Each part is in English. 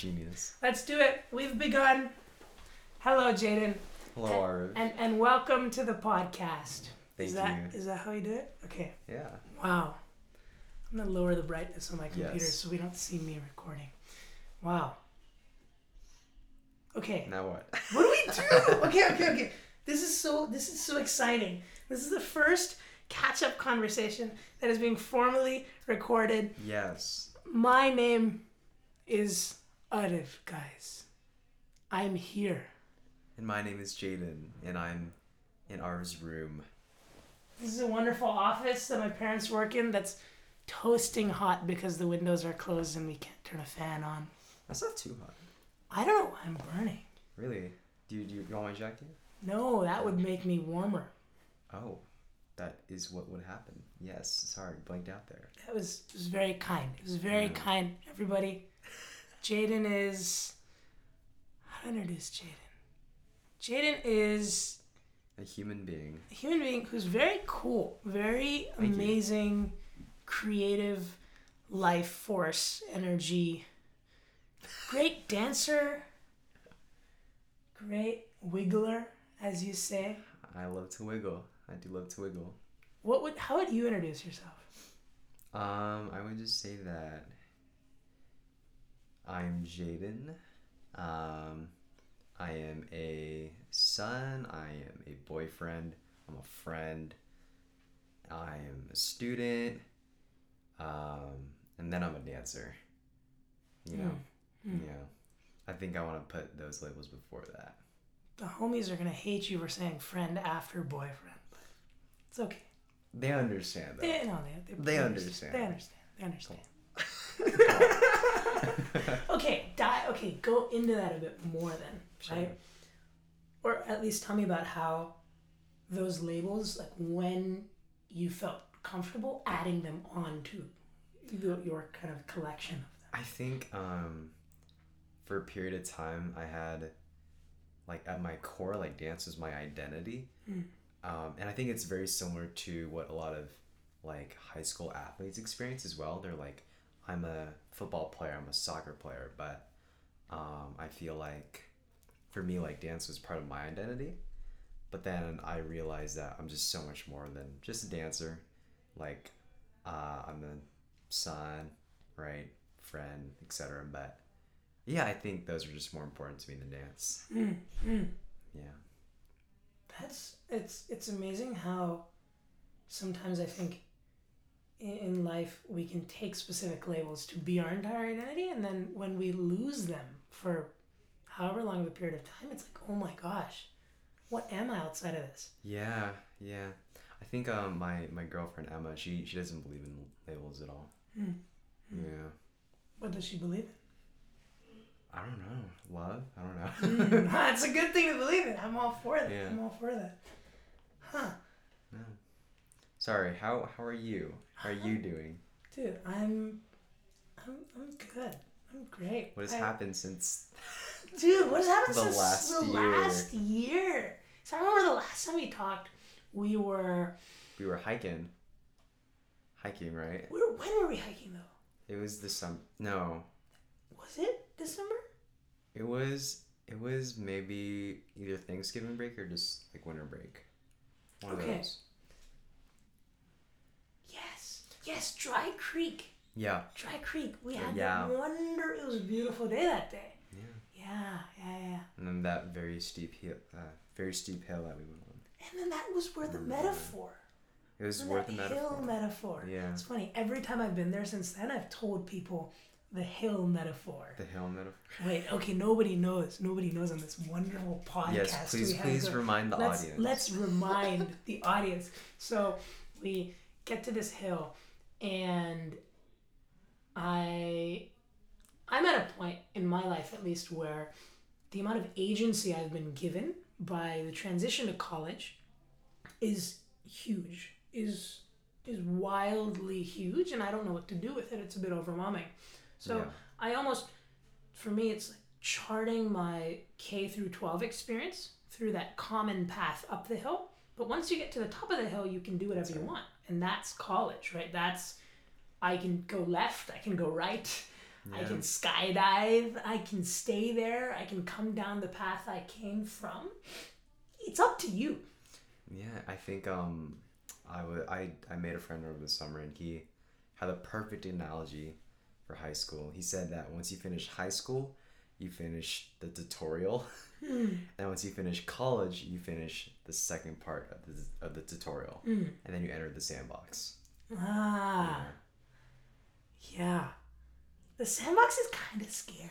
Genius. Let's do it. We've begun. Hello, Jayden. Hello, and, Arv. And and welcome to the podcast. Thank is that you. is that how you do it? Okay. Yeah. Wow. I'm gonna lower the brightness on my computer Yes. so we don't see me recording. Wow. Okay. Now what? What do we do? okay, okay, okay. This is so this is so exciting. This is the first catch up conversation that is being formally recorded. yes. My name is Arif, guys. I'm here. And my name is Jayden, and I'm in Arv's room. This is a wonderful office that my parents work in that's toasting hot because the windows are closed and we can't turn a fan on. That's not too hot. I don't know why I'm burning. Really? Do you, do you want my jacket? No, that would make me warmer. Oh, that is what would happen. Yes. Sorry, blanked out there. That was was very kind. It was very Yeah. kind, everybody. Jayden is how do I introduce Jayden? Jayden is A human being. a human being who's very cool, very Thank you. amazing, creative, life force, energy. Great dancer. Great wiggler, as you say. I love to wiggle. I do love to wiggle. What would how would you introduce yourself? Um, I would just say that I'm Jayden. Um, I am a son. I am a boyfriend. I'm a friend. I am a student. Um, and then I'm a dancer. You know, Hmm. yeah. I think I want to put those labels before that. The homies are gonna hate you for saying friend after boyfriend, but it's okay. They understand that. They, no, they, They understand. They understand. They understand. okay, die. Okay, go into that a bit more then, Sure. right? Or at least tell me about how those labels, like when you felt comfortable adding them onto your, your kind of collection of them. I think um, for a period of time, I had like at my core, like dance was my identity, Mm. um, and I think it's very similar to what a lot of like high school athletes experience as well. They're like, I'm a football player, I'm a soccer player, but um, I feel like for me, like dance was part of my identity. But then I realized that I'm just so much more than just a dancer. Like, uh, I'm a son, right? Friend, etc. But yeah, I think those are just more important to me than dance. Mm, mm. Yeah. That's it's it's amazing how sometimes I think in, life we can take specific labels to be our entire identity, and then when we lose them for however long of a period of time, it's like, oh my gosh, what am I outside of this? Yeah, yeah. I think um my my girlfriend Emma, she she doesn't believe in labels at all. Hmm. Yeah. What does she believe in? I don't know. Love? I don't know. Mm, That's a good thing to believe in. I'm all for that. Yeah. I'm all for that. Huh, no. Sorry. How how are you? How are you doing? dude, I'm, I'm, I'm good. I'm great. What has I- happened since? Dude, what has happened The since last the year. last year? So I remember the last time we talked, we were, We were hiking. Hiking, right? we were when were we hiking though? It was the sum. No, Was it December? it was it was maybe either Thanksgiving break or just like winter break. One Okay. of those. Yes, Dry Creek, Yeah. Dry Creek. We had Yeah. that wonder. It was a beautiful day that day. Yeah. Yeah, yeah, yeah. And then that very steep hill, uh, very steep hill that we went on. And then that was where the metaphor. It was that the hill metaphor. metaphor. Yeah. It's funny. Every time I've been there since then, I've told people the hill metaphor. The hill metaphor. Wait, okay, nobody knows. Nobody knows on this wonderful podcast. Yes, please, please going. remind the let's, audience. Let's remind the audience. So we get to this hill, and I, I'm at a point in my life, at least, where the amount of agency I've been given by the transition to college is huge. Is is wildly huge, and I don't know what to do with it. It's a bit overwhelming. So Yeah. I almost, for me, it's like charting my K through 12 experience through that common path up the hill. But once you get to the top of the hill, you can do whatever you want. And that's college, right? That's, I can go left, I can go right, I can skydive. I can stay there. I can come down the path I came from. It's up to you. Yeah, I think um, I would I I made a friend over the summer and he had a perfect analogy for high school. He said that once you finish high school, you finish the tutorial, and once you finish college, you finish the second part of the of the tutorial, and then you enter the sandbox. Ah, yeah. The sandbox is kind of scary.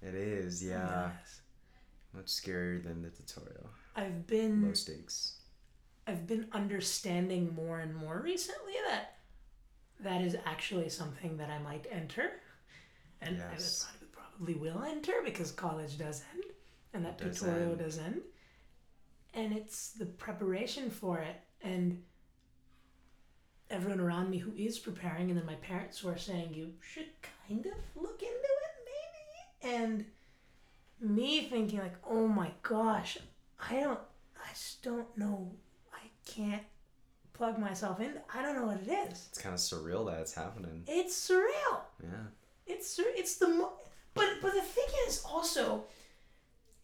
It is, yeah, Yes. much scarier than the tutorial. I've been Low stakes. I've been understanding more and more recently that that is actually something that I might enter, and I Yes. probably, probably will enter because college does end, and that does tutorial um, end. does end, and it's the preparation for it, and everyone around me who is preparing, and then my parents who are saying you should kind of look into it maybe, and me thinking like, oh my gosh, I don't, I just don't know, I can't plug myself in. I don't know what it is. It's kind of surreal that it's happening. It's surreal. Yeah. It's sur- it's the mo- but but the thing is also,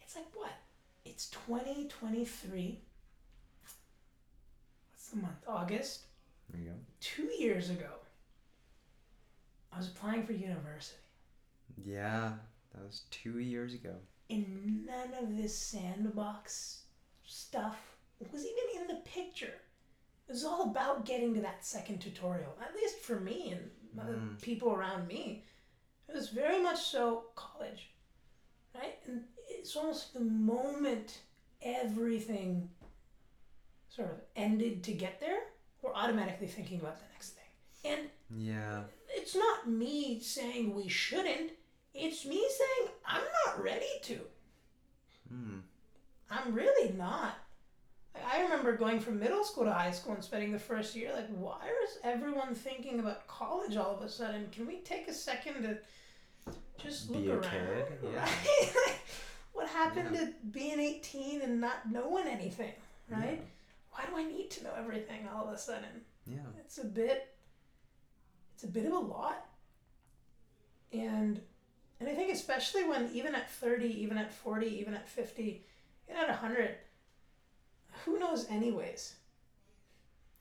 it's like what? It's twenty twenty three. What's the month? August. There you go. Two years ago. I was applying for university, Yeah, that was two years ago. and none of this sandbox stuff was even in the picture. It was all about getting to that second tutorial, at least for me and Mm. people around me. It was very much so college, right? And it's almost the moment everything sort of ended to get there, we're automatically thinking about the next thing. And Yeah. it's not me saying we shouldn't, it's me saying I'm not ready to. Hmm. I'm really not. I remember going from middle school to high school and spending the first year like, why is everyone thinking about college all of a sudden? Can we take a second to just look Be a around? kid, yeah. Right? What happened to being 18 and not knowing anything? Right? Why do I need to know everything all of a sudden? Yeah. It's a bit it's a bit of a lot. And and I think especially when even at 30, even at 40, even at 50, even at 100, who knows anyways?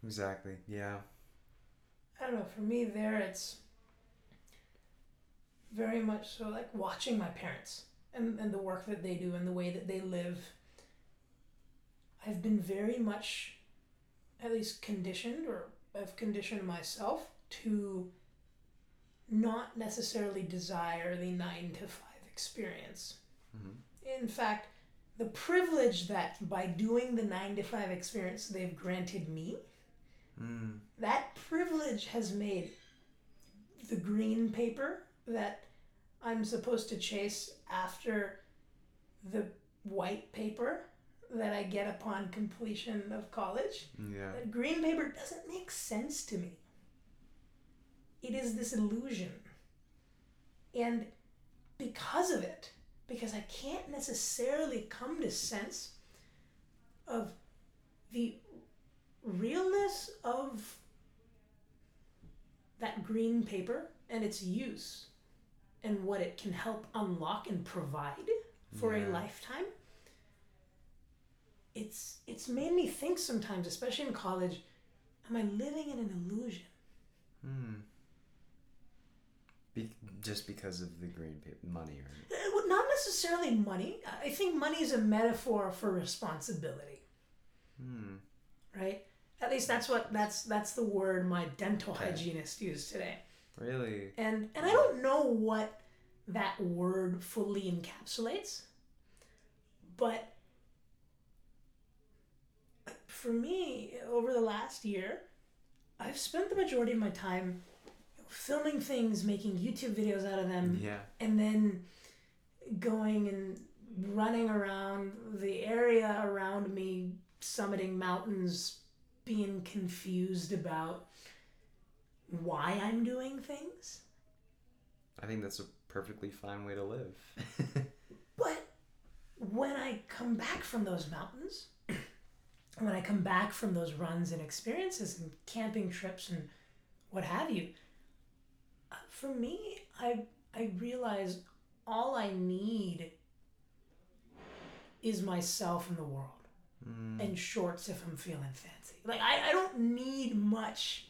Exactly. Yeah. I don't know, for me there it's very much so like watching my parents and, and the work that they do and the way that they live. I've been very much at least conditioned or I've conditioned myself to not necessarily desire the nine to five experience. Mhm. In fact, the privilege that by doing the nine to five experience they've granted me Mm. that privilege has made the green paper that I'm supposed to chase after the white paper that I get upon completion of college. Yeah. That green paper doesn't make sense to me. It is this illusion. And because of it, because I can't necessarily come to sense of the realness of that green paper and its use and what it can help unlock and provide for a lifetime it's it's made me think sometimes especially in college am i living in an illusion Hmm. Be- just because of the green paper money, right? Uh, well, not necessarily money i think money is a metaphor for responsibility Hmm. right at least that's what that's that's the word my dental Okay. hygienist used today Really? and and I don't know what that word fully encapsulates, but for me, over the last year, I've spent the majority of my time filming things, making YouTube videos out of them, Yeah. and then going and running around the area around me, summiting mountains, being confused about why I'm doing things. I think that's a perfectly fine way to live. But when I come back from those mountains, when I come back from those runs and experiences and camping trips and what have you, uh, for me, I I realize all I need is myself and the world Mm. and shorts if I'm feeling fancy. Like I, I don't need much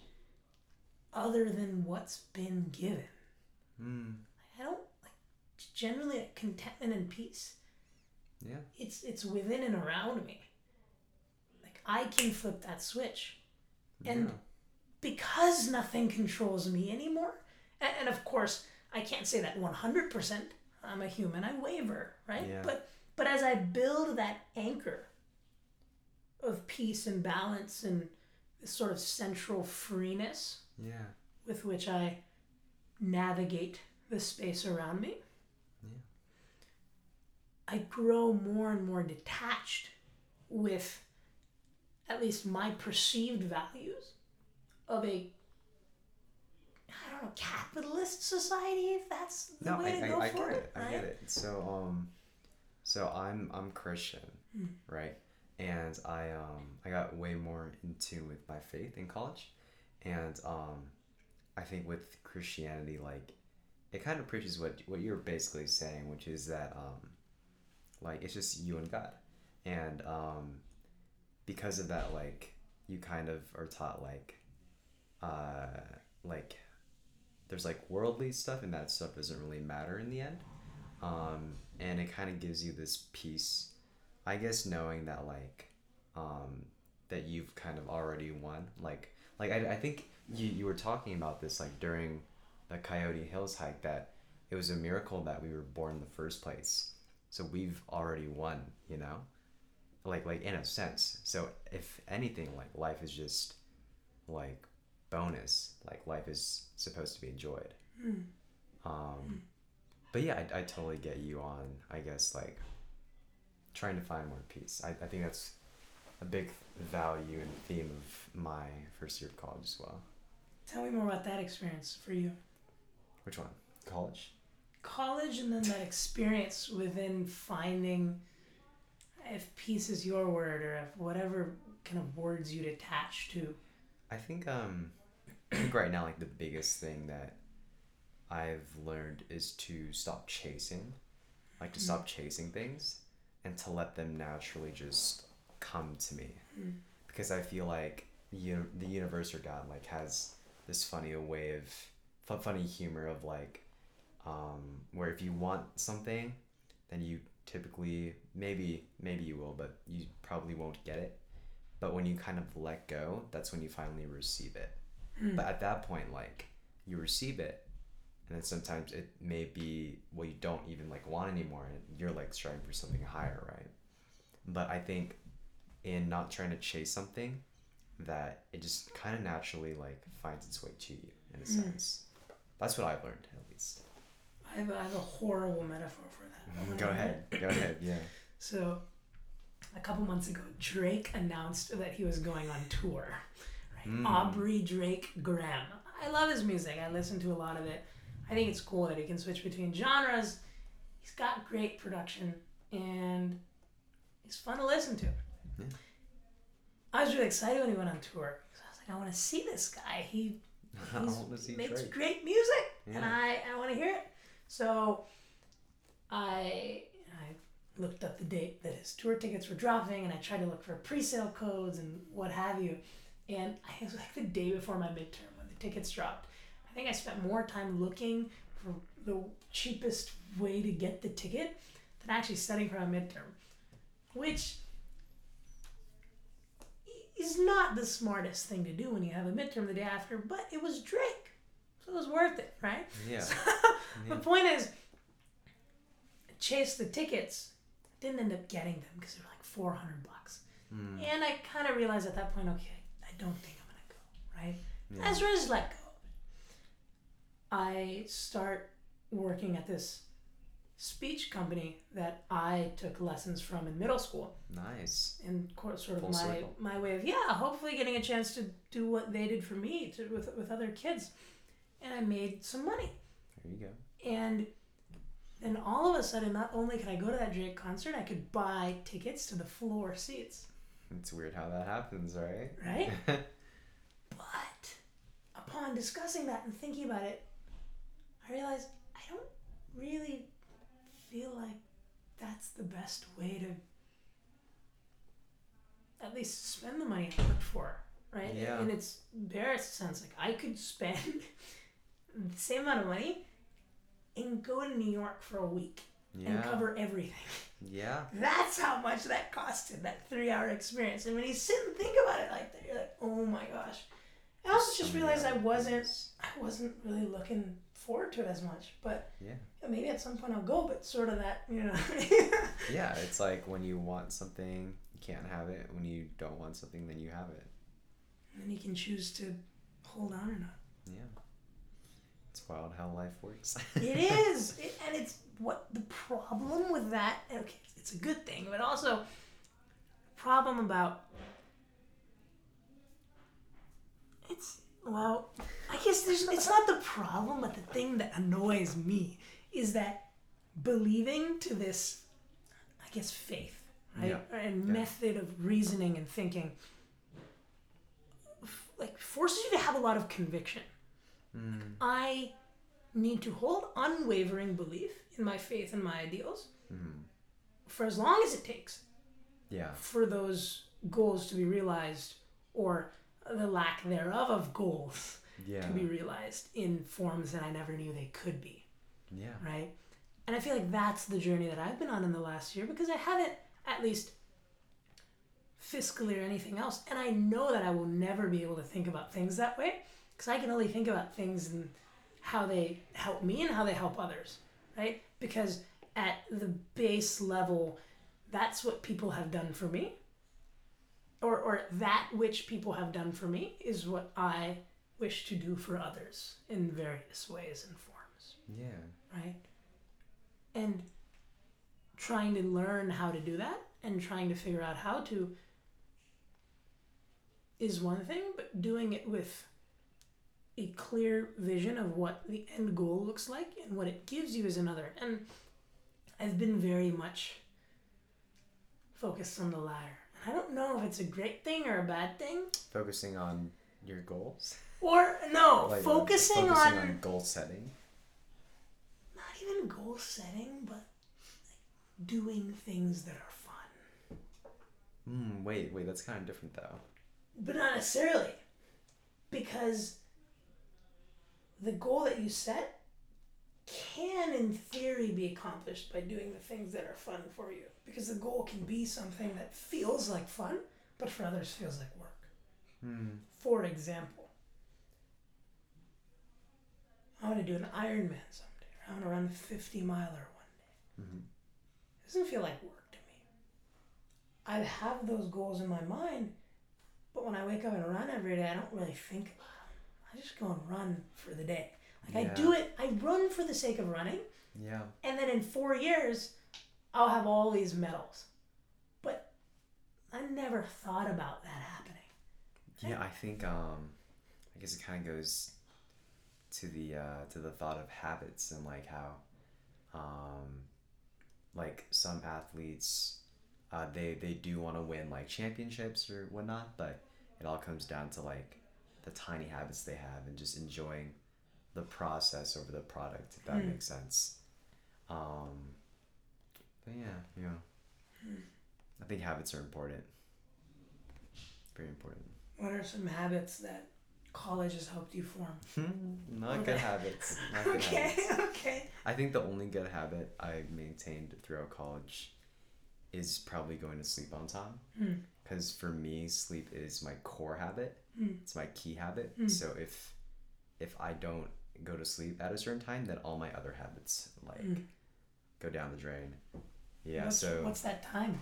other than what's been given. Mm. I don't like generally like, contentment and peace. Yeah. It's it's within and around me. Like I can flip that switch. And Yeah. because nothing controls me anymore, and, and of course I can't say that 100%. I'm a human. I waver, right? Yeah. But but as I build that anchor of peace and balance and this sort of central freeness Yeah. with which I navigate the space around me, Yeah. I grow more and more detached with at least my perceived values of a I don't know capitalist society if that's the No, way I, to I, go I for get it, it. I get it. So um, so I'm I'm Christian, Hmm. right? And I um I got way more in tune with my faith in college, and um, I think with Christianity, like, it kind of preaches what what you're basically saying, which is that um, like it's just you and God, and um, because of that, like you kind of are taught like, uh, like there's like worldly stuff and that stuff doesn't really matter in the end. Um, and it kind of gives you this peace i guess knowing that like um, that you've kind of already won. Like like i, I think you, you were talking about this like during the coyote hills hike that it was a miracle that we were born in the first place. So we've already won you know? Like like in a sense. So if anything like life is just like bonus. Like life is supposed to be enjoyed. Mm. um but yeah I, I totally get you on i guess like trying to find more peace. I, I think that's a big value and theme of my first year of college as well Tell me more about that experience for you. which one college College and then that experience within finding if peace is your word or if whatever kind of words you'd attach to. I think um I think right now like the biggest thing that I've learned is to stop chasing. Like to stop chasing things and to let them naturally just come to me. Mm. Because I feel like you the universe or God like has this funny way of fu- funny humor of like um where if you want something then you typically maybe maybe you will but you probably won't get it but when you kind of let go that's when you finally receive it Mm. but at that point like you receive it and then sometimes it may be what you don't even like want anymore and you're like striving for something higher right but i think in not trying to chase something that it just kind of naturally like finds its way to you in a Mm. sense that's what i've learned at least I have, I have a horrible metaphor for that. go ahead go ahead yeah So, a couple months ago, Drake announced that he was going on tour. Right? Mm. Aubrey Drake Graham. I love his music. I listen to a lot of it. I think it's cool that he can switch between genres. He's got great production and he's fun to listen to. Yeah. I was really excited when he went on tour I was like, I want to see this guy. He makes Drake. great music, and I, I want to hear it. So I I looked up the date that his tour tickets were dropping, and I tried to look for pre-sale codes and what have you. And it was like the day before my midterm when the tickets dropped. I think I spent more time looking for the cheapest way to get the ticket than actually studying for my midterm, which is not the smartest thing to do when you have a midterm the day after, but it was Drake. So it was worth it, right? yeah the Yeah. point is, chase the tickets, didn't end up getting them because they were like 400 bucks. Mm, And I kind of realized at that point, okay, I don't think I'm going to go, right? yeah. I just just let go. I start working at this speech company that I took lessons from in middle school. Nice. And sort of Full my circle. my way of yeah hopefully getting a chance to do what they did for me to, with with other kids. And i made some money. There you go. And then all of a sudden not only could i go to that drake concert i could buy tickets to the floor seats. It's weird how that happens right? Right? But upon discussing that and thinking about it i realized I don't really feel like that's the best way to at least spend the money I worked for, right? Yeah. In its barest sense, like I could spend the same amount of money and go to New York for a week and cover everything. Yeah. That's how much that costed, that three hour experience. And when you sit and think about it like that, you're like, oh my gosh. I also just realized I wasn't. I wasn't really looking forward to it as much. But Yeah. Maybe at some point I'll go, but sort of that, you know. Yeah, it's like when you want something, you can't have it. When you don't want something, then you have it. and then you can choose to hold on or not. Yeah. It's wild how life works. It is, it, and it's what the problem with that. Okay, it's a good thing, but also problem about it's well, I guess there's it's not the problem, but the thing that annoys me is that believing to this, I guess, faith, right, and Yeah. method of reasoning and thinking, like forces you to have a lot of conviction. Mm, I need to hold unwavering belief in my faith and my ideals mm, for as long as it takes yeah. for those goals to be realized or the lack thereof of goals Yeah. to be realized in forms that I never knew they could be, Yeah. right? And I feel like that's the journey that I've been on in the last year because I haven't, at least fiscally or anything else, and I know that I will never be able to think about things that way because I can only think about things and how they help me and how they help others, right? Because at the base level, that's what people have done for me. Or, or that which people have done for me is what I wish to do for others in various ways and forms, Yeah. Right? And trying to learn how to do that and trying to figure out how to is one thing, but doing it with a clear vision of what the end goal looks like and what it gives you is another. And I've been very much focused on the latter. And I don't know if it's a great thing or a bad thing. Focusing on your goals. Or no, Like, focusing, focusing on, goal setting. Even goal setting, but like doing things that are fun. Mm, wait, wait, that's kind of different though. But not necessarily. Because the goal that you set can, in theory, be accomplished by doing the things that are fun for you. Because the goal can be something that feels like fun, but for others feels like work. Hmm. For example, I want to do an Ironman someday. I want to run a 50 miler one day. Mhm. It doesn't feel like work to me. I have those goals in my mind, but when I wake up and run every day, I don't really think about them. I just go and run for the day. Like I do it, I run for the sake of running, Yeah. and then in four years, I'll have all these medals. But I never thought about that happening. Yeah, I think um, I guess it kind of goes to the uh, to the thought of habits and like how, um, like some athletes, uh, they they do want to win like championships or whatnot, but it all comes down to like the tiny habits they have and just enjoying the process over the product. If that Hmm. makes sense. Um, but yeah, yeah. I think habits are important. Very important. What are some habits that college has helped you form? Not good habits. Not good Okay, habits. okay. I think the only good habit I maintained throughout college is probably going to sleep on time. Hmm. Because for me, sleep is my core habit. Hmm. It's my key habit. Hmm. So if if I don't go to sleep at a certain time, then all my other habits like Hmm. go down the drain. Yeah. what's, so what's that time?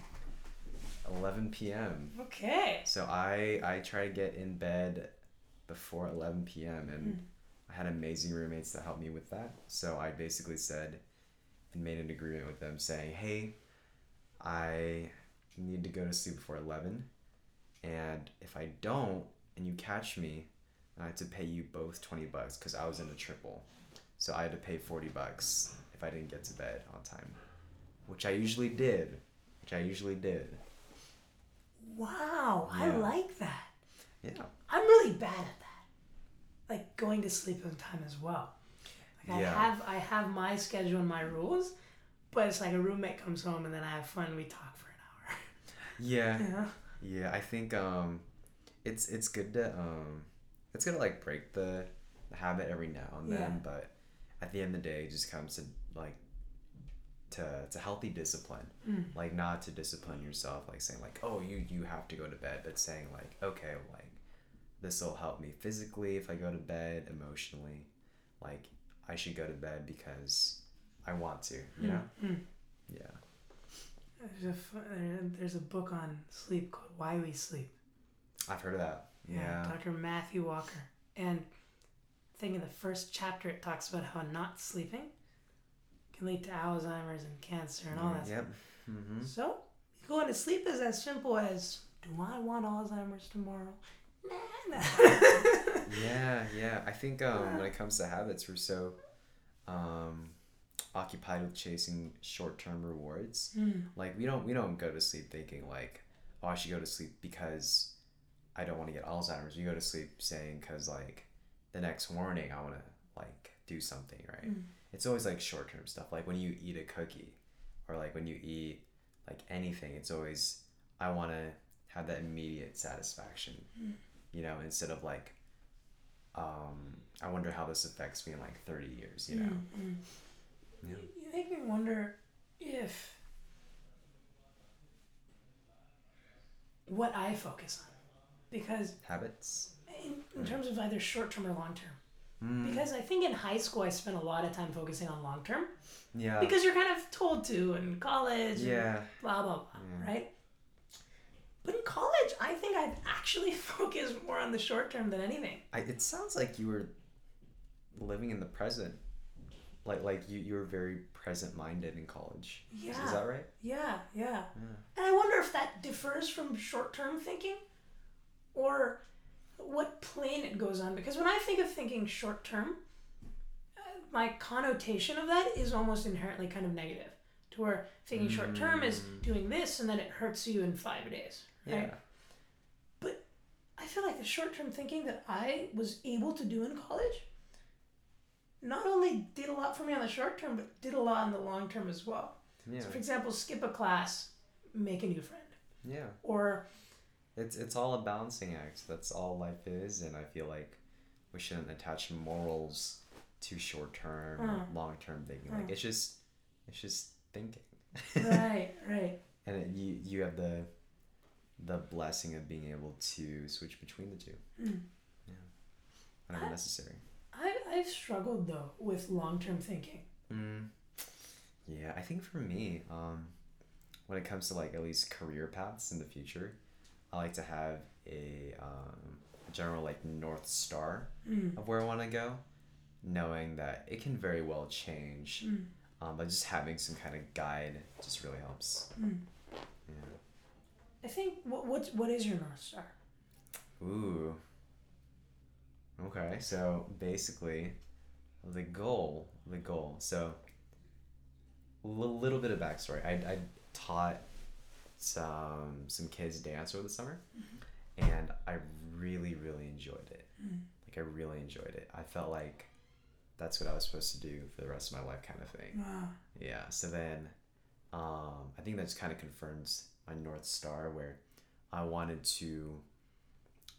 11 p.m. Okay. So I I try to get in bed before 11 p.m. and Mm. I had amazing roommates that helped me with that. So I basically said and made an agreement with them saying, "Hey, I need to go to sleep before 11 and if I don't and you catch me, I have to pay you both 20 bucks cuz I was in a triple. So I had to pay 40 bucks if I didn't get to bed on time, which I usually did, which I usually did. Wow, I like that. Yeah. I'm really bad at that. Like going to sleep on time as well. Like, Yeah. I have I have my schedule and my rules, but it's like a roommate comes home and then I have fun. We talk for an Yeah. hour. Yeah. Yeah, I think um, it's it's good to um, it's good to like break the, the habit every now and then, Yeah. but at the end of the day, it just comes to like to to healthy discipline, Mm. like not to discipline yourself, like saying like oh you you have to go to bed, but saying like okay like this will help me physically if I go to bed, emotionally, like I should go to bed because I want to, you know, Mm. yeah. There's a there's a book on sleep called Why We Sleep. I've heard of that. Yeah. Dr. Matthew Walker. And I think in the first chapter it talks about how not sleeping can lead to Alzheimer's and cancer and all that Yep. Mm-hmm. So going to sleep is as simple as do I want Alzheimer's tomorrow? Yeah, yeah. I think um, when it comes to habits, we're so um, occupied with chasing short-term rewards. Mm. Like we don't we don't go to sleep thinking like, oh, I should go to sleep because I don't want to get Alzheimer's. We go to sleep saying because like the next morning I want to like do something, right? Mm. It's always like short-term stuff. Like when you eat a cookie, or like when you eat like anything, it's always I want to have that immediate satisfaction. Mm. You know, instead of like um, I wonder how this affects me in like 30 years, you know? Mm, mm. Yeah. You make me wonder if what I focus on. Because Habits? in, in terms of either short term or long term. Mm, Because I think in high school I spent a lot of time focusing on long term yeah. because you're kind of told to in college and yeah. blah blah blah, Yeah. right? But in college, I think I've actually focused more on the short term than anything. I, it sounds like you were living in the present. Like like you, you were very present minded in college. Is- Yeah. Is, that right? Yeah, yeah. Yeah. And I wonder if that differs from short term thinking or what plane it goes on. Because when I think of thinking short term, uh, my connotation of that is almost inherently kind of negative. To where thinking short term is Mm. doing this and then it hurts you in five days. Right? Yeah. I feel like the short term thinking that I was able to do in college not only did a lot for me on the short term, but did a lot in the long term as well. Yeah. So, for example, skip a class, make a new friend. Yeah. Or, It's it's all a balancing act. That's all life is, and I feel like we shouldn't attach morals to short term or Mm. long term thinking. Like Mm. it's just it's just thinking. right, right. and it, you you have the the blessing of being able to switch between the two. Mm. Whenever I- necessary. I, I've struggled though with long term thinking. Mm. Yeah, I think for me, um, when it comes to like at least career paths in the future, I like to have a um, general like north star Mm. of where I want to go, knowing that it can very well change. Mm. Um, but just having some kind of guide just really helps. Mm. Yeah. I think, what, what, what is your North Star? Ooh. Okay, so basically, the goal, the goal. So, a little bit of backstory. I, I taught some some kids dance over the summer, and I really really enjoyed it. Mm. Like I really enjoyed it. I felt like that's what I was supposed to do for the rest of my life, kind of thing. Wow. Yeah. So then, um, I think that just kind of confirms my north star, where I wanted to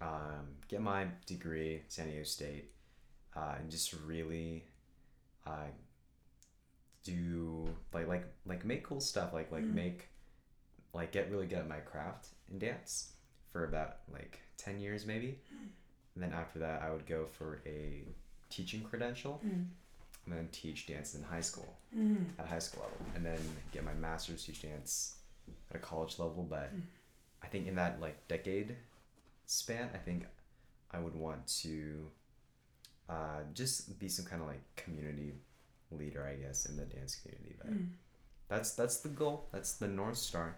um, get my degree, San Diego State, uh, and just really uh, do like like like make cool stuff, like like Mm. make like get really good at my craft in dance for about like ten years maybe, and then after that I would go for a teaching credential Mm. and then teach dance in high school Mm. at high school level and then get my master's teach dance at a college level but i think in that like decade span i think i would want to uh, just be some kind of like community leader i guess in the dance community but Mm. that's that's the goal that's the north star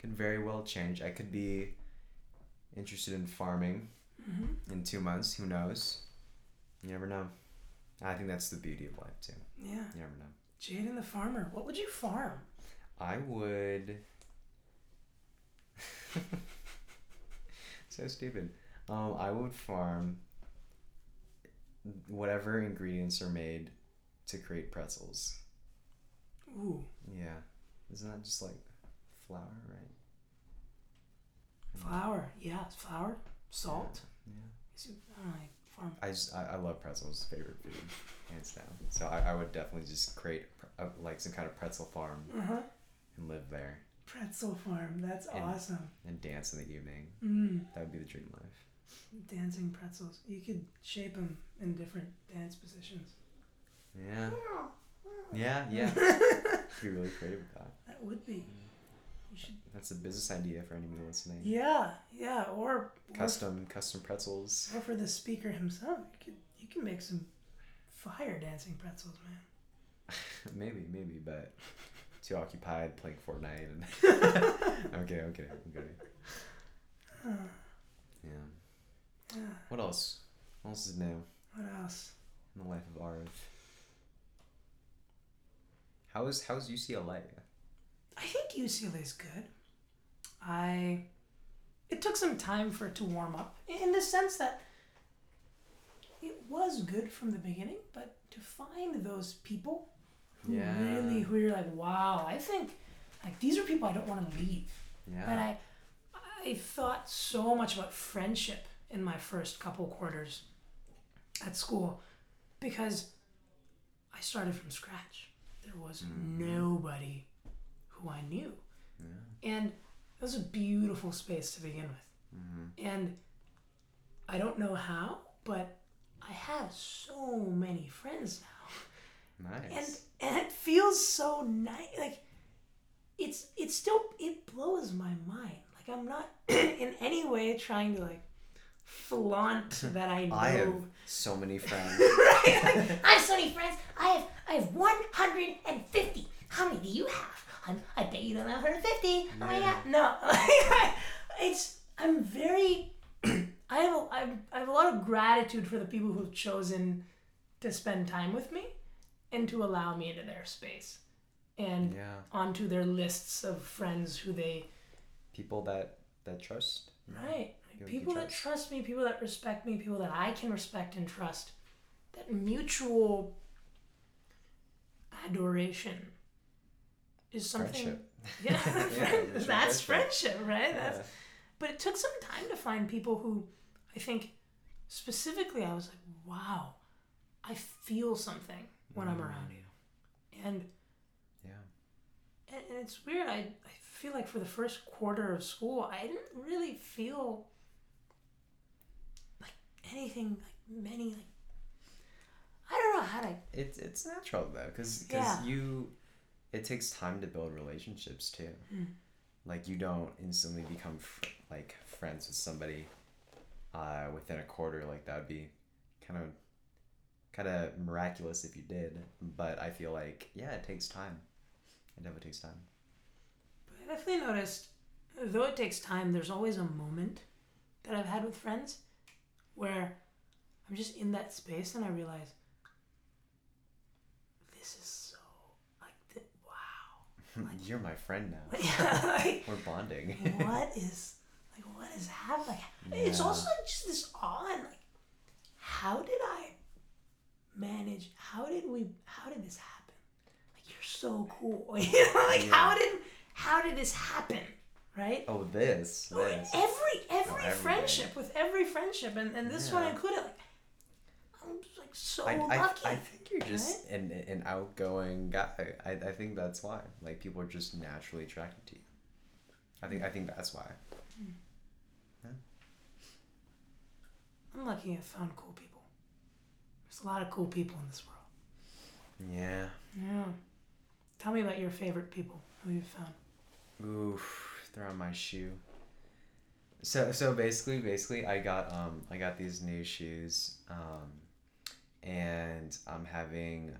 could very well change i could be interested in farming Mm-hmm. in two months who knows you never know i think that's the beauty of life too Yeah. you never know Jayden the Farmer. What would you farm? I would. so stupid. Um, I would farm whatever ingredients are made to create pretzels. Ooh. Yeah, isn't that just like flour, right? Flour. Yeah, flour. Salt. Yeah. It- I know, farm. I just I, I love pretzels. Favorite food, hands down. So I, I would definitely just create a, like some kind of pretzel farm Uh-huh. and live there Pretzel farm. That's And- awesome. and dance in the evening. Mm. That would be the dream life. Dancing pretzels. You could shape them in different dance positions. Yeah. Yeah, yeah. be really creative with that. That would be. You should. That's a business idea for anyone listening. Yeah, yeah. Or or, Custom custom pretzels. or for the speaker himself, you could you can make some fire dancing pretzels, man. maybe, maybe, but too occupied playing Fortnite and Okay, okay, okay. Yeah. yeah. What else? What else is new What else? in the life of Arv? How is how's UCLA? I think UCLA is good. I. It took some time for it to warm up in the sense that it was good from the beginning, but to find those people who Yeah. really, who you're like, wow, I think like these are people I don't want to leave. And Yeah. I, I thought so much about friendship in my first couple quarters at school because I started from scratch. There was nobody who I knew. Yeah. And it was a beautiful space to begin with. Mm-hmm. And I don't know how, but I have so many friends now. And Nice. and it feels so nice. Like it's it's still it blows my mind. Like I'm not in any way trying to like flaunt that I know. I have so many friends. right? Like, I have so many friends. I have I have 150. How many do you have? I'm, I bet you don't have 150. Oh my god, no. it's I'm very. I have a, I have a lot of gratitude for the people who've chosen to spend time with me and to allow me into their space and yeah. onto their lists of friends who they People that that trust. Right. People People that trust. trust me, people that respect me, people that I can respect and trust. That mutual adoration is something. Friendship. Yeah, Yeah, friend- that's friendship. friendship, right? That's, but it took some time to find people who I think specifically I was like, wow, I feel something when I'm around you. And Yeah. and, and it's weird. I, I feel like for the first quarter of school, I didn't really feel like anything like many like I don't know how to. It's it's natural though, because Yeah. you, it takes time to build relationships too. Mm. Like you don't instantly become fr- like friends with somebody, uh, within a quarter. Like that would be, kind of, kind of miraculous if you did. But I feel like yeah, it takes time. It definitely takes time. But I definitely noticed, though it takes time, there's always a moment that I've had with friends where I'm just in that space and I realize this is so like wow. You're my friend now. yeah, like We're bonding. what is like what is happening? It's Yeah. also like just this awe and like how did I manage? How did we? How did this happen? Like you're so cool. You know, like how did how did this happen? Right? Oh, this, Oh, this. every every friendship with every friendship and, and this one included like I'm just, like so I, I, lucky. I think you're just an, an outgoing guy. I, I think that's why. Like people are just naturally attracted to you. I think I think that's why. Hmm. I'm lucky I found cool people. There's a lot of cool people in this world. Yeah. Yeah. Tell me about your favorite people who you've found. Oof, they're on my shoe. So so basically basically I got um I got these new shoes um and I'm having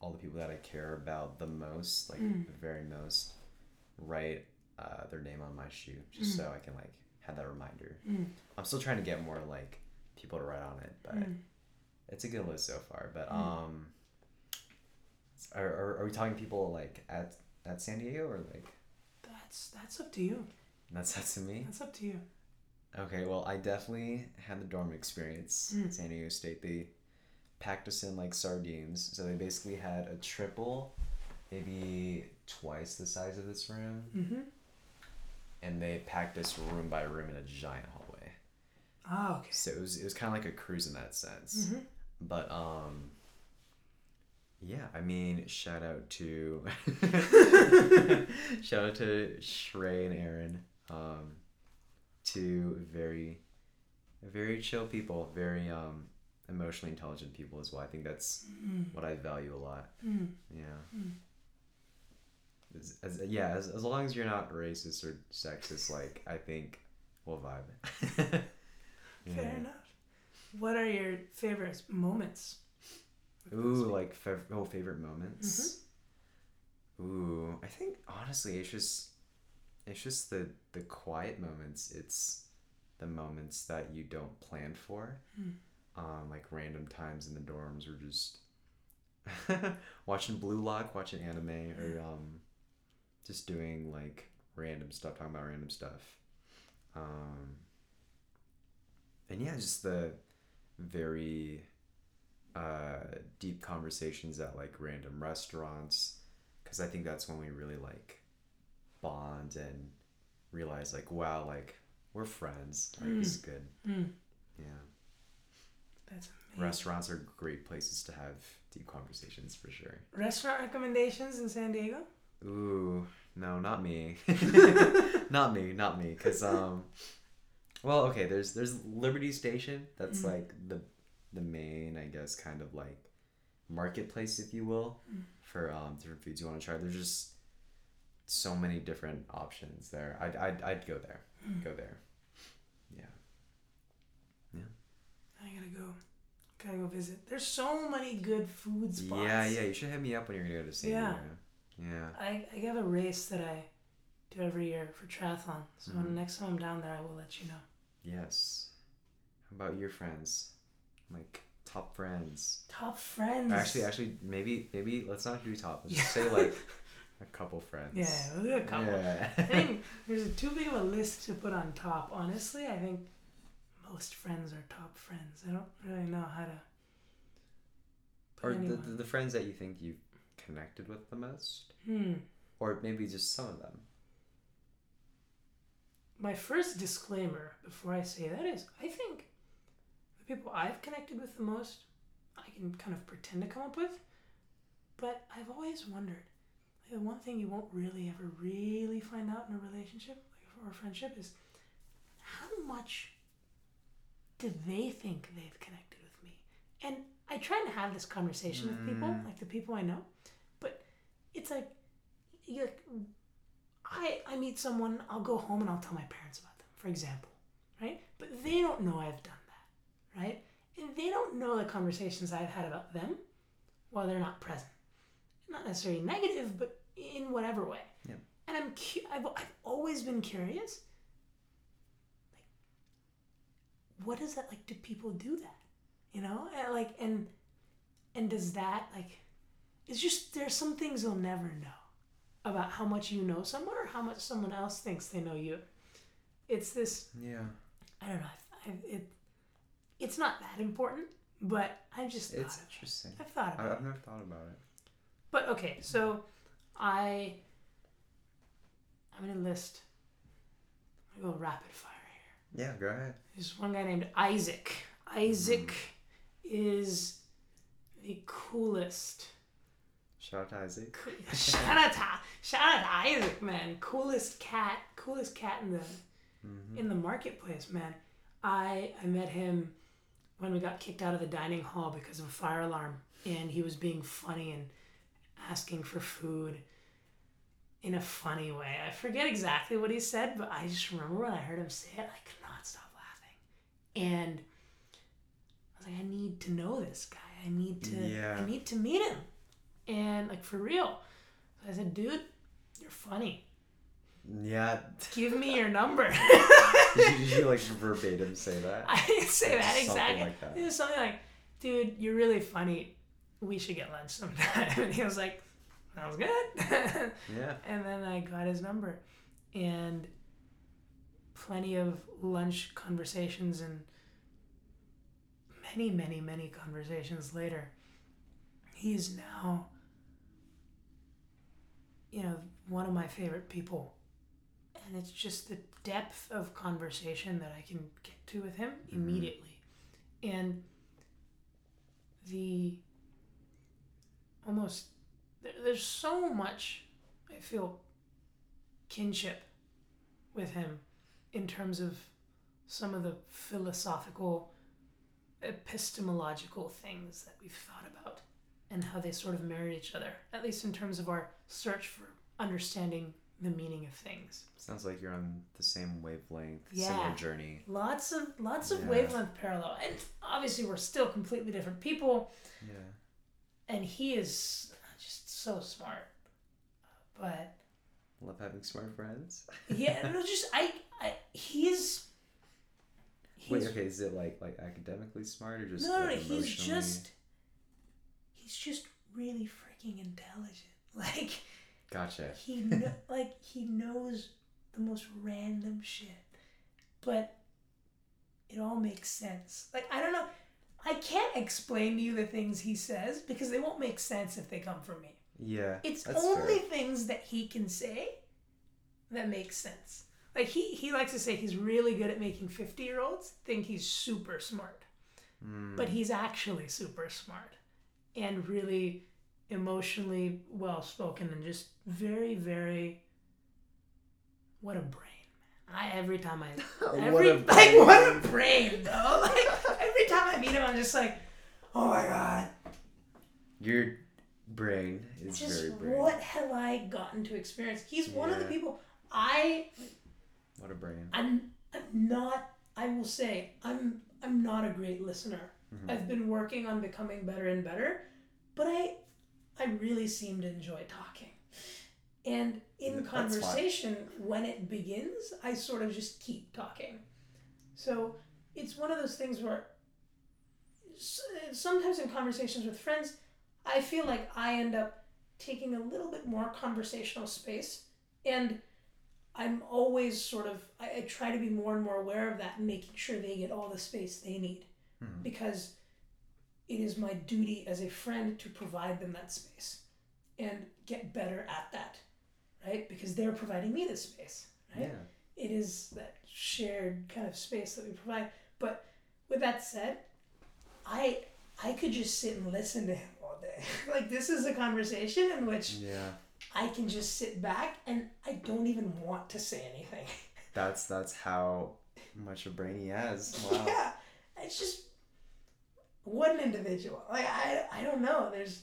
all the people that I care about the most, like Mm. the very most, write uh, their name on my shoe just Mm. so I can like have that reminder. Mm. I'm still trying to get more like people to write on it, but Mm. It's a good list so far. But Mm. um, are, are, are we talking people like at at San Diego or like That's that's up to you. that's up to me? That's up to you. Okay, well I definitely had the dorm experience Mm. at San Diego State. They packed us in like sardines. So they basically had a triple, maybe twice the size of this room, Mm-hmm. and they packed us room by room in a giant hallway. Ah, okay. So it was it was kind of like a cruise in that sense. Mm-hmm. But um yeah, I mean, shout out to shout out to Shrey and Aaron. Um two very very chill people, very um emotionally intelligent people as well. I think that's Mm. what I value a lot. Mm. Yeah. Mm. As, as, yeah, as, as long as you're not racist or sexist, like I think we'll vibe. Fair enough. What are your favorite moments? Ooh, like fav- oh favorite moments. Ooh, I think honestly, it's just it's just the the quiet moments. It's the moments that you don't plan for. Hmm. Um, like random times in the dorms, or just watching Blue Lock, watching anime, or um, just doing like random stuff, talking about random stuff. Um, and yeah, just the very uh, deep conversations at like random restaurants because I think that's when we really like bond and realize like wow like we're friends like this is good Mm. yeah That's amazing. restaurants are great places to have deep conversations for sure Restaurant recommendations in San Diego? ooh no not me not me not me because um well okay there's there's Liberty Station that's Mhm. like the the main I guess kind of like marketplace if you will Mm. for um different foods you want to try there's just so many different options there I'd I'd, I'd go there Mm. go there yeah Yeah. I gotta go. Gotta go visit. There's so many good food spots. yeah yeah you should hit me up when you're gonna go to San Yeah. Diego yeah I, I have a race that I do every year for triathlon. So Mhm. when next time I'm down there, I will let you know. Yes how about your friends like top friends Top friends. Actually, actually, maybe, maybe let's not do top. Let's just say like a couple friends. yeah, a couple. Yeah. I think there's too big of a list to put on top. Honestly, I think most friends are top friends. I don't really know how to. or the, the the friends that you think you've connected with the most, Hmm. or maybe just some of them. My first disclaimer before I say that is I think the people I've connected with the most, I can kind of pretend to come up with, but I've always wondered. Like, the one thing you won't really ever really find out in a relationship like, or a friendship is how much do they think they've connected with me? And I try and have this conversation with people, Mm. like the people I know, but it's like, like I, I meet someone, I'll go home and I'll tell my parents about them, for example, right? But they don't know I've done that, right? And they don't know the conversations I've had about them while they're not present. Not necessarily negative, but in whatever way. Yeah. And I'm cu- I've, I've always been curious. Like, what is that like? Do people do that? You know, and like, and and does that like? It's just there's some things you'll never know about how much you know someone or how much someone else thinks they know you. It's this Yeah, I don't know. I, I, it it's not that important, but I just it's of it. interesting. I've thought I, about it. I've never thought about it. But okay, so I I'm gonna list. I'm gonna go rapid fire here. Yeah, go ahead. There's one guy named Isaac. Isaac mm-hmm. is the coolest. Shout out to Isaac. Shout out to shout out to Isaac, man. Coolest cat, coolest cat in the Mm-hmm. in the marketplace, man. I I met him when we got kicked out of the dining hall because of a fire alarm, and he was being funny and asking for food in a funny way. I forget exactly what he said, but I just remember when I heard him say it, I could not stop laughing. And I was like, I need to know this guy. I need to Yeah. I need to meet him. And like for real. So I said, dude, you're funny. Yeah. Give me your number. did, you, did you like verbatim say that? I didn't say that exactly. like that. It was something like, dude, you're really funny. We should get lunch sometime. And he was like, sounds good. Yeah. and then I got his number. And plenty of lunch conversations and many, many, many conversations later, he's now, you know, one of my favorite people. And it's just the depth of conversation that I can get to with him mm-hmm. immediately. And the almost, there's so much, I feel, kinship with him in terms of some of the philosophical, epistemological things that we've thought about and how they sort of marry each other, at least in terms of our search for understanding the meaning of things. Sounds like you're on the same wavelength, Yeah. similar journey. Lots of lots of Yeah. wavelength parallel, and obviously we're still completely different people. Yeah. And he is just so smart, but Love having smart friends. yeah, no, just I, I he's. Wait, okay, is it like like academically smart or just no, no, no, he's just. He's just really freaking intelligent. Like Gotcha. he kno- like he knows the most random shit, but it all makes sense. Like I don't know, I can't explain to you the things he says because they won't make sense if they come from me. Yeah. It's only fair. things that he can say that make sense. Like he he likes to say he's really good at making 50 year olds think he's super smart. Mm, But he's actually super smart and really emotionally well spoken and just very, very what a brain, man. I every time I every a like what a brain though. Like every time I meet him I'm just like, oh my god. Your brain is just very brain. what have I gotten to experience? He's one of the people I What a brain. I'm I'm not I will say I'm I'm not a great listener. Mhm. I've been working on becoming better and better, but I I really seem to enjoy talking. And in That's fine. conversation when it begins, I sort of just keep talking. So, it's one of those things where sometimes in conversations with friends, I feel like I end up taking a little bit more conversational space and I'm always sort of I, I try to be more and more aware of that and making sure they get all the space they need Mhm. because it is my duty as a friend to provide them that space and get better at that right because they're providing me the space right Yeah. it is that shared kind of space that we provide but with that said i i could just sit and listen to him all day like this is a conversation in which Yeah. i can just sit back and i don't even want to say anything That's that's how much a brain he has. Wow. yeah it's just what an individual. Like i i don't know. There's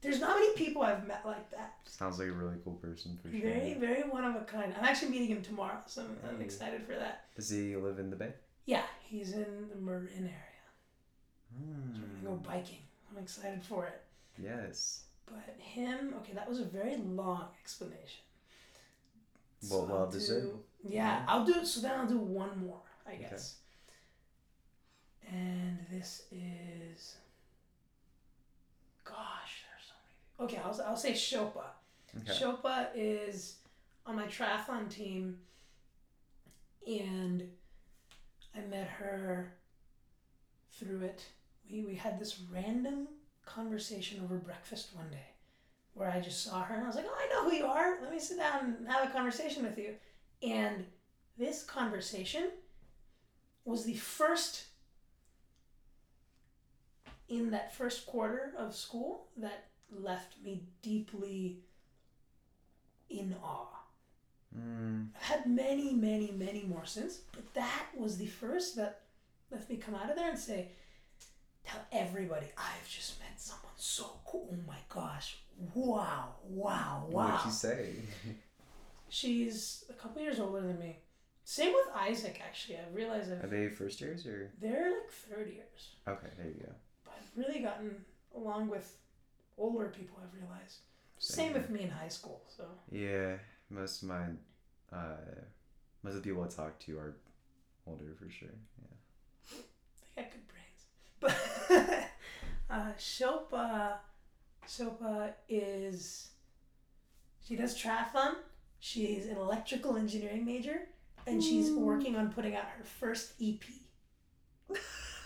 there's not many people i've met like that. Sounds like a really cool person for sure. very very one of a kind. I'm actually meeting him tomorrow so i'm, I'm excited for that. Does he live in the Bay? yeah he's in the Marin area. Hmm. so we're gonna go biking. I'm excited for it. Yes. but him okay that was a very long explanation. Well, I'll well do- deserved. yeah. I'll do so then i'll do one more i guess and this is gosh there's so many okay i'll, I'll say shopa Okay. Shopa is on my triathlon team, and I met her through it. We, we had this random conversation over breakfast one day where I just saw her and I was like, Oh, I know who you are. Let me sit down and have a conversation with you. And this conversation was the first in that first quarter of school that left me deeply in awe. Mm, I've had many, many, many more since, but that was the first that left me come out of there and say, tell everybody, I've just met someone so cool. Oh my gosh. Wow, wow, wow. What wow. did she say? She's a couple years older than me. Same with Isaac, actually. I realized Are they first years or? they're like third years. Okay, there you go. But I've really gotten along with older people, I've realized. Same Same. with me in high school, so. Yeah, most of my, uh, most of the people I talk to are older for sure. Yeah. They got good brains. But uh, Shopa, Shopa is she does triathlon. She's an electrical engineering major, and she's working on putting out her first EP.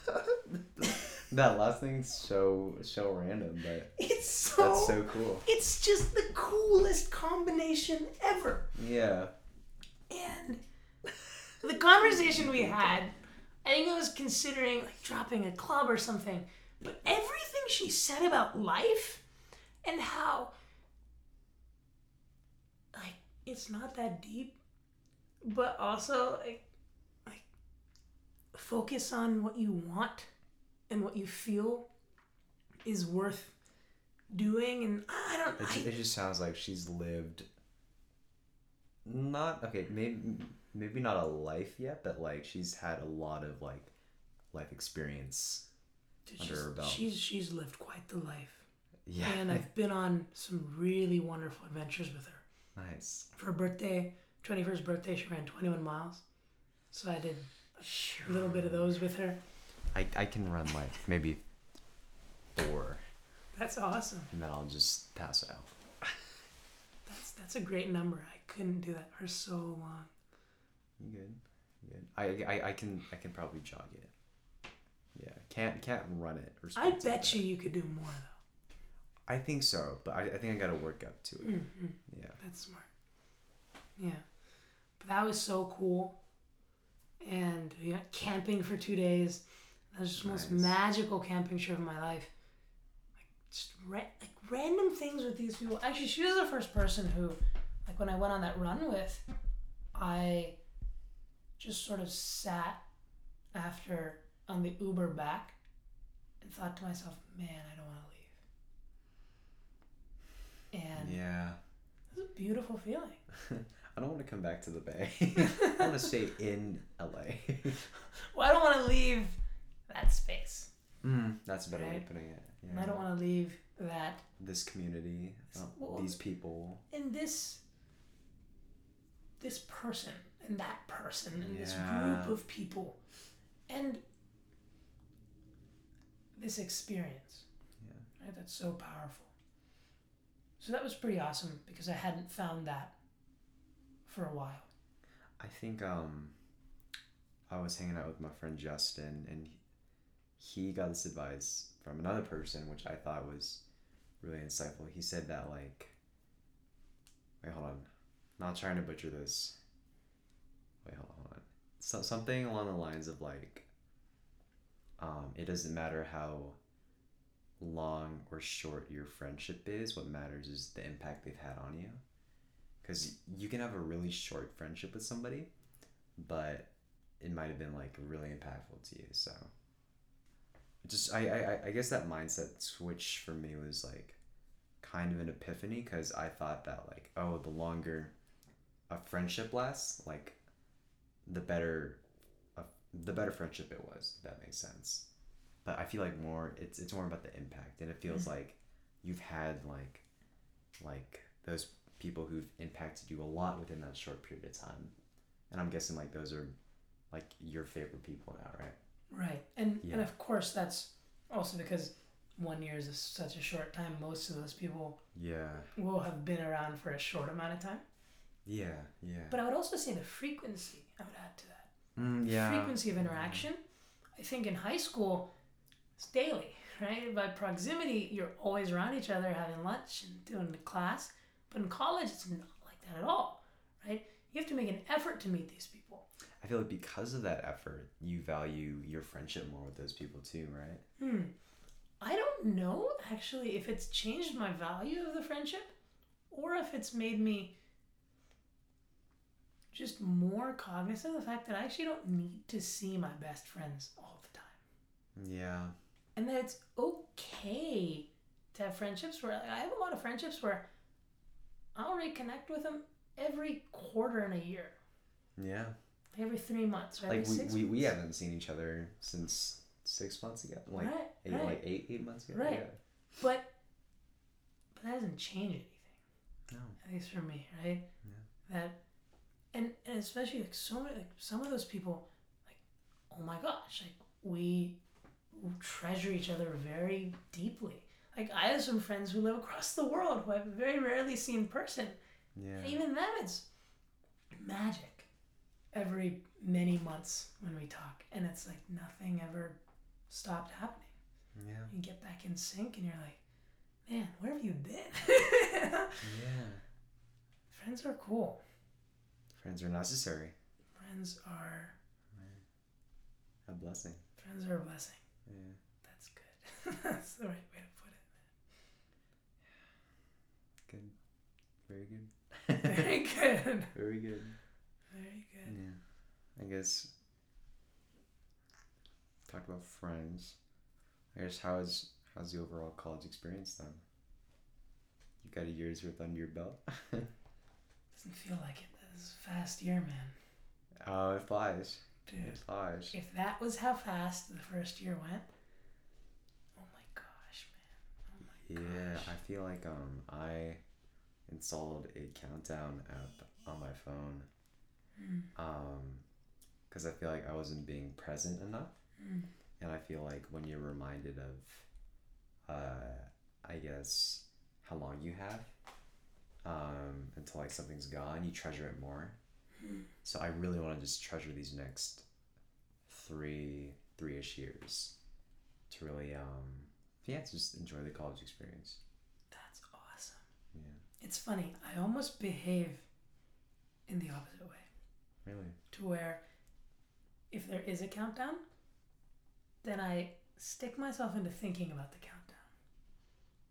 that last thing's so so random, but It's so. that's so cool. It's just the coolest combination ever. Yeah. And the conversation we had, I think I was considering like dropping a club or something. But everything she said about life and how like it's not that deep, but also like like focus on what you want and what you feel is worth doing and I don't It, I, it just sounds like she's lived. Not okay. Maybe maybe not a life yet, but like she's had a lot of like life experience. Dude, under she's, her belt. she's she's lived quite the life. Yeah. And I've been on some really wonderful adventures with her. nice. For her birthday, 21st birthday, she ran 21 miles. So I did a little bit of those with her. I I can run like maybe four, That's awesome. and then I'll just pass out. That's that's a great number. I couldn't do that for so long. You good? You good? I, I I can I can probably jog it. Yeah. Can't can't run it. Or. Something. I bet you you could do more though. I think so, but I, I think I gotta work up to it. Mm-hmm. Yeah. That's smart. Yeah. But that was so cool. And went camping for two days. That was just the most magical camping trip of my life. Like just ra- like random things with these people. Actually, she was the first person who, like when I went on that run with, I just sort of sat after on the Uber back and thought to myself, man, I don't want to leave. And Yeah. it was a beautiful feeling. I don't want to come back to the Bay. I want to stay in LA. Well, I don't want to leave that space. mm, that's a better way of putting it. And Yeah. I don't want to leave that this community, uh, Well- these people. and this this person and that person and this group of people and this experience. Yeah. Right? That's so powerful. So that was pretty awesome because I hadn't found that for a while. I think um, I was hanging out with my friend Justin, and he got this advice from another person, which I thought was really insightful. He said that like, wait, hold on, not trying to butcher this. Wait, hold on, hold on. So something along the lines of like, um, it doesn't matter how long or short your friendship is. What matters is the impact they've had on you because you can have a really short friendship with somebody but it might have been like really impactful to you so just i i, I guess that mindset switch for me was like kind of an epiphany because i thought that like oh the longer a friendship lasts like the better a, the better friendship it was if that makes sense but i feel like more it's it's more about the impact and it feels mm-hmm. like you've had like like those people who've impacted you a lot within that short period of time. And I'm guessing like those are like your favorite people now, right? Right. And and of course that's also because one year is such a short time. Most of those people Yeah. will have been around for a short amount of time. Yeah. Yeah. But I would also say the frequency, I would add to that. Mm, yeah. Frequency of interaction. I think in high school, it's daily, right? By proximity, you're always around each other, having lunch and doing the class. But in college, it's not like that at all, right? You have to make an effort to meet these people. I feel like because of that effort, you value your friendship more with those people too, right? Hmm. I don't know actually if it's changed my value of the friendship or if it's made me just more cognizant of the fact that I actually don't need to see my best friends all the time. Yeah. And that it's okay to have friendships where like, I have a lot of friendships where I'll reconnect with them every quarter in a year, Yeah. Every three months, every Like we, six we, we haven't seen each other since six months ago. Like right, eight right. like eight eight months ago. Right. But but that doesn't change anything. No. At least for me, right? Yeah. That and, and especially like so many like some of those people, like, oh my gosh, like we treasure each other very deeply. Like I have some friends who live across the world who I've very rarely seen in person. Yeah. And even them it's magic every many months when we talk. And it's like nothing ever stopped happening. Yeah. You get back in sync, and you're like, man, where have you been? Yeah. Friends are cool. Friends are necessary. Friends are A blessing. friends are a blessing. Yeah. That's good. That's the right way to put it. Good. Very good. Very good. Very good. Very good. Yeah. I guess talked about friends. I guess how is how's the overall college experience then? You got a year's worth under your belt. Doesn't feel like it. This is a fast year, man. Oh, it flies. Dude. It flies. If that was how fast the first year went, oh my gosh, man. Oh my Yeah, gosh. I feel like um I installed a countdown app on my phone Mm, um because I feel like I wasn't being present enough. mm, and I feel like when you're reminded of, uh, I guess how long you have, um, until like something's gone, you treasure it more. mm. So I really want to just treasure these next three three-ish years to really um yeah just enjoy the college experience. That's awesome. Yeah, It's funny. I almost behave in the opposite way. Really. to where if there is a countdown, then I stick myself into thinking about the countdown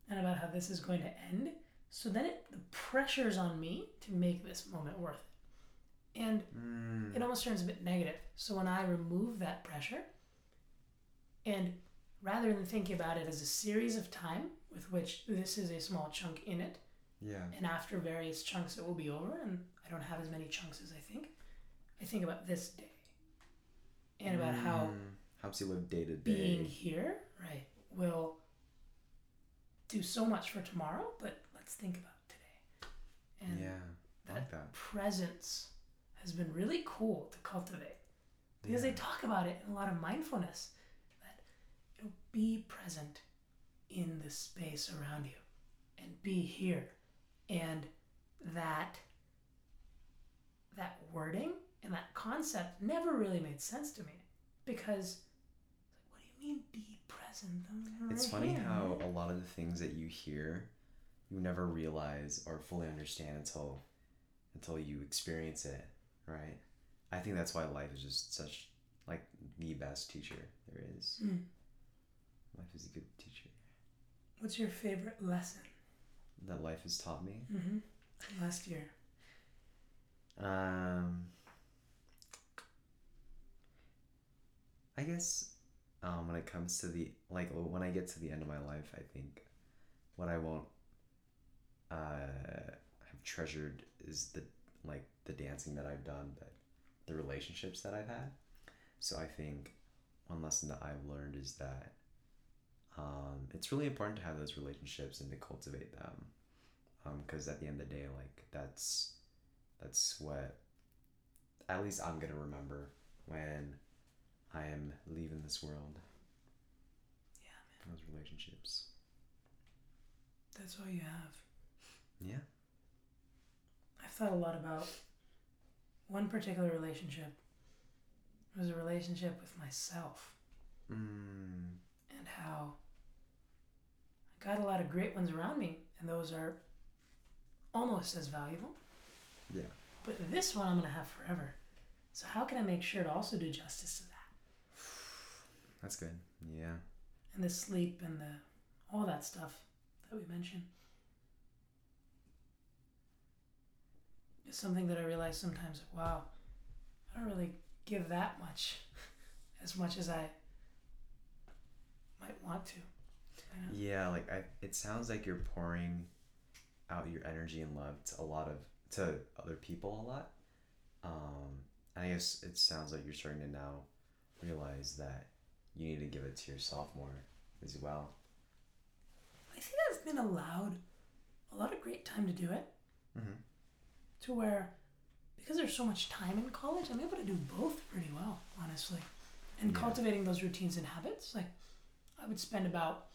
and about how this is going to end. So then it, the pressure's on me to make this moment worth it. And Mm. it almost turns a bit negative. So when I remove that pressure, and rather than thinking about it as a series of time with which this is a small chunk in it, Yeah. and after various chunks it will be over and i don't have as many chunks as i think i think about this day and about how mm-hmm. helps you live day to day. being here right will do so much for tomorrow but let's think about today and Yeah, I like that. presence has been really cool to cultivate because Yeah. they talk about it in a lot of mindfulness that you know be present in the space around you and be here and that that wording and that concept never really made sense to me because what do you mean be present I'm It's funny here, how a lot of the things that you hear, you never realize or fully understand until until you experience it, right? I think that's why life is just such like the best teacher there is. Mm. Life is a good teacher what's your favorite lesson that life has taught me. mm-hmm. last year Um, I guess um, when it comes to the like when I get to the end of my life, I think what I won't uh, have treasured is the like the dancing that I've done, but the relationships that I've had. So I think one lesson that I've learned is that um, it's really important to have those relationships and to cultivate them, because at the end of the day, like that's that's what at least I'm gonna remember when I am leaving this world. Yeah, man. Those relationships. that's all you have Yeah. I've thought a lot about one particular relationship. It was a relationship with myself Mm. and how I got a lot of great ones around me, and those are almost as valuable. Yeah. But this one I'm going to have forever. So, how can I make sure to also do justice to? That's good. Yeah. And the sleep and the all that stuff that we mentioned. It's something that I realize sometimes, like, wow, I don't really give that much as much as I might want to. Yeah, like I it sounds like you're pouring out your energy and love to a lot of to other people a lot. Um and I guess it sounds like you're starting to now realize that you need to give it to yourself more as well. I think I've been allowed a lot of great time to do it Mm-hmm. to where because there's so much time in college, I'm able to do both pretty well, honestly. And Yeah. cultivating those routines and habits, like I would spend about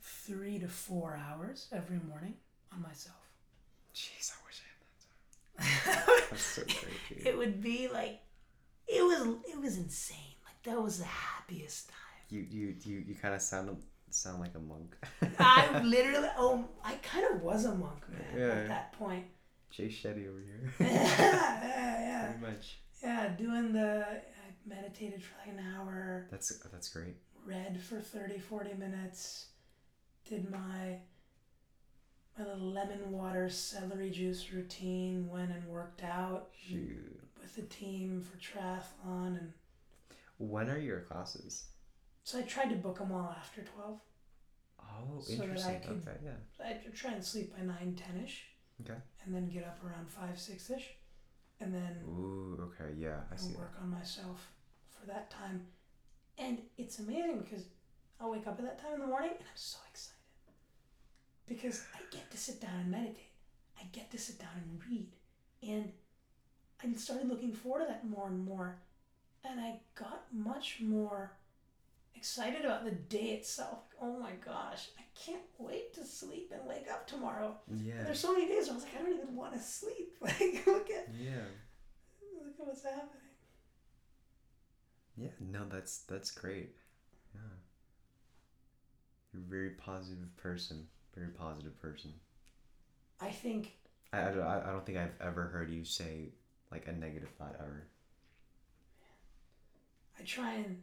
three to four hours every morning on myself. Jeez, I wish I had that. Time. That's so great. it would be like it was it was insane. That was the happiest time. You you you, you kind of sound sound like a monk. I literally, oh, I kind of was a monk, man, Yeah. at that point. Jay Shetty over here. yeah, yeah, Pretty much. yeah. Doing the, I meditated for like an hour, That's that's great. read for 30, 40 minutes, did my my little lemon water celery juice routine, went and worked out Shoot. with the team for triathlon, and When are your classes? so I tried to book them all after 12. Oh, So that I interesting. could- Okay, yeah. So I try and sleep by 9, 10 ish. Okay. And then get up around 5, 6 ish. And then Ooh, okay, yeah, I see that. work on myself for that time. And it's amazing because I'll wake up at that time in the morning and I'm so excited. Because I get to sit down and meditate. I get to sit down and read. And I started looking forward to that more and more. And I got much more excited about the day itself. Oh my gosh, I can't wait to sleep and wake up tomorrow. Yeah. There's so many days where I was like, I don't even want to sleep. Like, look at Yeah. look at what's happening. Yeah, no, that's that's great. Yeah. You're a very positive person. Very positive person. I think I, I, don't- I I don't think I've ever heard you say like a negative thought ever. I try and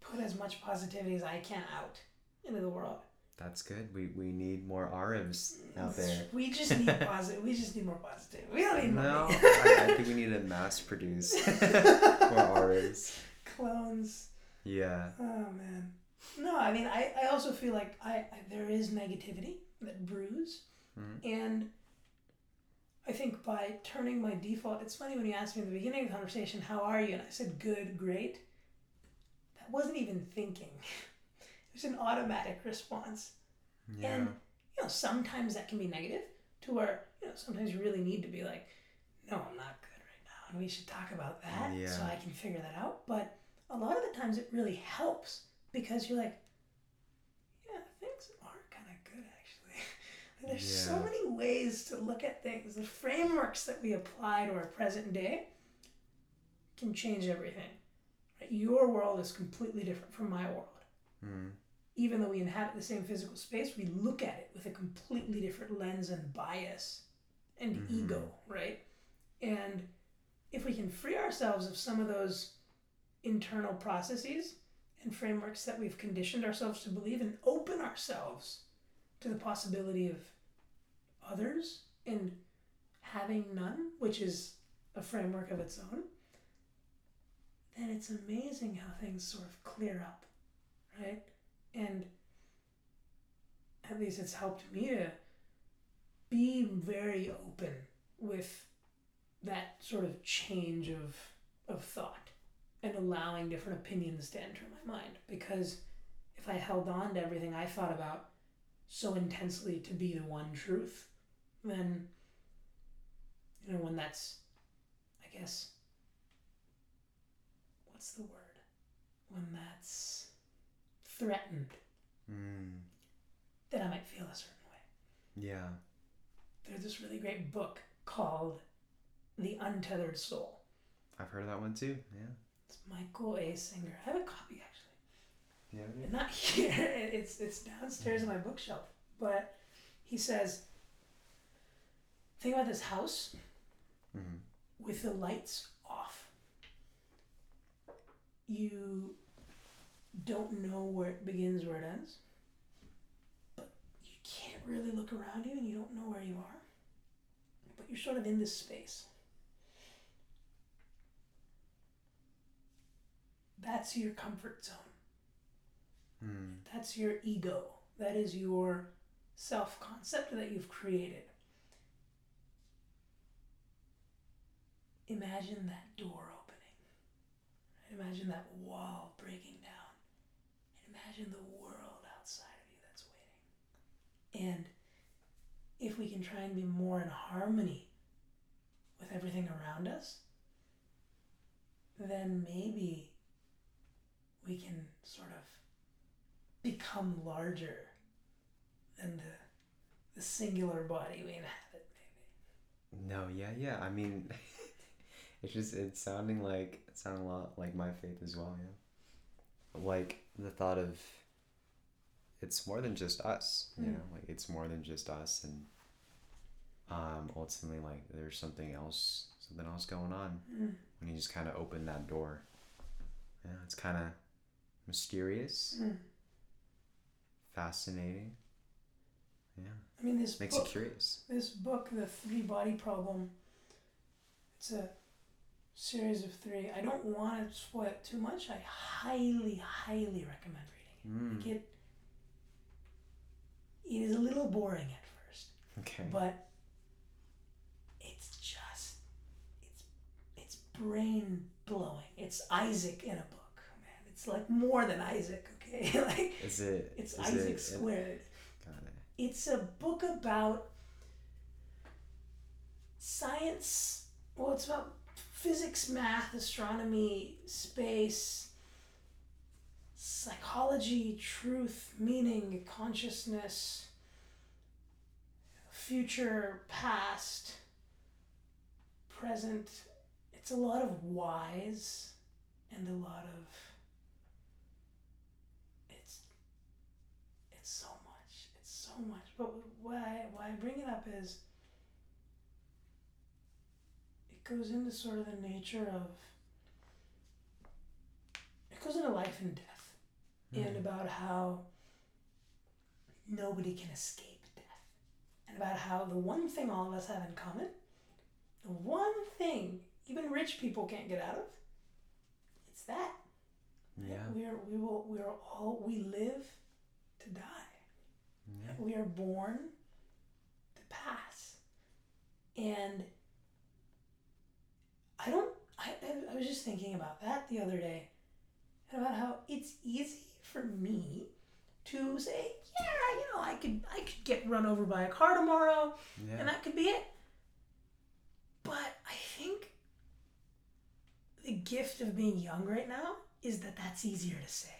put as much positivity as I can out into the world. That's good. We we need more Arabs out there. We just need positive. We just need more positive. We don't need No. I, I think we need to mass produce more Arabs. Clones. Yeah. Oh man. No, I mean, I, I also feel like I, I there is negativity that brews, Mhm. and I think by turning my default, it's funny when you asked me in the beginning of the conversation, "How are you?" and I said, "Good, great." That wasn't even thinking. It was an automatic response. Yeah. And you know, sometimes that can be negative to where, you know, sometimes you really need to be like, no, I'm not good right now. And we should talk about that yeah. so I can figure that out. But a lot of the times it really helps because you're like, yeah, things are kind of good actually. There's so many ways to look at things. The frameworks that we apply to our present day can change everything. Right? Your world is completely different from my world Mm. even though we inhabit the same physical space, we look at it with a completely different lens and bias and Mhm. ego, right? And if we can free ourselves of some of those internal processes and frameworks that we've conditioned ourselves to believe and open ourselves to the possibility of others and having none, which is a framework of its own, then it's amazing how things sort of clear up, right? And at least it's helped me to be very open with that sort of change of of thought and allowing different opinions to enter my mind because if I held on to everything I thought about so intensely to be the one truth, then you know when that's I guess what's the word? When that's threatened, Mm. then I might feel a certain way. Yeah. There's this really great book called The Untethered Soul. I've heard of that one too. Yeah. It's Michael A. Singer. I have a copy Yeah. Not here. It's it's downstairs in my bookshelf. But he says, think about this house Mm-hmm. with the lights off. You don't know where it begins, where it ends. But you can't really look around you and you don't know where you are. But you're sort of in this space. That's your comfort zone. Mm. That's your ego. That is your self concept that you've created. Imagine that door opening. Imagine that wall breaking down. And imagine the world outside of you that's waiting. And if we can try and be more in harmony with everything around us, then maybe we can sort of become larger than the, the singular body we inhabit, maybe. No, yeah, yeah. I mean, it's just it's sounding like it sounding a lot like my faith as well. Yeah. like the thought of it's more than just us you Mm. know like it's more than just us and um ultimately like there's something else something else going on Mm. when you just kind of open that door yeah it's kind of mysterious Mm. Fascinating yeah I mean, this makes book, you curious this book, The Three Body Problem, it's a series of three. I don't want to spoil it too much. I highly, highly recommend reading mm. it. Like it, it is a little boring at first, okay but it's just, it's, it's brain blowing. It's Isaac in a book, man. It's like more than Isaac, okay? like is it it's is Isaac it, squared. got it It's a book about science. Well, it's about physics, math, astronomy, space, psychology, truth, meaning, consciousness, future, past, present. It's a lot of whys and a lot of it's it's so much. It's so much. But why why I bring it up is it goes into sort of the nature of it goes into life and death and Mm. about how nobody can escape death and about how the one thing all of us have in common the one thing even rich people can't get out of it's that yeah we are we will we are all we live to die. Yeah. We are born to pass. And i don't I, I- was just thinking about that the other day and about how it's easy for me to say yeah you know i could i could get run over by a car tomorrow yeah. and that could be it. But i think the gift of being young right now is that that's easier to say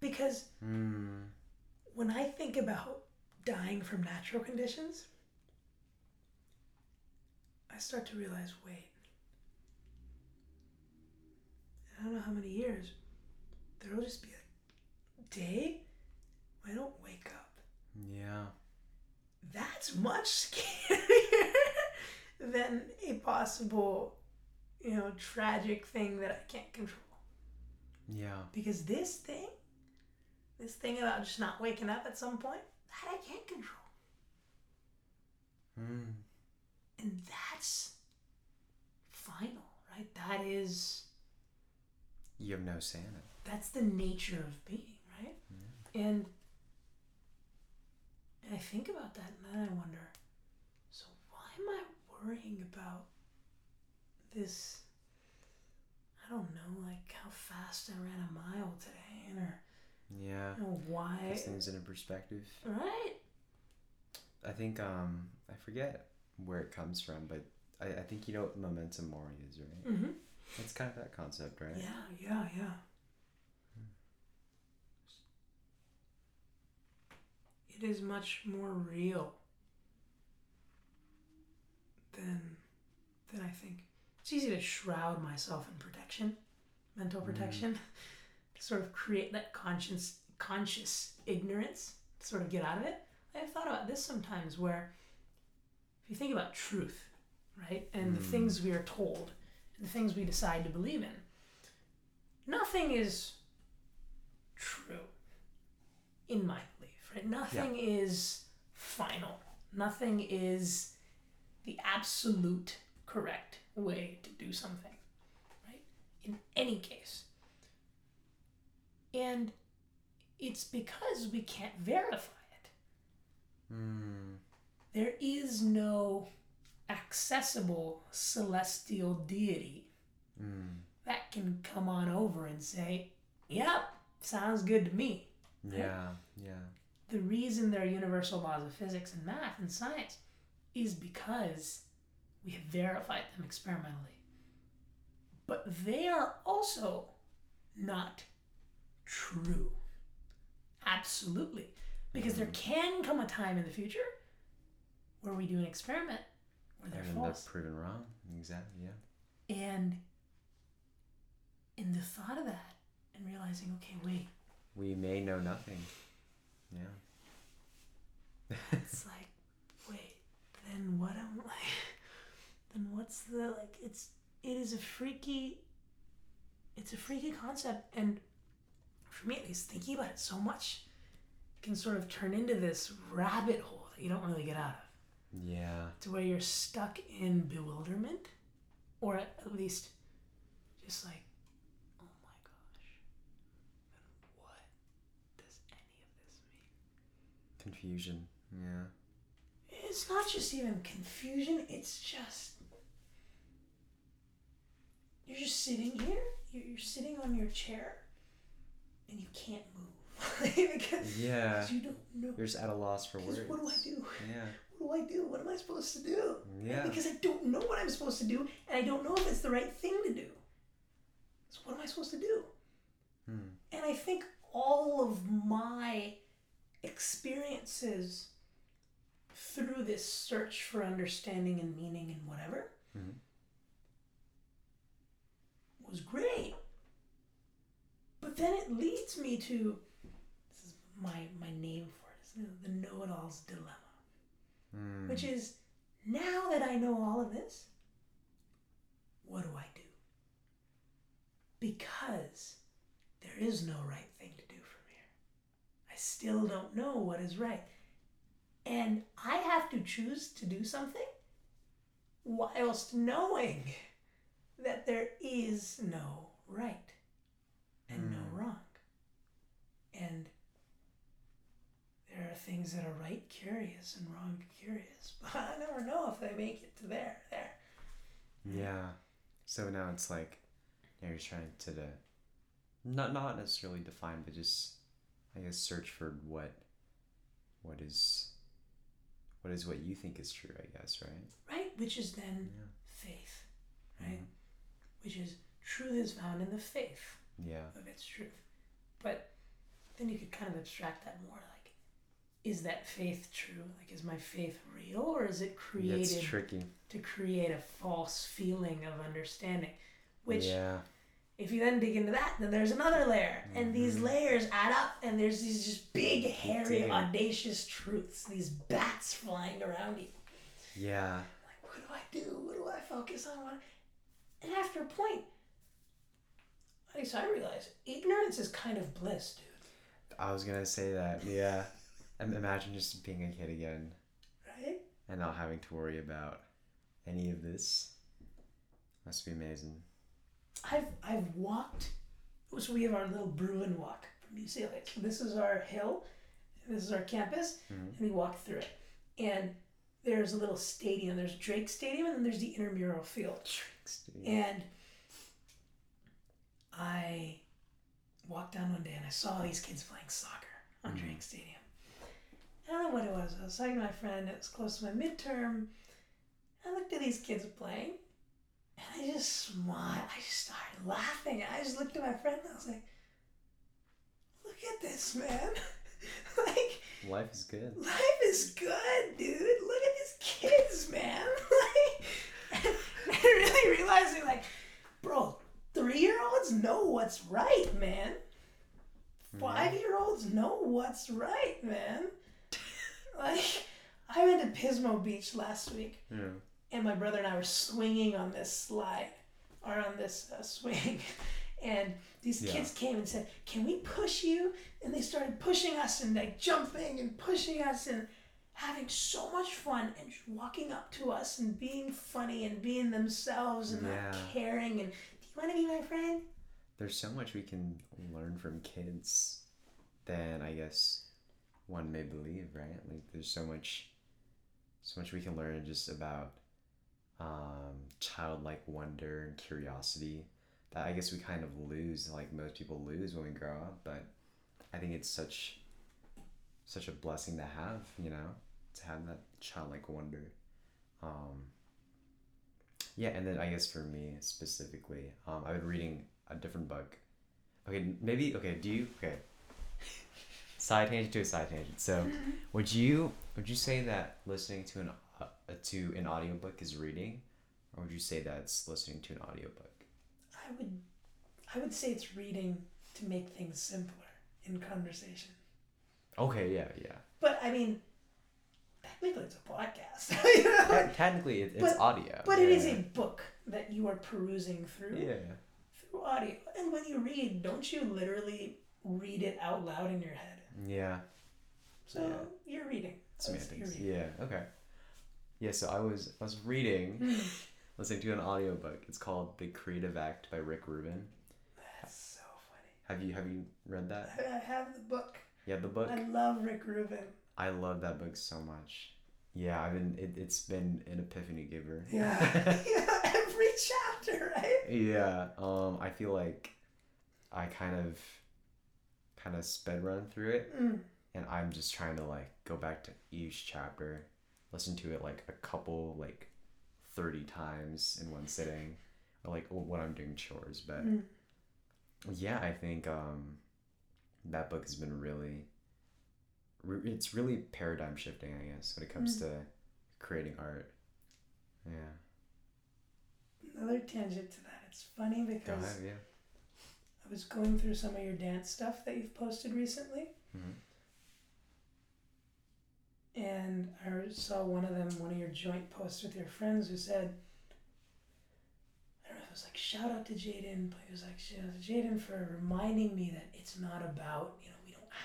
because mm. when I think about dying from natural conditions, I start to realize wait, I don't know how many years, there'll just be a day when I don't wake up. yeah That's much scarier than a possible, you know, tragic thing that I can't control. yeah Because this thing, this thing about just not waking up at some point, that I can't control. mm. And that's final, right? That is, you have no say in it that's the nature of being, right? And, and I think about that and then I wonder, so why am I worrying about this? I don't know, like how fast I ran a mile today, or yeah why? puts things into perspective Right? I think um I forget where it comes from, but I, I think you know what momentum mori is, right? Mm-hmm. It's kind of that concept, right? Yeah, yeah, yeah. It is much more real than than I think. It's easy to shroud myself in protection, mental Mm. protection, to sort of create that conscious conscious ignorance, to sort of get out of it. I've thought about this sometimes where if you think about truth, right? And the Mm. things we are told, and the things we decide to believe in, nothing is true in my belief, right? Nothing is final. Nothing is the absolute correct way to do something, right? In any case. And it's because we can't verify it. Mm. There is no accessible celestial deity Mm. that can come on over and say, Yep, sounds good to me. Yeah, yeah. The reason there are universal laws of physics and math and science is because we have verified them experimentally. But they are also not true. Absolutely. Because there can come a time in the future where we do an experiment where they're And false. proven wrong. Exactly, yeah. And in the thought of that and realizing, okay, wait, We may know nothing. Yeah. it's like, wait, then what am I? then what's the like? It's it is a freaky, it's a freaky concept, and for me at least, thinking about it so much can sort of turn into this rabbit hole that you don't really get out of. Yeah. to where you're stuck in bewilderment or at least just like oh my gosh what does any of this mean Confusion. Yeah. it's not just even confusion it's just you're just sitting here you're sitting on your chair and you can't move because Yeah. you don't know You're just at a loss for words. what do i do Yeah. what do I do? What am I supposed to do? Yeah. Because I don't know what I'm supposed to do, and I don't know if it's the right thing to do. So what am I supposed to do? Hmm. And I think all of my experiences through this search for understanding and meaning and whatever Mhm. was great. But then it leads me to this is my my name for it, the know-it-all's dilemma Hmm. which is now that I know all of this, what do I do? Because there is no right thing to do from here. I still don't know what is right. And I have to choose to do something whilst knowing that there is no right and Hmm. no wrong. And there are things that are right curious and wrong curious, but I never know if they make it to there. There. Yeah. So now it's like you're trying to not not necessarily define, but just I guess search for what what is what is what you think is true, I guess, right? Right? Which is then Yeah. faith. Right? Mhm. Which is truth is found in the faith Yeah. of its truth. But then you could kind of abstract that more like is that faith true? Like is my faith real or is it created tricky. to create a false feeling of understanding? Which yeah. if you then dig into that, then there's another layer, and these Mhm. layers add up, and there's these just big, hairy, digging. audacious truths, these bats flying around you. Yeah. Like, what do I do? What do I focus on? What? And after a point, at least I realize ignorance is kind of bliss, dude. I was gonna say that. Yeah. Im- Imagine just being a kid again Right? and not having to worry about any of this. Must be amazing. I've I've walked. So we have our little Bruin walk from UCLA. So this is our hill. This is our campus, Mhm. and we walk through it. And there's a little stadium. There's Drake Stadium, and then there's the intramural field. Tricks, dude. And I walked down one day and I saw these kids playing soccer on Mhm. Drake Stadium. I don't know what it was. I was talking to my friend. It was close to my midterm. I looked at these kids playing, and I just smiled. I just started laughing. I just looked at my friend and I was like, "Look at this, man! like, Life is good. life is good, dude. Look at these kids, man. like, and I really realizing, like, bro, three-year-olds know what's right, man. Five-year-olds know what's right, man. like, I went to Pismo Beach last week, Yeah. and my brother and I were swinging on this slide, or on this uh, swing, and these Yeah. kids came and said, "Can we push you?" And they started pushing us and like jumping and pushing us and having so much fun and just walking up to us and being funny and being themselves and Yeah. not caring and you want to be my friend? There's so much we can learn from kids than I guess one may believe, right? Like there's so much so much we can learn just about um, childlike wonder and curiosity that I guess we kind of lose, like most people lose when we grow up. But I think it's such such a blessing to have, you know, to have that childlike wonder. Um, yeah, and then I guess for me specifically, um, I've been reading a different book. Okay, maybe okay. Do you okay? side tangent to a side tangent. So, would you would you say that listening to an uh, to an audiobook is reading, or would you say that's listening to an audiobook? I would I would say it's reading to make things simpler in conversation. Okay, yeah, yeah. But I mean, technically it's a podcast. you know? Te- technically, it, it's But- audio. But it is a book that you are perusing through Yeah. through audio. And when you read, don't you literally read it out loud in your head? Yeah. So Yeah. you're reading. I would you're Semantics. reading. Yeah. Okay. Yeah. So I was I was reading, listening to an audiobook. It's called The Creative Act by Rick Rubin. That's so funny. Have you have you read that? I I have the book. Yeah, the book. I love Rick Rubin. I love that book so much. Yeah, I've been. It, it's been an epiphany giver. Yeah. yeah, every chapter, right? yeah. Um. I feel like I kind of, kind of sped run through it, Mm. and I'm just trying to like go back to each chapter, listen to it like a couple like, thirty times in one sitting, or like when I'm doing chores. But Mm. yeah, I think um, that book has been really. Re- It's really paradigm shifting, I guess, when it comes Mm. to creating art. Yeah. Another tangent to that. It's funny because ahead. Yeah. I was going through some of your dance stuff that you've posted recently, Mhm. and I saw one of them, one of your joint posts with your friends, who said, I don't know if it was like shout out to Jayden, but it was like shout out to Jayden for reminding me that it's not about you know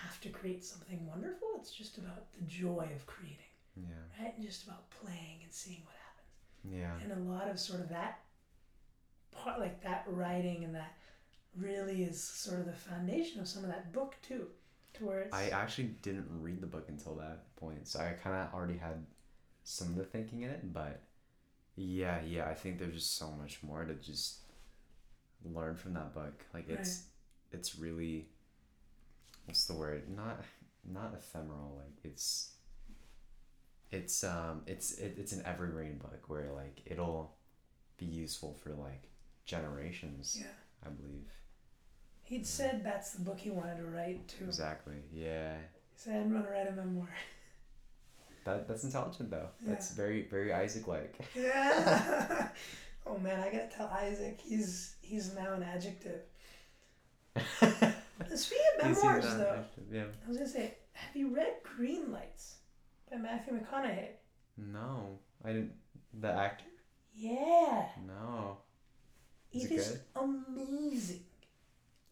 have to create something wonderful. It's just about the joy of creating, Yeah. right? And just about playing and seeing what happens. Yeah. and a lot of sort of that part like that writing and that really is sort of the foundation of some of that book too to where I actually didn't read the book until that point, so I kind of already had some of the thinking in it. But yeah, yeah, I think there's just so much more to just learn from that book. Like it's it's really what's the word? Not not ephemeral. Like it's it's um it's it, it's an evergreen book where like it'll be useful for like generations. yeah I believe he'd said that's the book he wanted to write too exactly. Yeah. he said i'm to write a memoir That that's intelligent though. Yeah. That's very very Isaac like. yeah oh man i gotta tell isaac he's he's now an adjective speaking of memoirs though Yeah. i was gonna say have you read green lights by matthew mcconaughey No, I didn't. The actor? yeah No. Is it it is good? amazing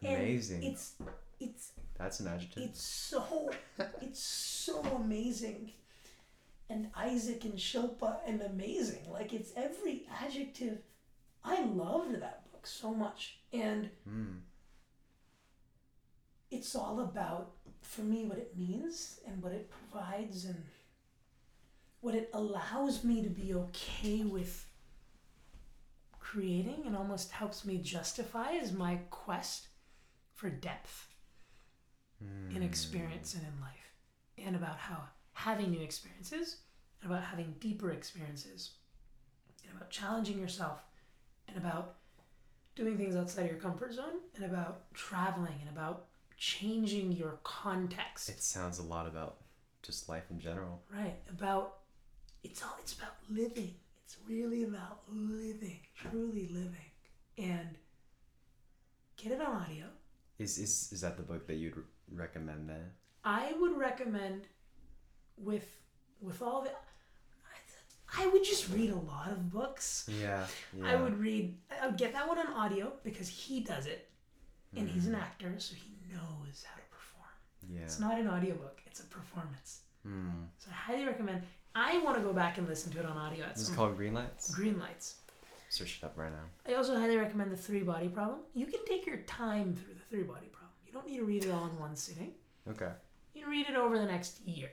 And Amazing. It's it's That's an adjective. it's so it's so amazing. And Isaac and Shilpa and amazing. Like it's every adjective. I loved that book so much. And Hmm. It's all about for me what it means and what it provides and what it allows me to be okay with creating and almost helps me justify is my quest for depth in Hmm. experience and in life, and about how having new experiences, and about having deeper experiences, and about challenging yourself, and about doing things outside of your comfort zone, and about traveling, and about changing your context. It sounds a lot about just life in general. right about it's all it's about living. It's really about living, truly living, and get it on audio. Is is is that the book that you'd recommend then? I would recommend with with all the I would just read a lot of books. Yeah. Yeah. I would read I would get that one on audio because he does it and he's an actor so he knows how to perform. Yeah. It's not an audiobook, it's a performance. Hmm. So I highly recommend I want to go back and listen to it on audio at This is some called Green Lights. Green Lights. Search it up right now. I also highly recommend the three body problem. You can take your time through the three body problem. You don't need to read it all in one sitting. Okay. You can read it over the next year.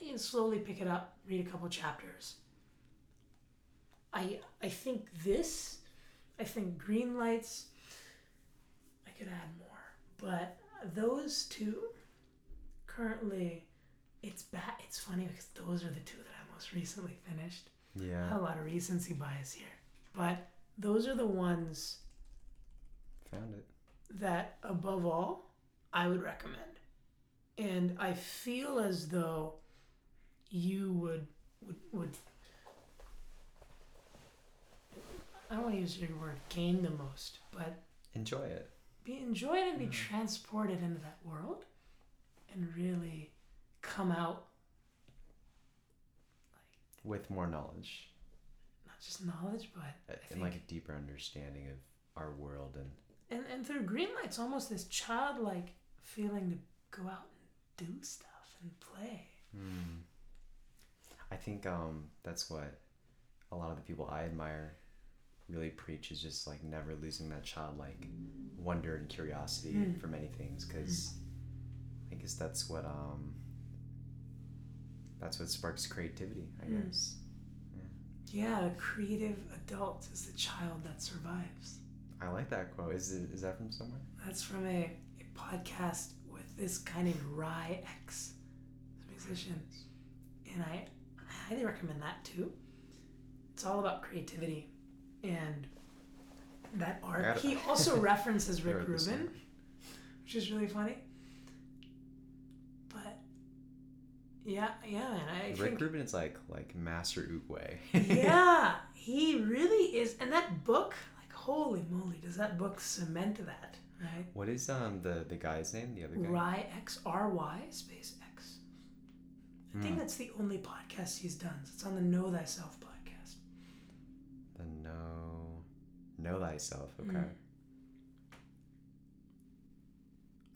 You can slowly pick it up, read a couple chapters. I I think this, I think green lights. I could add more, but those two, currently, it's bad. It's funny because those are the two that I most recently finished. Yeah. a lot of recency bias here, but those are the ones Found it. that above all I would recommend. And I feel as though you would would, would I don't want to use your word gain the most, but Enjoy it. Be enjoyed and be Mhm. transported into that world and really come out With more knowledge not just knowledge but uh, and like a deeper understanding of our world and and, and through green light's almost this childlike feeling to go out and do stuff and play Hmm. I think um that's what a lot of the people I admire really preach is just like never losing that childlike wonder and curiosity Mm. for many things because I guess that's what um that's what sparks creativity I Mm. guess yeah a creative adult is the child that survives I like that quote is it is that from somewhere That's from a, a podcast with this guy named Ry X, the musician. And I, I highly recommend that too. It's all about creativity and that art. gotta- He also references Rick Rubin, which is really funny. But yeah, yeah, man. I Rick think Rubin is like like master Oogway yeah, he really is. And that book, like, holy moly, does that book cement that, right? what is um the the guy's name the other guy Ry X R Y space X. I think Hmm. that's the only podcast he's done. It's on the Know Thyself podcast. The know know thyself okay Mm.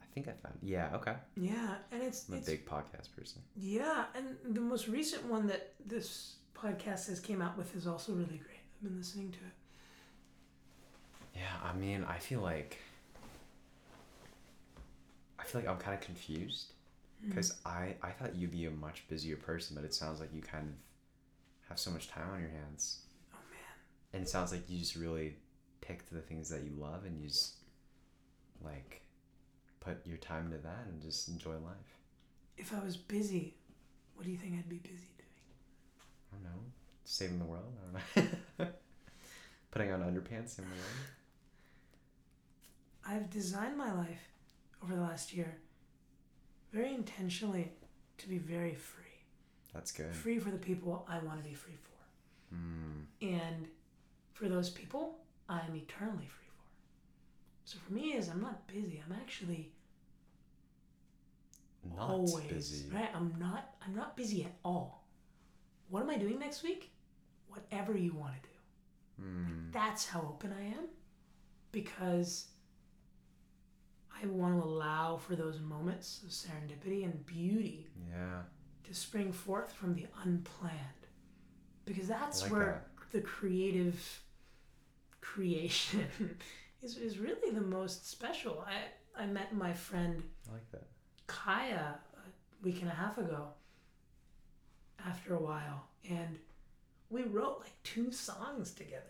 I think I found yeah okay Yeah, and it's, I'm a it's big podcast person yeah, and the most recent one that this podcast has came out with is also really great. I've been listening to it. Yeah, I mean, I feel like I feel like I'm kind of confused Mm. because I I thought you'd be a much busier person, but it sounds like you kind of have so much time on your hands, and it sounds like you just really picked the things that you love and you just like put your time to that and just enjoy life. if I was busy, what do you think I'd be busy doing? I don't know, saving the world. I don't know, putting on underpants in the world. I've designed my life over the last year very intentionally to be very free. That's good. Free for the people I want to be free for. Mm, And for those people, I am eternally free for. So for me, is I'm not busy. I'm actually not always busy. right. I'm not. I'm not busy at all. What am I doing next week? Whatever you want to do. Mm, That's how open I am, because I want to allow for those moments of serendipity and beauty yeah. to spring forth from the unplanned because that's like where the creative creation is, is really the most special I, I met my friend I like that. kaya a week and a half ago after a while and we wrote like two songs together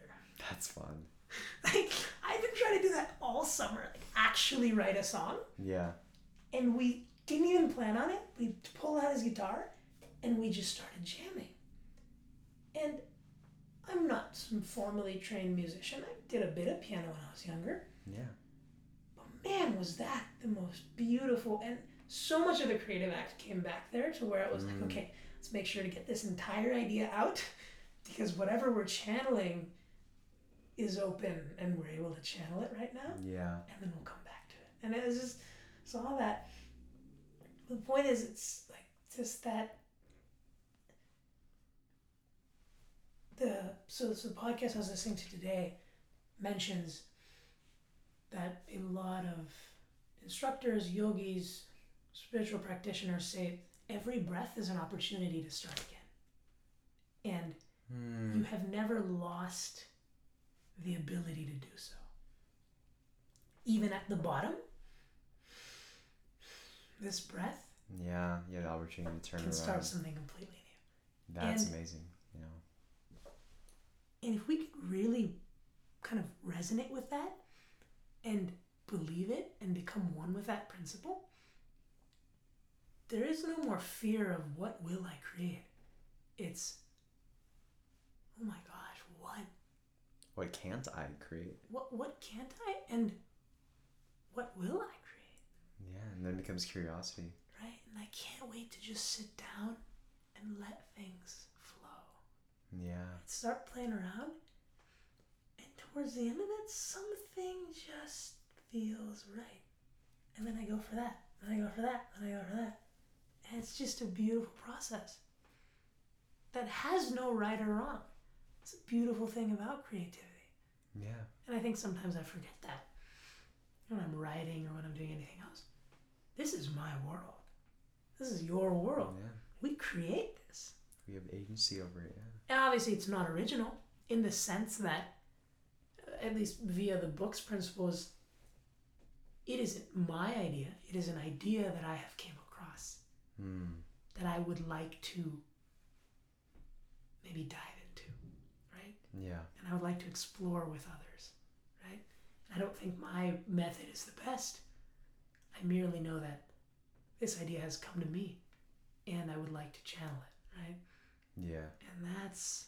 That's fun. like i've been trying to do that all summer like actually write a song Yeah. and we didn't even plan on it. We pulled out his guitar and we just started jamming. And I'm not some formally trained musician. I did a bit of piano when I was younger. Yeah. But man, was that the most beautiful and so much of the creative act came back there to where it was Mm. like, okay, let's make sure to get this entire idea out because whatever we're channeling is open and we're able to channel it right now Yeah. and then we'll come back to it. And it was just saw that. The point is, it's like just that. The so so the podcast I was listening to today mentions that a lot of instructors, yogis, spiritual practitioners say every breath is an opportunity to start again, and Hmm. you have never lost the ability to do so. Even at the bottom, this breath Yeah. Yeah. The opportunity to turn can around. start something completely new. That's and- amazing. And if we could really kind of resonate with that and believe it and become one with that principle, there is no more fear of what will I create. It's, oh my gosh, what What can't I create? what what can't I and what will I create? Yeah. And then it becomes curiosity. Right? And I can't wait to just sit down and let things. Yeah. Start playing around. And towards the end of it, something just feels right. And then I go for that. Then I go for that. Then I go for that. And it's just a beautiful process that has no right or wrong. It's a beautiful thing about creativity. Yeah. And I think sometimes I forget that when I'm writing or when I'm doing anything else. This is my world. This is your world. Yeah. We create this. We have agency over it. Yeah. Obviously, it's not original in the sense that, uh, at least via the book's principles, it isn't my idea. It is an idea that I have came across Hmm. that I would like to maybe dive into, right? Yeah. And I would like to explore with others, right? I don't think my method is the best. I merely know that this idea has come to me and I would like to channel it, right? Yeah. And that's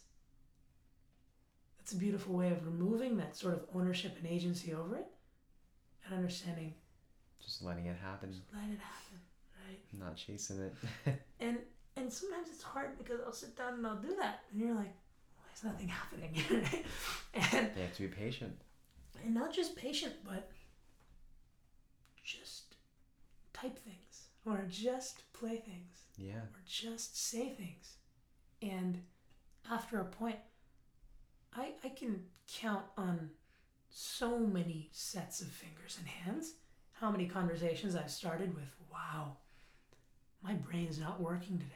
that's a beautiful way of removing that sort of ownership and agency over it and understanding Just letting it happen, just let it happen, right? not chasing it. And and sometimes it's hard because I'll sit down and I'll do that and you're like, why is nothing happening? and you have to be patient. and not just patient, but just type things or just play things Yeah. or just say things. And after a point, I, I can count on so many sets of fingers and hands how many conversations I've started with, wow, my brain's not working today.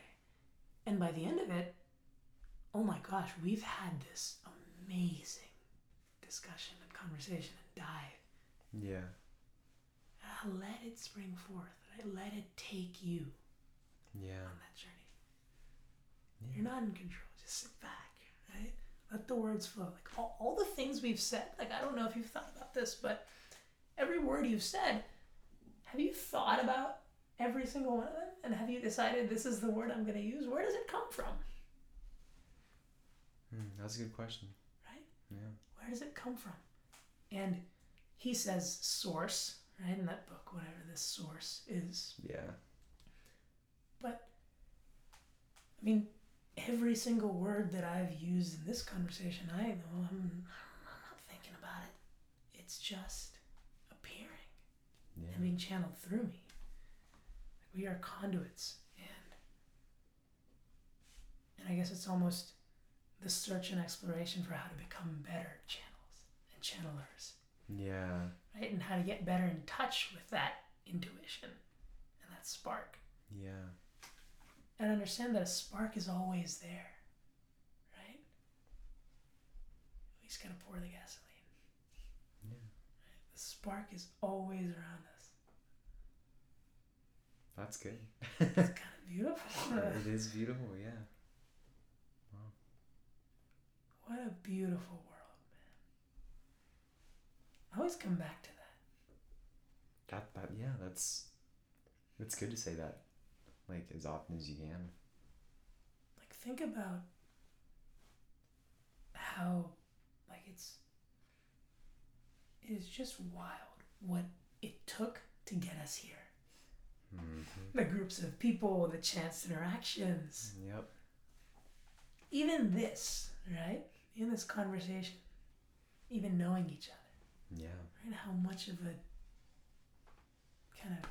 And by the end of it, oh my gosh, we've had this amazing discussion and conversation and dive. Yeah. I let it spring forth. I Let it take you Yeah. on that journey. Yeah. You're not in control. Just sit back, right? Let the words flow. Like all, all the things we've said. Like I don't know if you've thought about this, but every word you've said, have you thought about every single one of them? And have you decided this is the word I'm going to use? Where does it come from? Hmm, that's a good question. Right? Yeah. Where does it come from? And he says source, right? In that book, whatever this source is. Yeah. But I mean, every single word that I've used in this conversation, I know I'm, I'm not thinking about it. It's just appearing Yeah. and being channeled through me. Like we are conduits, and and I guess it's almost the search and exploration for how to become better channels and channelers, Yeah. right? And how to get better in touch with that intuition and that spark. Yeah. And understand that a spark is always there, right? We just gotta pour the gasoline. Yeah. The spark is always around us. That's good. It's kind of beautiful. it is beautiful. Yeah. what a beautiful world, man. I always come back to that. That that yeah. That's. It's good to say that, like as often as you can. Like, think about how, like, it's. It is just wild what it took to get us here. Mm-hmm. The groups of people, the chance interactions, Yep. even this, right? In this conversation, even knowing each other, Yeah. right? How much of a kind of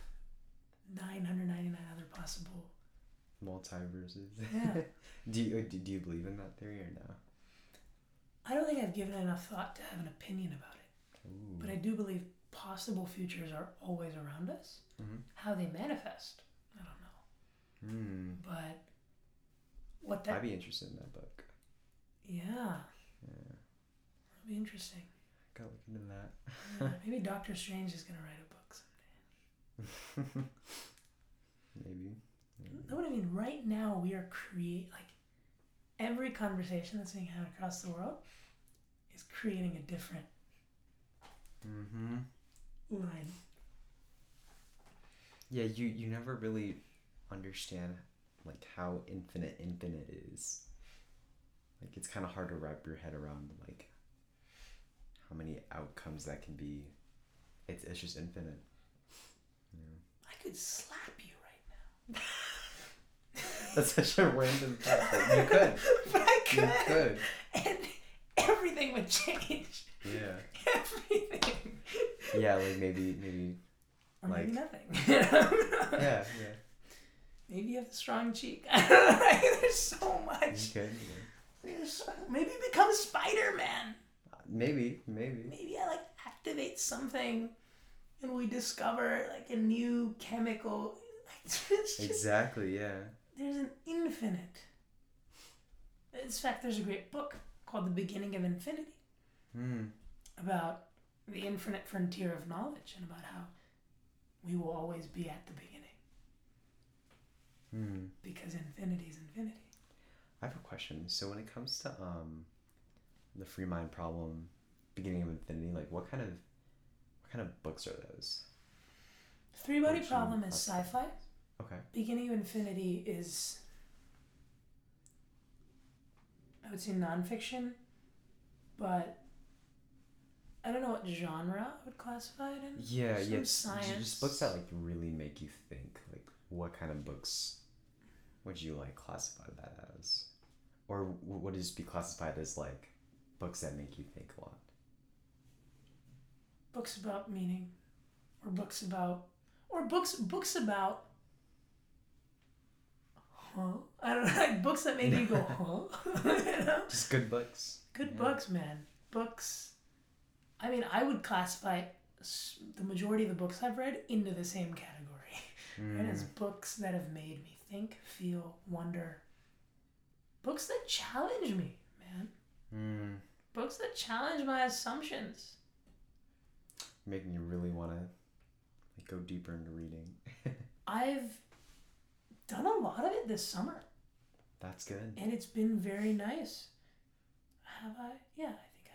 999 other possible. Multiverses. Yeah. do you do, you believe in that theory or no? I don't think I've given enough thought to have an opinion about it, Ooh. but I do believe possible futures are always around us. Mhm. How they manifest, I don't know. Hmm. But what that, I'd be interested in that book. yeah, Yeah. that'd be interesting. I Gotta look into that. Yeah, maybe Doctor Strange is gonna write a Maybe. know what I mean? Right now, we are create like every conversation that's being had across the world is creating a different Mm-hmm. line. Yeah, you you never really understand like how infinite infinite is. Like it's kind of hard to wrap your head around like how many outcomes that can be. It's it's just infinite. Could slap you right now. That's such a random thought. but You could. but I You could, could. and everything would change. Yeah. Everything. yeah, like maybe maybe or maybe Like- nothing. yeah, yeah. Maybe you have a strong cheek. like, there's so You much. could, yeah. There's so, maybe become Spider Man. Maybe, maybe. Maybe I like activate something, and we discover like a new chemical. Just, Exactly, yeah. there's an infinite. In fact, there's a great book called The Beginning of Infinity Hmm. about the infinite frontier of knowledge and about how we will always be at the beginning Hmm. because infinity is infinity. I have a question. So when it comes to um the free mind problem, beginning of infinity, like what kind of kind of books are those? Three body Which problem is sci-fi. Okay. Beginning of Infinity is, I would say, nonfiction, but I don't know what genre I would classify it in. Yeah, Some yeah. Just, science. just books that like really make you think. Like what kind of books would you like classify that as? Or would it just be classified as like books that make you think a lot? Books about meaning, or books about, or books books about. Huh? I don't know, like books that make you go, huh? you know? Just good books. Good Yeah. books, man. Books. I mean, I would classify the majority of the books I've read into the same category. Right? As Mm. books that have made me think, feel, wonder. Books that challenge me, man. Mm. Books that challenge my assumptions. Making you really want to like go deeper into reading. I've done a lot of it this summer, That's good. and it's been very nice. Have I? Yeah, I think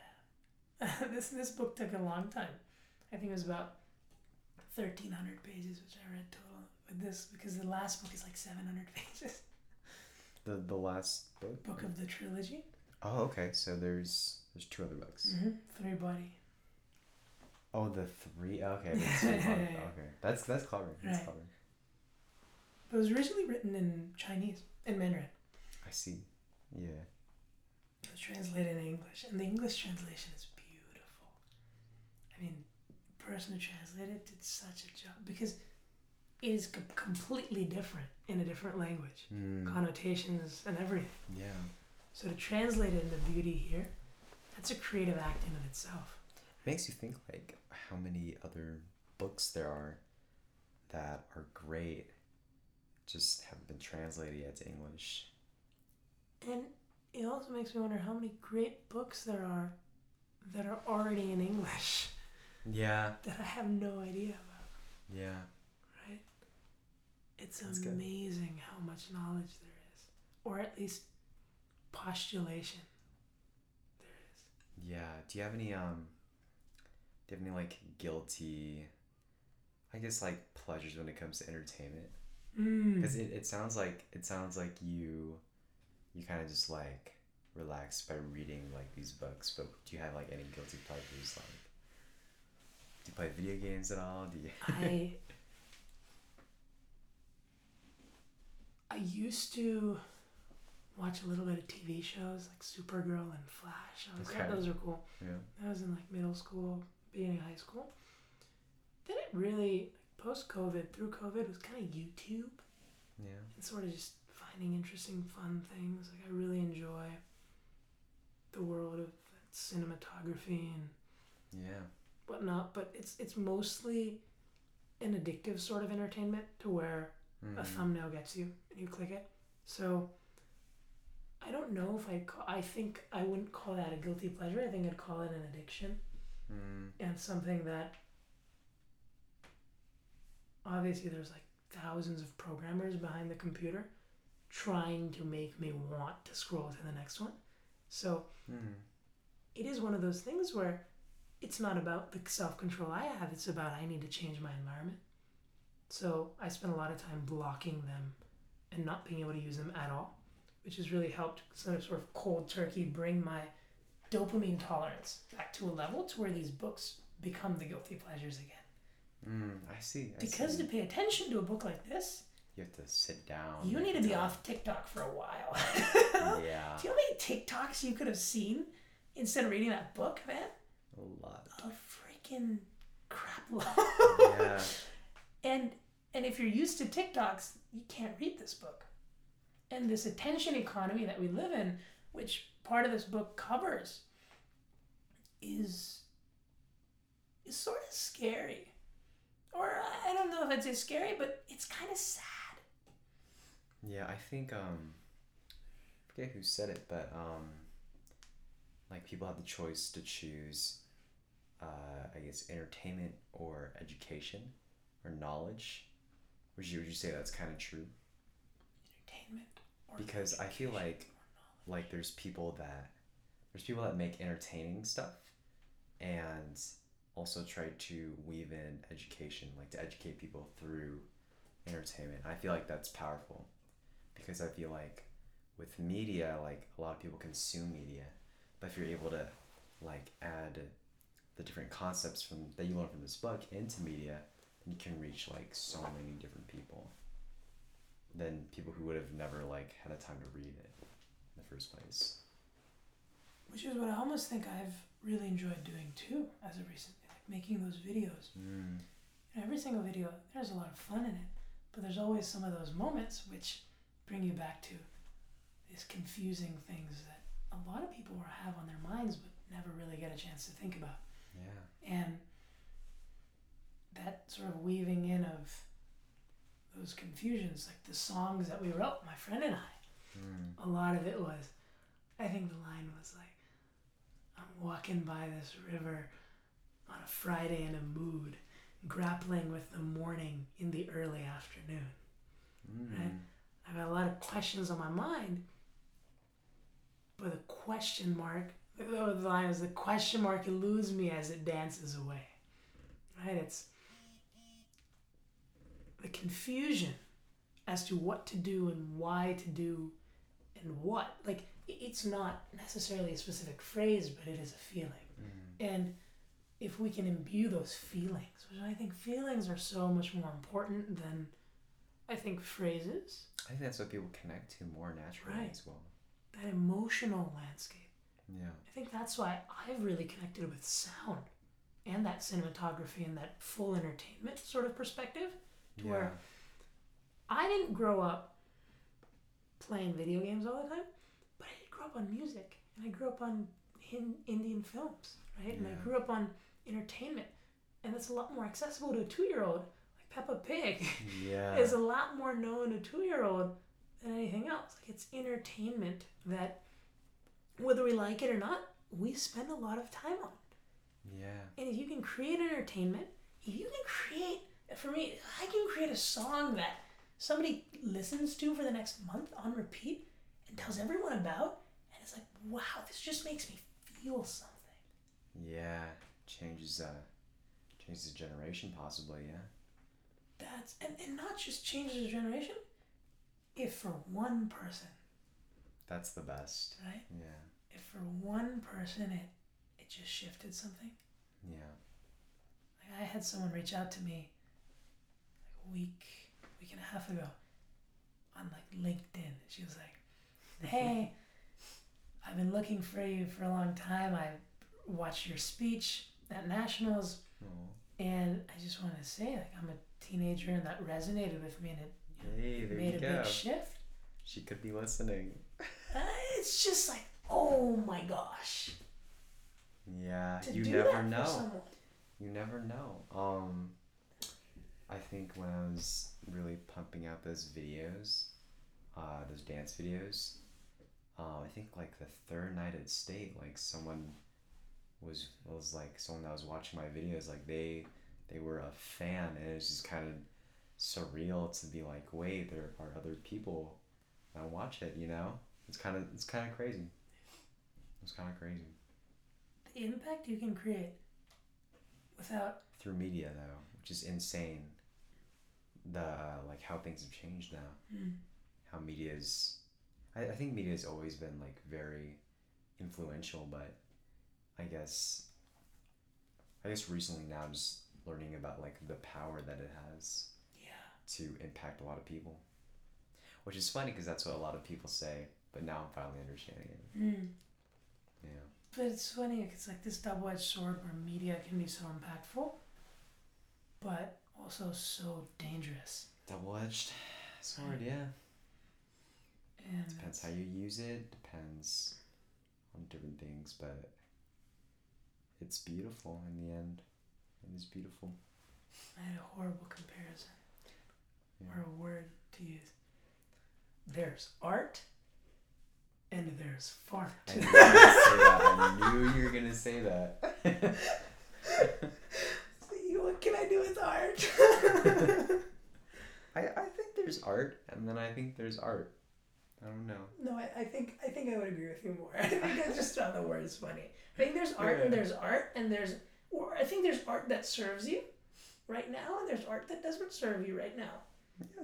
I have. this this book took a long time. I think it was about thirteen hundred pages, which I read total. With this, because the last book is like seven hundred pages. The the last book. Book of the trilogy. Oh, okay. So there's there's two other books. Mm-hmm. Three body. Oh, the three. Okay, that's three Yeah, books. yeah, yeah. okay. That's that's clever. That's Right. clever. It was originally written in Chinese, in Mandarin. I see. Yeah. It was translated in English, and the English translation is beautiful. I mean, the person who translated it did such a job because it is com- completely different in a different language, Mm. connotations and everything. Yeah. So to translate it into beauty here, that's a creative act in of itself. Makes you think like how many other books there are that are great, just haven't been translated yet to English. And it also makes me wonder how many great books there are that are already in English Yeah. that I have no idea about. Yeah. right? It's That's good. amazing how much knowledge there is, or at least postulation there is. Yeah. Do you have any um? Do you have any like guilty? I guess like pleasures when it comes to entertainment. Mm. Because it, it sounds like it sounds like you, you kind of just like relax by reading like these books. But do you have like any guilty pleasures? Like, do you play video games at all? Do you? I I used to watch a little bit of TV shows like Supergirl and Flash. I was Okay. those are cool. Yeah. That was in like middle school, beginning of high school. Then it really post COVID, through COVID, was kind of YouTube. Yeah. and sort of just finding interesting, fun things. Like I really enjoy the world of cinematography and Yeah. whatnot. But it's it's mostly an addictive sort of entertainment to where a Mm. thumbnail gets you and you click it. So I don't know if I I think I wouldn't call that a guilty pleasure. I think I'd call it an addiction Mm. and something that obviously there's like thousands of programmers behind the computer trying to make me want to scroll to the next one. So Mm. it is one of those things where it's not about the self control I have, it's about I need to change my environment. So I spend a lot of time blocking them and not being able to use them at all, which has really helped sort of, sort of cold turkey bring my dopamine tolerance back to a level to where these books become the guilty pleasures again. Mm. I see. I Because see. to pay attention to a book like this, you have to sit down. you need to be tell- off TikTok for a while. Yeah. Do you know how many TikToks you could have seen instead of reading that book, man? A lot. A freaking crap load. Yeah. and and if you're used to TikToks, you can't read this book. And this attention economy that we live in, which part of this book covers, is is sort of scary. Or I don't know if I'd say scary, but it's kind of sad. Yeah, I think um I forget who said it, but um like people have the choice to choose uh I guess entertainment or education or knowledge. Would you would you say that's kind of true? Entertainment. Or Because I feel like like there's people that there's people that make entertaining stuff and also try to weave in education like to educate people through entertainment. I feel like that's powerful because i feel like with media like a lot of people consume media but if you're able to like add the different concepts from that you learn from this book into media then you can reach like so many different people than people who would have never like had a time to read it the first place Which is what I almost think I've really enjoyed doing too as of recently, like making those videos. mm. And every single video, there's a lot of fun in it, but there's always some of those moments which bring you back to these confusing things that a lot of people have on their minds but never really get a chance to think about. yeah And that sort of weaving in of those confusions, like the songs that we wrote, my friend and I, mm. a lot of it was, I think the line was like, I'm walking by this river on a Friday in a mood, grappling with the morning in the early afternoon. Mm. Right. I got a lot of questions on my mind, but the question mark, the, the line is the question mark eludes me as it dances away. Right? It's the confusion as to what to do and why to do and what. Like, it's not necessarily a specific phrase, but it is a feeling. Mm. And if we can imbue those feelings, which I think feelings are so much more important than I think phrases, I think that's what people connect to more naturally Right. as well. that emotional landscape. Yeah. I think that's why I've really connected with sound and that cinematography and that full entertainment sort of perspective. To Yeah. where I didn't grow up playing video games all the time, but I grew up on music and I grew up on in, Indian films, right? And I grew up on entertainment, and that's a lot more accessible to a two-year-old. Like Peppa Pig Yeah. is a lot more known to a two-year-old than anything else. Like it's entertainment that, whether we like it or not, we spend a lot of time on. yeah. And if you can create entertainment, if you can create, for me, I can create a song that somebody listens to for the next month on repeat and tells everyone about, and it's like, wow, this just makes me feel something. Yeah. Changes uh changes the generation possibly, yeah. That's and, and not just changes a generation. If for one person, That's the best. right? Yeah. If for one person it it just shifted something. Yeah. Like I had someone reach out to me like a week, week and a half ago on like LinkedIn. She was like, Hey, I've been looking for you for a long time. I watched your speech at Nationals Oh. and I just want to say like I'm a teenager and that resonated with me and it Hey, there made you a go. big shift. She could be listening. Uh, it's just like, oh my gosh. Yeah. To you never know. You never know. Um, I think when I was really pumping out those videos, uh, those dance videos, uh, I think like the third night at state, like someone was was like someone that was watching my videos, like they they were a fan, and it's just kind of surreal to be like, wait, there are other people that watch it. You know, it's kind of it's kind of crazy. It's kind of crazy The impact you can create without through media though, which is insane. The like how things have changed now. mm, How media is, I, I think media has always been like very influential, but I guess, I guess recently now I'm just learning about like the power that it has yeah. to impact a lot of people, which is funny because that's what a lot of people say, but now I'm finally understanding it. Mm. Yeah. But it's funny, it's like this double edged sword where media can be so impactful, but also so dangerous. Double edged sword, yeah. And Depends how you use it, depends on different things, but it's beautiful in the end. It is beautiful. I had a horrible comparison Yeah. or a word to use. There's art and there's fart. I knew, you were gonna say that. I knew you were gonna say that. what can I do with art? I, I think there's art, and then I think there's art. I don't know. no, I, I think I think I would agree with you more. I think I just found the words funny. I think there's art and there's art and there's or I think there's art that serves you right now and there's art that doesn't serve you right now. Yeah.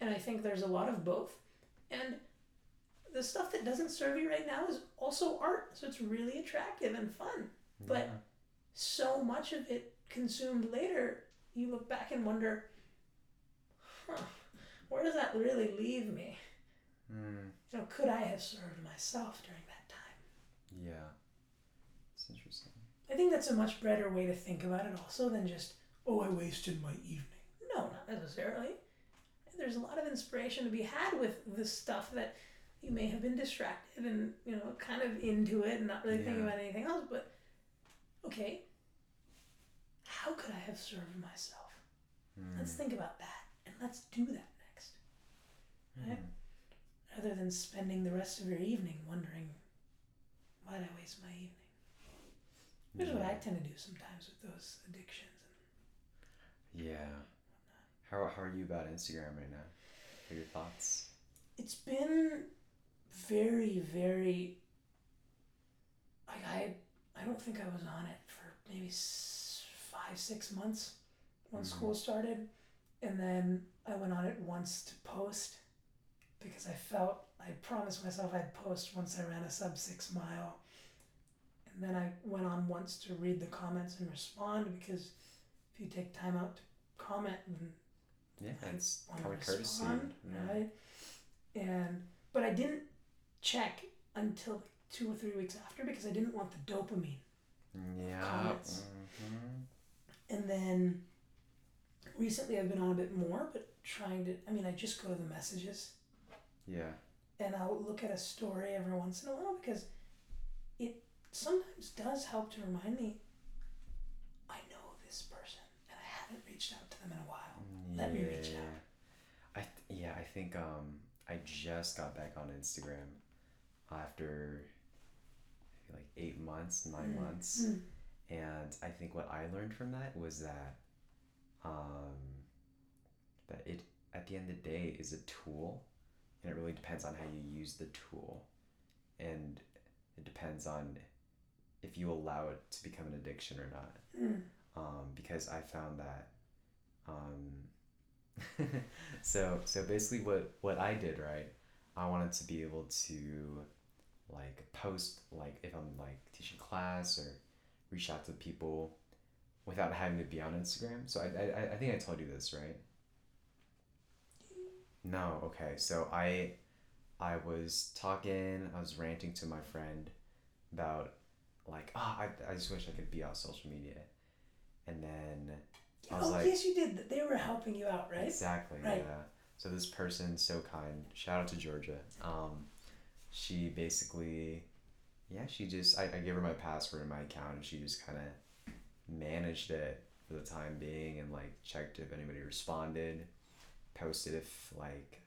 And I think there's a lot of both. And the stuff that doesn't serve you right now is also art, so it's really attractive and fun. But so much of it consumed later, you look back and wonder, huh, where does that really leave me? Mm, You know, could I have served myself during that time? yeah. It's interesting. I think that's a much better way to think about it, also, than just, oh, I wasted my evening. No, not necessarily. There's a lot of inspiration to be had with the stuff that you may have been distracted and, you know, kind of into it and not really thinking about anything else. But, okay, how could I have served myself? Let's Mm, think about that and let's do that next. right? mm. Rather than spending the rest of your evening wondering, why did I waste my evening? Here's what I tend to do sometimes with those addictions. Yeah. How, how are you about Instagram right now? What are your thoughts? It's been very, very. Like I, I don't think I was on it for maybe five, six months when Mhm. school started, and then I went on it once to post, because I felt I promised myself I'd post once I ran a sub six mile, and then I went on once to read the comments and respond because if you take time out to comment and Yeah, it's common courtesy. respond, Yeah. right? And but I didn't check until like two or three weeks after because I didn't want the dopamine. Yeah. Comments. mhm. And then recently I've been on a bit more, but trying to. I mean, I just go to the messages Yeah. and I'll look at a story every once in a while because it sometimes does help to remind me. I know this person and I haven't reached out to them in a while. Let me reach out. I th- yeah, I think um I just got back on Instagram after like eight months, nine Mm, months, mm, and I think what I learned from that was that um that it at the end of the day is a tool, and it really depends on how you use the tool, and it depends on if you allow it to become an addiction or not. Mm, um, because I found that um, so so basically what what I did right I wanted to be able to like post like if I'm like teaching class or reach out to people without having to be on Instagram so I, I, I think I told you this right no okay so I I was talking I was ranting to my friend about like ah I, I just wish I could be on social media and then I was oh like- yes, you did. They were helping you out, right? Exactly. Right. Yeah. So this person, so kind. Shout out to Georgia. Um, she basically, yeah, she just I, I gave her my password and my account, and she just kind of managed it for the time being, and like checked if anybody responded, posted if like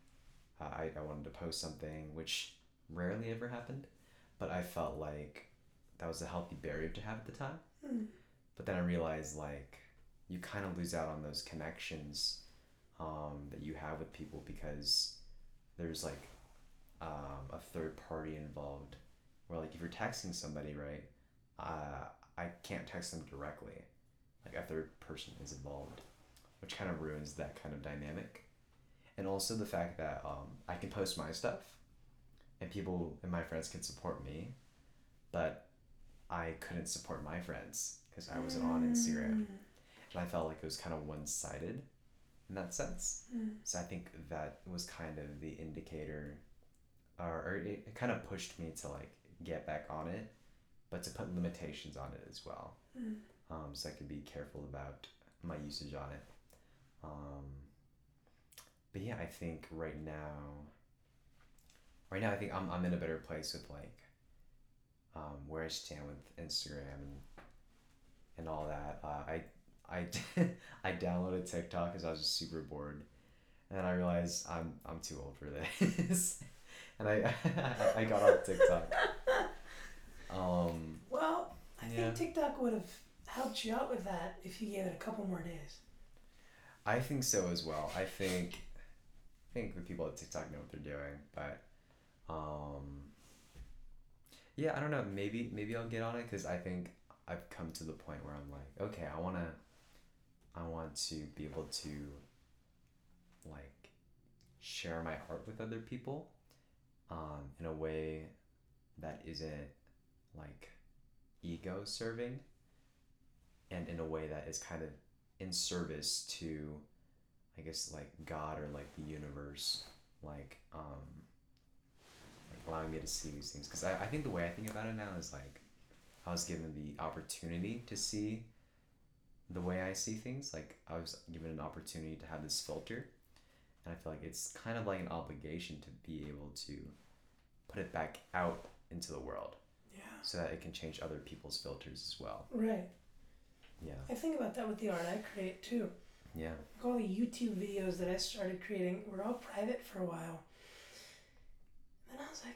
uh, I I wanted to post something, which rarely ever happened, but I felt like that was a healthy barrier to have at the time. Mm. But then I realized like you kind of lose out on those connections um, that you have with people because there's like um, a third party involved. Like if you're texting somebody, right? Uh, I can't text them directly. Like a third person is involved, which kind of ruins that kind of dynamic. And also the fact that um, I can post my stuff, and people and my friends can support me, but I couldn't support my friends because I wasn't on Instagram. And I felt like it was kind of one sided in that sense. Mm. So I think that was kind of the indicator, or, or it, it kind of pushed me to like get back on it, but to put limitations on it as well. Mm. Um, so I could be careful about my usage on it. Um, but yeah, I think right now, right now I think I'm I'm in a better place with like, um, where I stand with Instagram and and all that. Uh, I I I downloaded TikTok because I was just super bored, and I realized I'm I'm too old for this, and I I got off TikTok. Um, Well, I Yeah. think TikTok would have helped you out with that if you gave it a couple more days. I think so as well. I think I think the people at TikTok know what they're doing, but um yeah, I don't know. Maybe maybe I'll get on it cuz I think I've come to the point where I'm like, okay, I want to I want to be able to like share my art with other people um in a way that isn't like ego serving and in a way that is kind of in service to I guess like God or like the universe like um like allowing me to see these things because I, I think the way I think about it now is like I was given the opportunity to see the way I see things like I was given an opportunity to have this filter and I feel like it's kind of like an obligation to be able to put it back out into the world. So that it can change other people's filters as well Right. yeah I think about that with the art I create too. yeah Like all the YouTube videos that I started creating were all private for a while. Then I was like,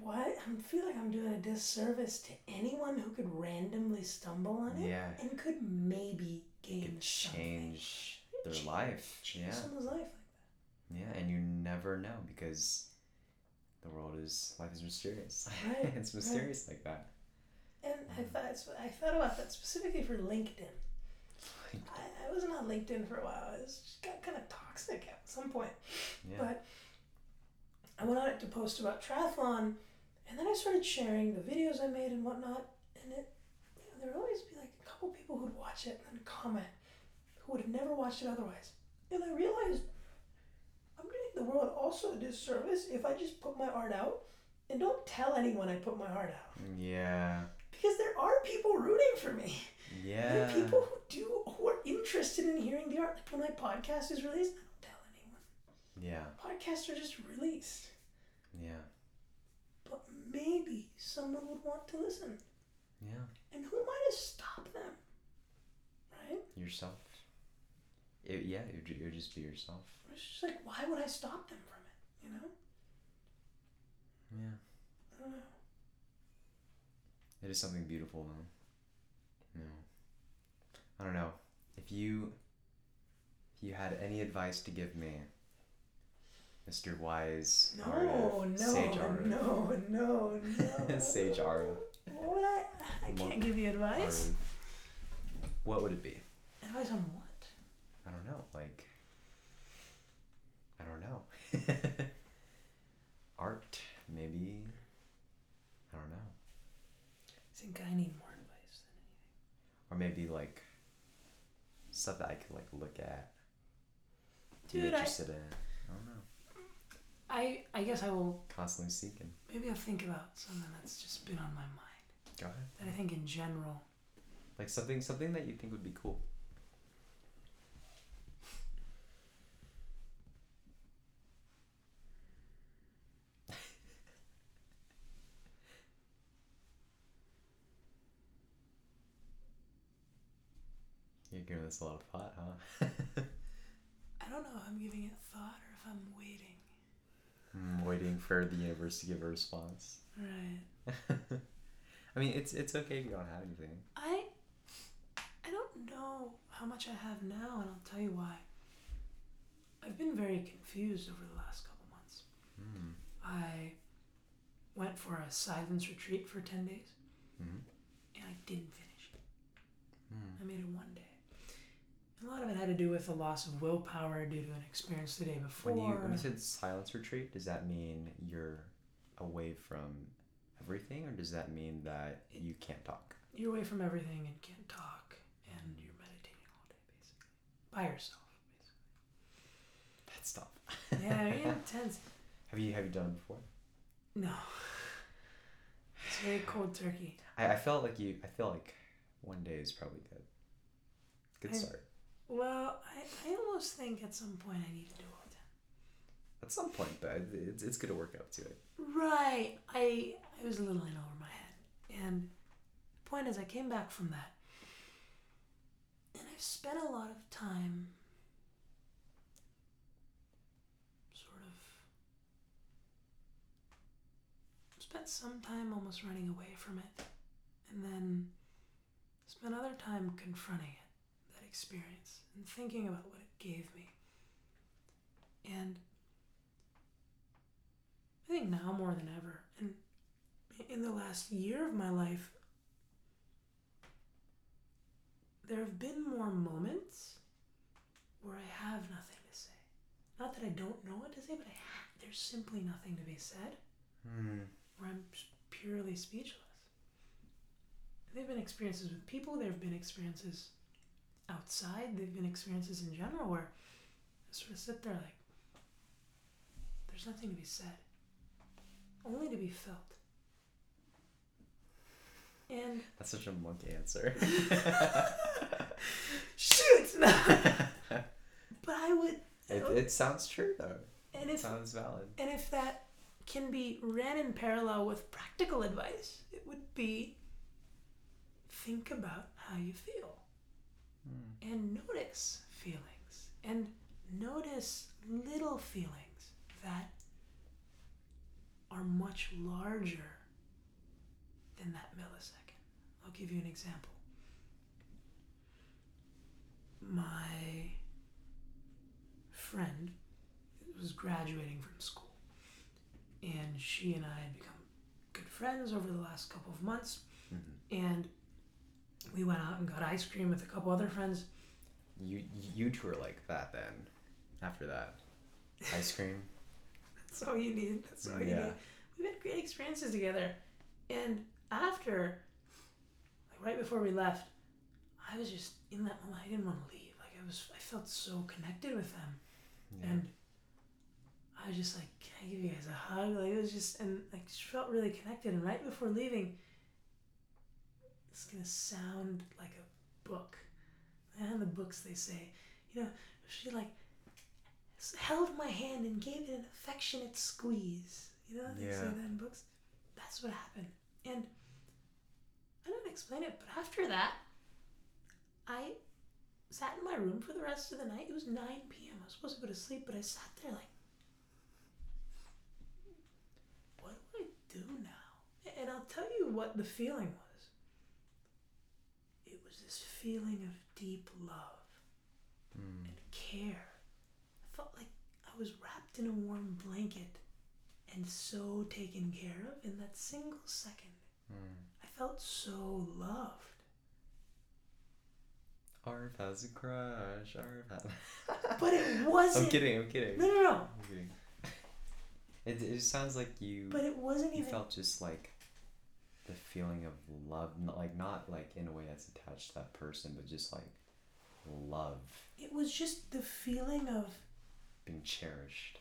what? I feel like I'm doing a disservice to anyone who could randomly stumble on it yeah and could maybe gain change their Change- life. Change Yeah. someone's life. Like that. Yeah, and you never know because the world is life is mysterious. Right, it's mysterious like that. And I mm. thought I thought about that specifically for LinkedIn. I, I wasn't on LinkedIn for a while. It was just got kind of toxic at some point. Yeah. But I went on it to post about triathlon, and then I started sharing the videos I made and whatnot. And it, you know, there would always be like a couple people who'd watch it and then comment who would have never watched it otherwise. And I realized I'm doing the world also a disservice if I just put my art out and don't tell anyone I put my art out. yeah. Because there are people rooting for me. There Yeah. are people who do who are interested in hearing the art. Like when my podcast is released, I don't tell anyone. Yeah. Podcasts are just released. Yeah. But maybe someone would want to listen. Yeah. And who am I to stop them? Right? Yourself. It, yeah, it would, it would just be yourself. It's just like, why would I stop them from it? You know? Yeah. I don't know. It is something beautiful though. No. I don't know. If you if you had any advice to give me, Mr. Wise No, Arif, no, Sage Arif, no, no, no. Sage Arif, What would I? I can't give you advice. Arif, what would it be? Advice on what? I don't know. Like, I don't know. Art, maybe. I don't know. I think I need more advice than anything. Or maybe like stuff that I could like look at. Be Dude, I- interested in. I don't know. I I guess I will. Constantly seeking. Maybe I'll think about something that's just been on my mind. Go ahead. That I think in general. Like something something that you think would be cool. This a lot of thought, huh? I don't know if I'm giving it thought or if I'm waiting. I'm waiting for the universe to give a response. Right. I mean, it's it's okay if you don't have anything. I I don't know how much I have now, and I'll tell you why. I've been very confused over the last couple months. Hmm. I went for a silence retreat for 10 days, hmm and I didn't finish it. Hmm. I made it one day. A lot of it had to do with the loss of willpower due to an experience the day before. When you when you said silence retreat, does that mean you're away from everything, or does that mean that you can't talk? You're away from everything and can't talk, and you're meditating all day, basically. By yourself, That's tough. basically. Yeah, very intense. Have you have you done it before? No. It's very cold turkey. I, I felt like you. I feel like one day is probably good. Good I- start. Well, I, I almost think at some point I need to do all At some point, but it's, it's good to work out to it. Right. I I was a little in over my head. And the point is I came back from that. And I've spent a lot of time sort of spent some time almost running away from it. And then spent other time confronting it, experience, and thinking about what it gave me. And I think now more than ever, and in the last year of my life, there have been more moments where I have nothing to say. Not that I don't know what to say, but I there's simply nothing to be said. Hmm. Where I'm purely speechless. There've been experiences with people. There have been experiences outside. There've been experiences in general where I sort of sit there like, there's nothing to be said, only to be felt. And That's such a monk answer. shoot, no. but I would, it, oh. it sounds true though. and It if sounds valid. and if that can be ran in parallel with practical advice, it would be think about how you feel. Hmm. and notice feelings and notice little feelings that are much larger than that millisecond. I'll give you an example. My friend was graduating from school, and she and I had become good friends over the last couple of months, Mhm. and we went out and got ice cream with a couple other friends. You you two are like that then. After that, ice cream. That's all you need. That's all you Yeah. need. We've had great experiences together. And after, like right before we left, I was just in that moment. I didn't want to leave. Like I was, I felt so connected with them, Yeah. and I was just like, "Can I give you guys a hug?" Like it was just, and like just felt really connected. And right before leaving, it's gonna sound like a book. And the books they say, you know, she like held my hand and gave it an affectionate squeeze. You know, they say that in books. That's what happened. And I don't explain it, but after that, I sat in my room for the rest of the night. It was 9 p.m. I was supposed to go to sleep, but I sat there like, what do I do now? And I'll tell you what the feeling was. This feeling of deep love Hmm. and care. I felt like I was wrapped in a warm blanket and so taken care of in that single second. Hmm. I felt so loved. Arv has a crush. Arv has. But it wasn't. I'm kidding. I'm kidding. No, no, no. I'm kidding. It, it sounds like you But it wasn't you even. felt just like the feeling of love, not like not like in a way that's attached to that person, but just like love It was just the feeling of being cherished.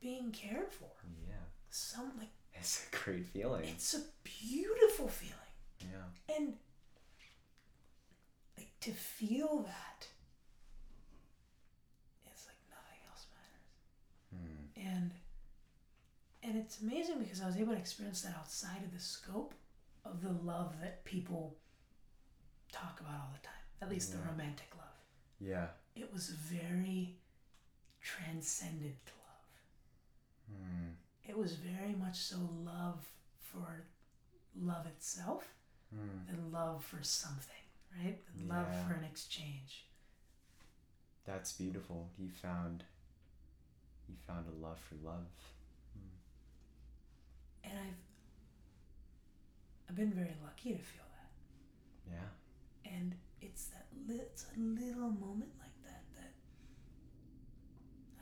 being cared for. Yeah, Some like it's a great feeling. it's a beautiful feeling, Yeah. and like to feel that. It's like nothing else matters. Hmm. and and it's amazing because I was able to experience that outside of the scope of the love that people talk about all the time. At least the romantic love. Yeah. It was very transcendent love. Hmm. It was very much so love for love itself Hmm. than love for something, right? Than Love for an exchange. That's beautiful. You found. You found a love for love. And I've I've been very lucky to feel that. Yeah. And it's that li- it's a little moment like that that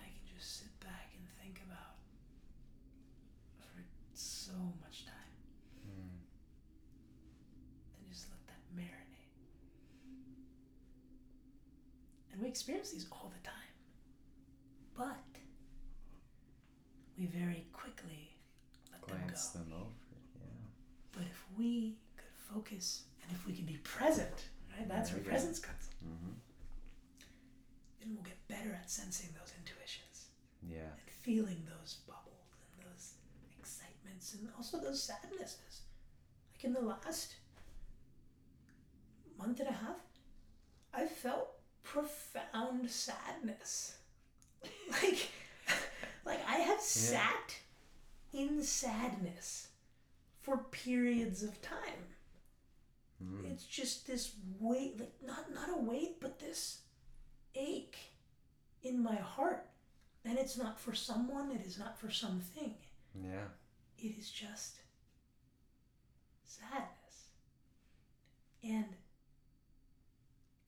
I can just sit back and think about for so much time Hmm. and just let that marinate. And we experience these all the time. But we very quickly them go. them over. Yeah. But if we could focus and if we could be present, Right? That's There where go. presence comes. Mm-hmm. Then we'll get better at sensing those intuitions Yeah. and feeling those bubbles and those excitements and also those sadnesses. Like in the last month and a half, I felt profound sadness. like, like I have sat in sadness for periods of time. Mm. It's just this weight, like not not a weight, but this ache in my heart. And it's not for someone, it is not for something. Yeah. It is just sadness. And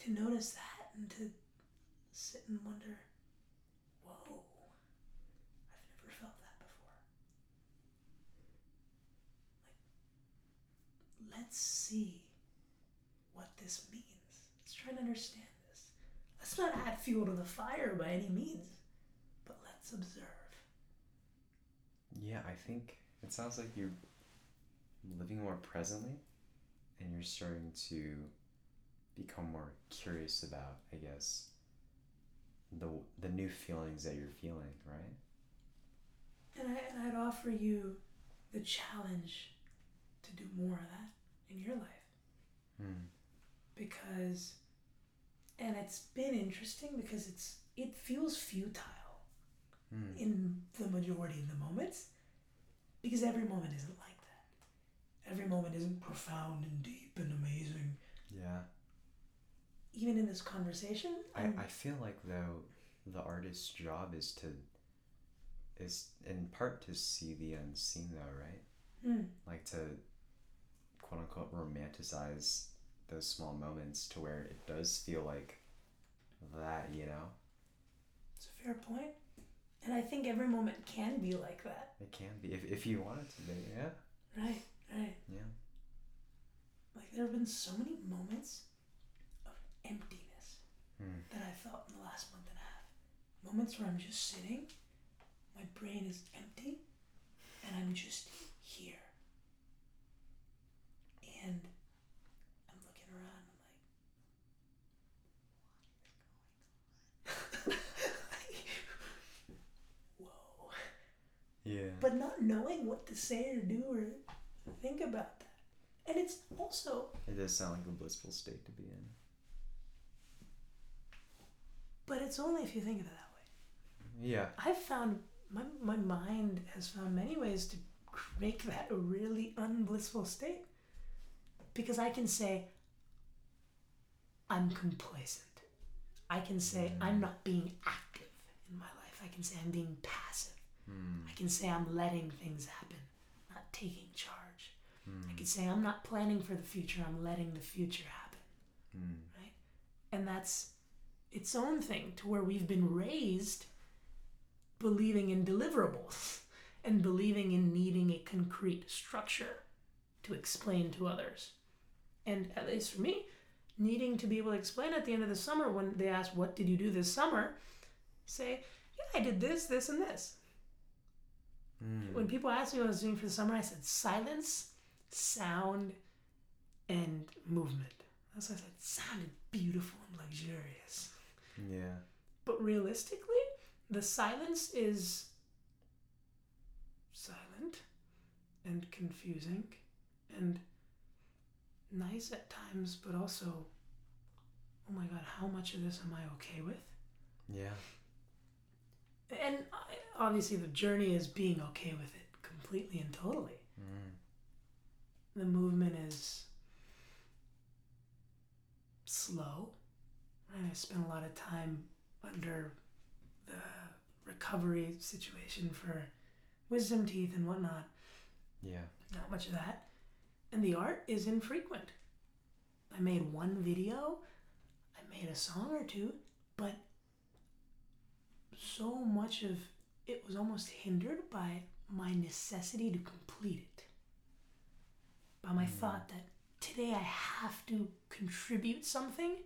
to notice that and to sit and wonder, whoa, I've never felt that before. Like, let's see what this means. Let's try to understand this. Let's not add fuel to the fire by any means, but let's observe. Yeah, I think it sounds like you're living more presently and you're starting to become more curious about, I guess, the the new feelings that you're feeling, right? And, I, and I'd offer you the challenge to do more of that in your life Mm. because and it's been interesting because it's it feels futile Mm. in the majority of the moments because every moment isn't like that every moment isn't profound and deep and amazing Yeah. even in this conversation I, I'm- I feel like though the artist's job is to is in part to see the unseen though, right? Mm, Like to quote unquote romanticize those small moments to where it does feel like that, you know? it's a fair point and i think every moment can be like that It can be if, if you want it to be, yeah. right right Yeah. like there have been so many moments of emptiness Mm. that I felt in the last month and a half. Moments where I'm just sitting, my brain is empty, and I'm just here. And I'm looking around, I'm like, whoa. Yeah. But not knowing what to say or do or think about that. And it's also It does sound like a blissful state to be in. But it's only if you think of it that way. Yeah. I've found my, my mind has found many ways to make that a really unblissful state. Because I can say, I'm complacent. I can say, I'm not being active in my life. I can say, I'm being passive. Mm. I can say, I'm letting things happen, not taking charge. I Mm. can say, I'm not planning for the future, I'm letting the future happen. Mm. And that's its own thing to where we've been raised believing in deliverables and believing in needing a concrete structure to explain to others. And at least for me, needing to be able to explain at the end of the summer when they ask, What did you do this summer? say, Yeah, I did this, this, and this. Mm. When people asked me what I was doing for the summer, I said silence, sound, and movement. That's what I said. It sounded beautiful and luxurious. Yeah. But realistically, the silence is silent and confusing and nice at times, but also, oh my god, how much of this am I okay with? Yeah. And I- obviously, the journey is being okay with it completely and totally. Mm. The movement is slow. Right? I spent a lot of time under the recovery situation for wisdom teeth and whatnot. Yeah. Not much of that. And the art is infrequent. I made one video, I made a song or two, but so much of it was almost hindered by my necessity to complete it. By my thought that today I have to contribute something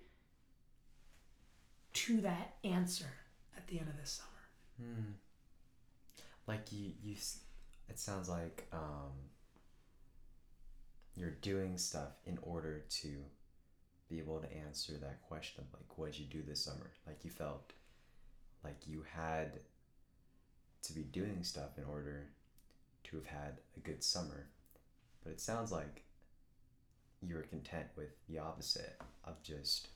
to that answer at the end of this summer. Mm. Like you, you. It sounds like um. You're doing stuff in order to be able to answer that question of like what did you do this summer? Like you felt like you had to be doing stuff in order to have had a good summer. But it sounds like you were content with the opposite of just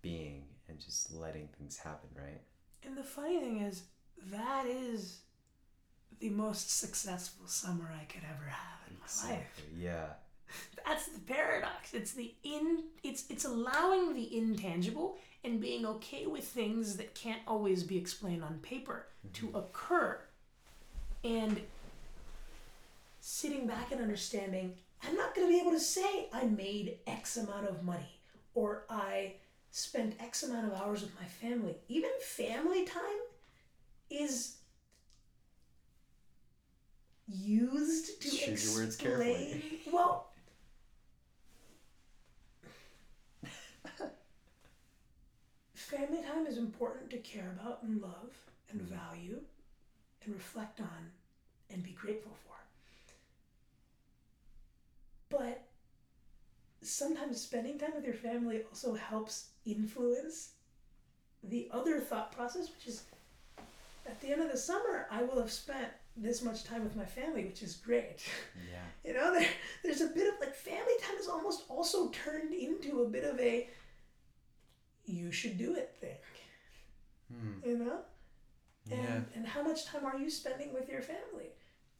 being and just letting things happen, right? And the funny thing is, that is the most successful summer I could ever have life. Yeah. That's the paradox. It's the in it's it's allowing the intangible and being okay with things that can't always be explained on paper to mm-hmm. occur. And sitting back and understanding, I'm not going to be able to say I made X amount of money or I spent X amount of hours with my family. Even family time is used to Choose your words explain. carefully. Well, family time is important to care about and love and mm-hmm. value and reflect on and be grateful for. But sometimes spending time with your family also helps influence the other thought process, which is at the end of the summer, I will have spent this much time with my family, which is great. Yeah. You know, there, there's a bit of like family time is almost also turned into a bit of a you should do it thing. Hmm. You know? And, Yeah. and how much time are you spending with your family?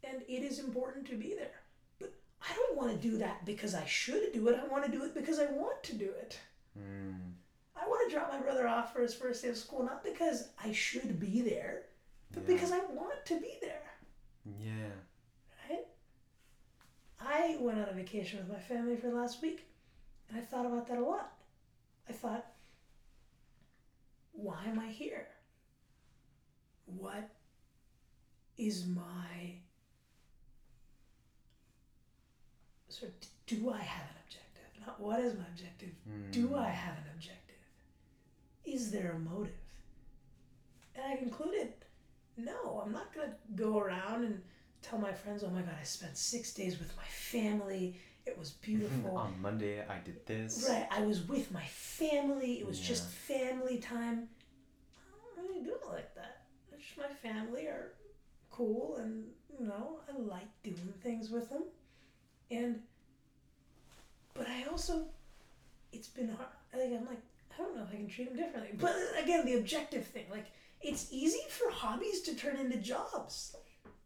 And it is important to be there. But I don't want to do that because I should do it. I want to do it because I want to do it. Hmm. I want to drop my brother off for his first day of school, not because I should be there, but Yeah. because I want to be there. Yeah. Right? I went on a vacation with my family for the last week, and I thought about that a lot. I thought, why am I here? What is my sort of do I have an objective? Not what is my objective? Do Hmm. I have an objective? Is there a motive? And I concluded, no, I'm not going to go around and tell my friends, oh my God, I spent six days with my family. It was beautiful. On Monday, I did this. Right, I was with my family. It was just family time. I don't really do it like that. It's just my family are cool, and you know I like doing things with them. And, but I also, it's been hard. Like I'm like I don't know if I can treat them differently. But again, the objective thing, like it's easy for hobbies to turn into jobs.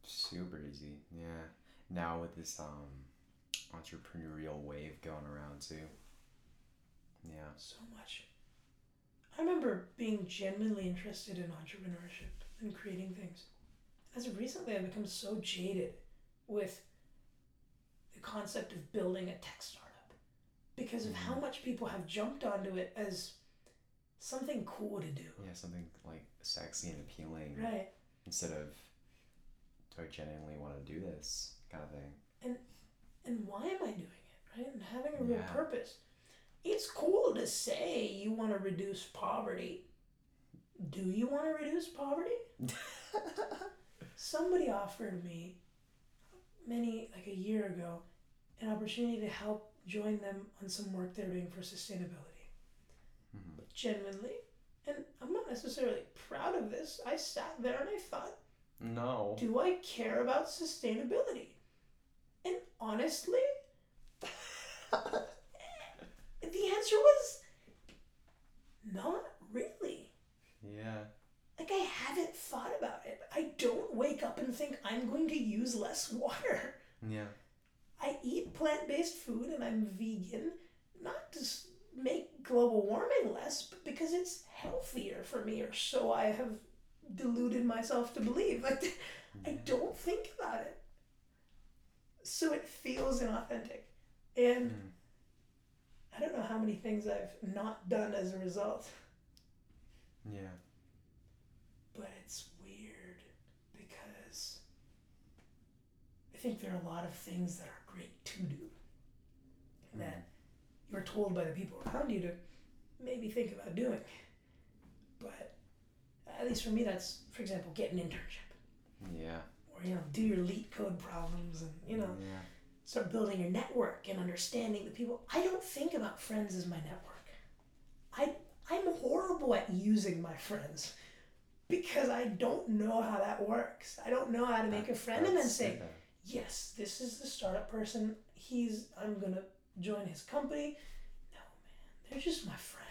Super easy. Yeah. Now with this um entrepreneurial wave going around too. Yeah. so much. I remember being genuinely interested in entrepreneurship and creating things. As of recently, I've become so jaded with the concept of building a tech startup because of how much people have jumped onto it as something cool to do. Yeah, something like sexy and appealing Right. instead of do I genuinely want to do this kind of thing. And and why am I doing it? Right? And having a real Yeah. purpose. It's cool to say you want to reduce poverty. Do you want to reduce poverty? somebody offered me many like a year ago an opportunity to help join them on some work they're doing for sustainability Mhm. but genuinely and i'm not necessarily proud of this i sat there and i thought No. do i care about sustainability and honestly the answer was not really Yeah. like I haven't thought about it. I don't wake up and think I'm going to use less water. Yeah. I eat plant-based food and I'm vegan, not s- make global warming less, but because it's healthier for me, or so I have deluded myself to believe. Like I don't think about it, so it feels inauthentic, and Mm. I don't know how many things I've not done as a result. Yeah. but it's weird because I think there are a lot of things that are great to do and that you're told by the people around you to maybe think about doing. But at least for me, that's, for example, get an internship Yeah. or, you know, do your LeetCode problems and, you know, Yeah. start building your network and understanding the people. I don't think about friends as my network. I I'm horrible at using my friends because I don't know how that works. I don't know how to make a friend and then say, yes, this is the startup person. He's I'm gonna join his company. No man, they're just my friend.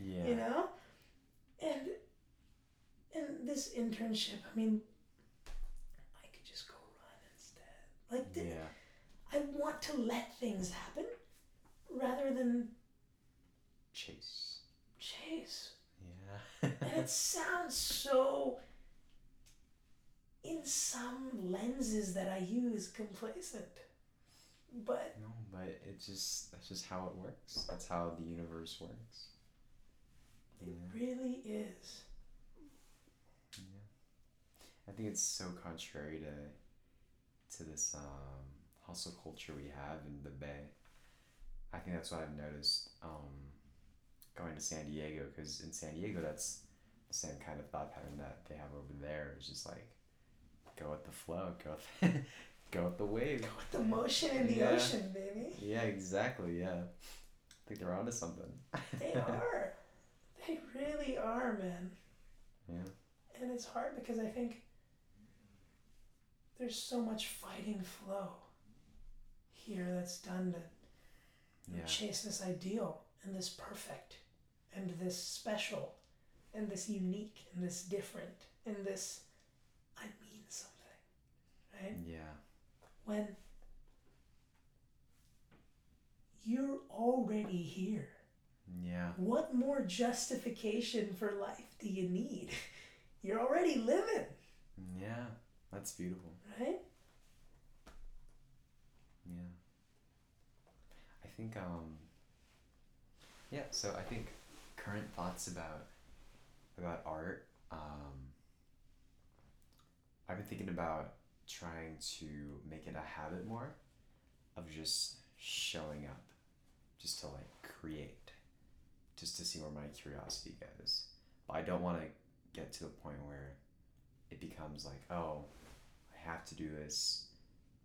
yeah. You know? And and this internship, I mean I could just go run instead. Like th- yeah. I want to let things happen rather than Chase. chase. Yeah. And it sounds so in some lenses that I use complacent. But no, but it just that's just how it works. That's how the universe works. it Yeah. really is. Yeah. I think it's so contrary to to this um, hustle culture we have in the Bay. I think that's what I've noticed um, going to San Diego because in San Diego that's the same kind of thought pattern that they have over there. It's just like go with the flow, go with, go with the wave. Go with the motion in the Yeah. ocean, baby. Yeah, exactly. Yeah, I think they're onto something. They are. They really are, man. Yeah. And it's hard because I think there's so much fighting flow here that's done to Yeah. chase this ideal and this perfect and this special and this unique and this different and this I mean something. Right? Yeah. When you're already here. Yeah. What more justification for life do you need? You're already living, Yeah. That's beautiful. right? Yeah. I think um yeah, so I think current thoughts about about art um I've been thinking about trying to make it a habit more of just showing up just to like create just to see where my curiosity goes. But I don't want to get to the point where it becomes like, oh, I have to do this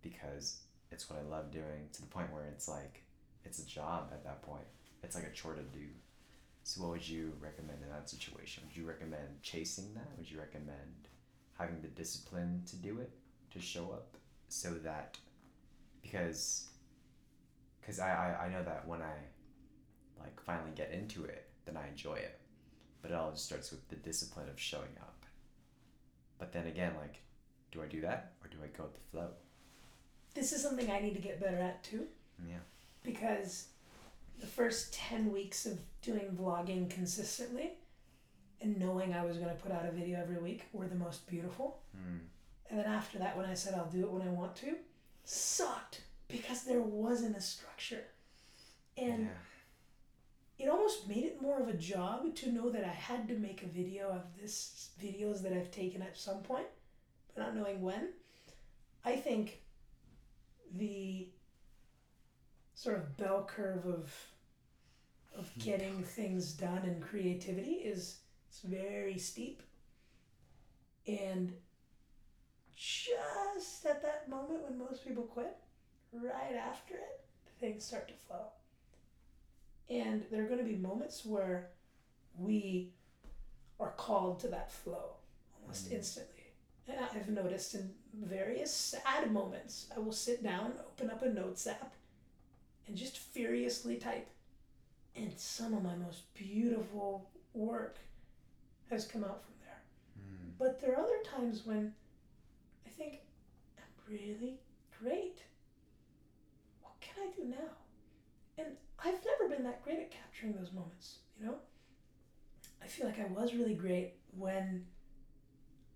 because it's what I love doing to the point where it's like it's a job at that point. It's like a chore to do. So what would you recommend in that situation? Would you recommend chasing that? Would you recommend having the discipline to do it, to show up so that because because I, I, I know that when I like finally get into it, then I enjoy it. But it all just starts with the discipline of showing up. But then again, like, do I do that or do I go with the flow? This is something I need to get better at too Yeah. because the first 10 weeks of doing vlogging consistently and knowing I was going to put out a video every week were the most beautiful. Mm. And then after that, when I said I'll do it when I want to, sucked because there wasn't a structure. And yeah. it almost made it more of a job to know that I had to make a video of this videos that I've taken at some point, but not knowing when. I think the sort of bell curve of of hmm. getting things done and creativity is it's very steep. And just at that moment when most people quit, right after it, things start to flow. And there are going to be moments where we are called to that flow almost Mm. instantly. And I've noticed in various sad moments, I will sit down, open up a notes app, and just furiously type. And some of my most beautiful work has come out from there. Mm. But there are other times when think I'm really great. What can I do now? And I've never been that great at capturing those moments, you know? I feel like I was really great when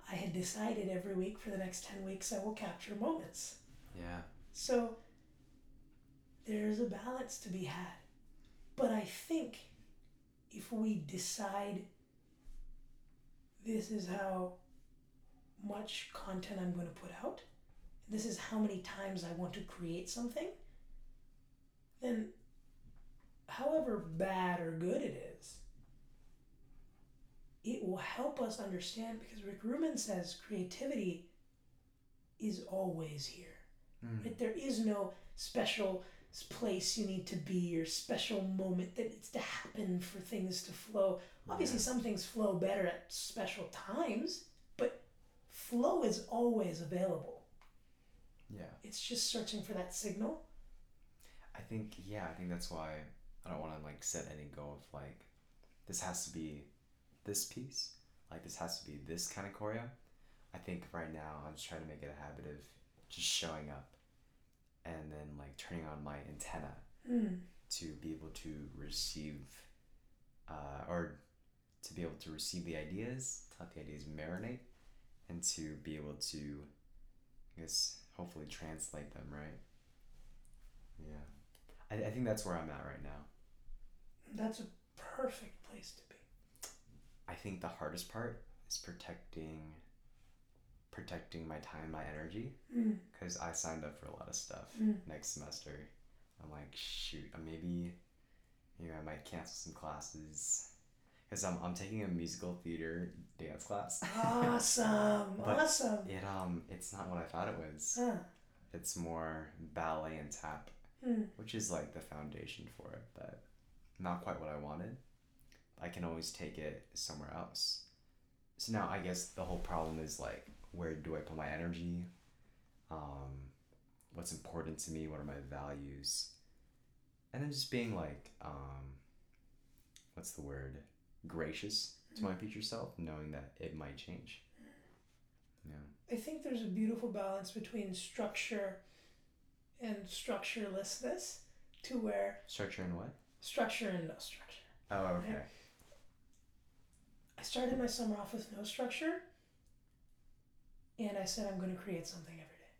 I had decided every week for the next 10 weeks I will capture moments. Yeah. So there's a balance to be had. But I think if we decide this is how much content I'm going to put out, this is how many times I want to create something, then however bad or good it is, it will help us understand because Rick Rubin says creativity is always here. Mm. Right? There is no special place you need to be, your special moment that needs to happen for things to flow. Obviously, Yeah. some things flow better at special times, flow is always available. Yeah. It's just searching for that signal. I think yeah, I think that's why I don't want to like set any goal of like this has to be this piece, like this has to be this kind of choreo. I think right now I'm just trying to make it a habit of just showing up and then like turning on my antenna Mm. to be able to receive uh, or to be able to receive the ideas, to let the ideas marinate, and to be able to, I guess, hopefully translate them, right? Yeah. I, I think that's where I'm at right now. That's a perfect place to be. I think the hardest part is protecting protecting my time, my energy, Mm. because I signed up for a lot of stuff Mm. next semester. I'm like, shoot, maybe, you know, I might cancel some classes, because I'm, I'm taking a musical theater dance class. Awesome. Awesome. it um, it's not what I thought it was. Huh. It's more ballet and tap, Mm. which is like the foundation for it, but not quite what I wanted. I can always take it somewhere else. So now I guess the whole problem is like, where do I put my energy? Um, what's important to me? What are my values? And then just being like, um, what's the word? Gracious to my mm-hmm. future self, knowing that it might change. Yeah. I think there's a beautiful balance between structure and structurelessness to where Structure and what? structure and no structure. Oh, okay. I started my summer off with no structure and I said I'm going to create something every day.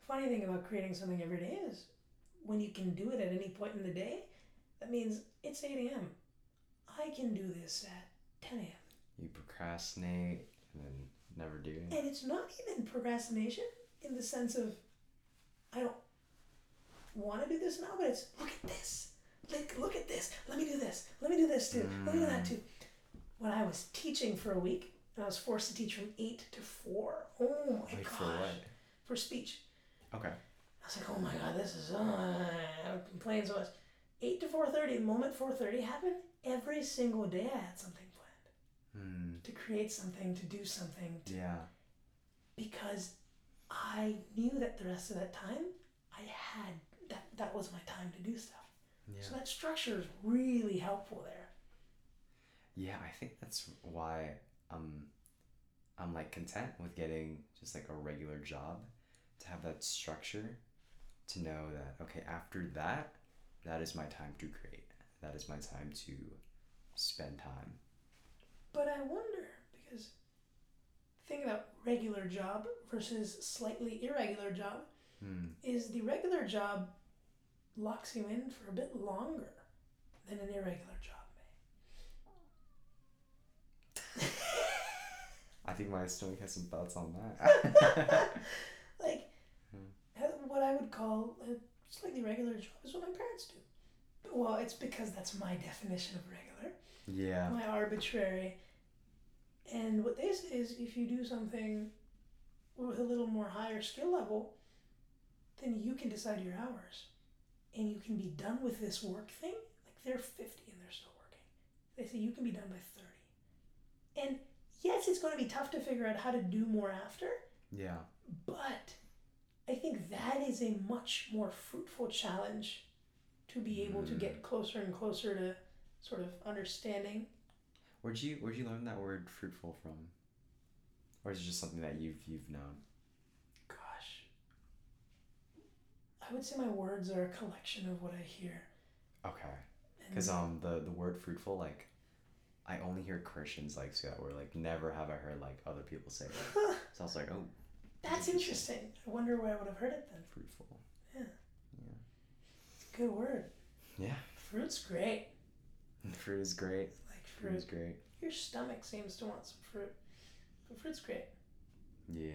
The funny thing about creating something every day is when you can do it at any point in the day, that means it's 8 a.m. I can do this at 10 a.m. You procrastinate and then never do it. And it's not even procrastination in the sense of I don't want to do this now, but it's look at this. Like, look at this. Let me do this. Let me do this too. Let me do that Mm. too. When I was teaching for a week, and I was forced to teach from 8 to 4. Oh my Wait, gosh. for what? For speech. Okay. I was like, oh my god, this is. Uh, I would complain so much. 8 to 4.30, the moment 4.30 happened, every single day I had something planned. Hmm. To create something, to do something, to Yeah. because I knew that the rest of that time I had that that was my time to do stuff. Yeah. So that structure is really helpful there. Yeah, I think that's why um I'm like content with getting just like a regular job to have that structure to know that okay, after that, that is my time to create. That is my time to spend time. But I wonder because think about regular job versus slightly irregular job Hmm. is the regular job locks you in for a bit longer than an irregular job may. I think my stomach has some thoughts on that. like Hmm. what I would call a slightly regular job is what my parents do. Well, it's because that's my definition of regular, yeah. my arbitrary. And what they say is if you do something with a little more higher skill level, then you can decide your hours. And you can be done with this work thing. Like they're 50 and they're still working. They say you can be done by 30. And yes, it's going to be tough to figure out how to do more after. Yeah. But I think that is a much more fruitful challenge to be able to Mm. get closer and closer to sort of understanding. Where'd you where'd you learn that word fruitful from? Or is it just something that you've you've known? Gosh. I would say my words are a collection of what I hear. Okay. Because um the the word fruitful like I only hear Christians like say that word like never have I heard like other people say that. So I was like, oh, That's interesting. I wonder where I would have heard it then. fruitful. Good word. Yeah, Fruit's great. fruit is great. Like Fruit is great. Your stomach seems to want some fruit. But fruit's great. Yeah,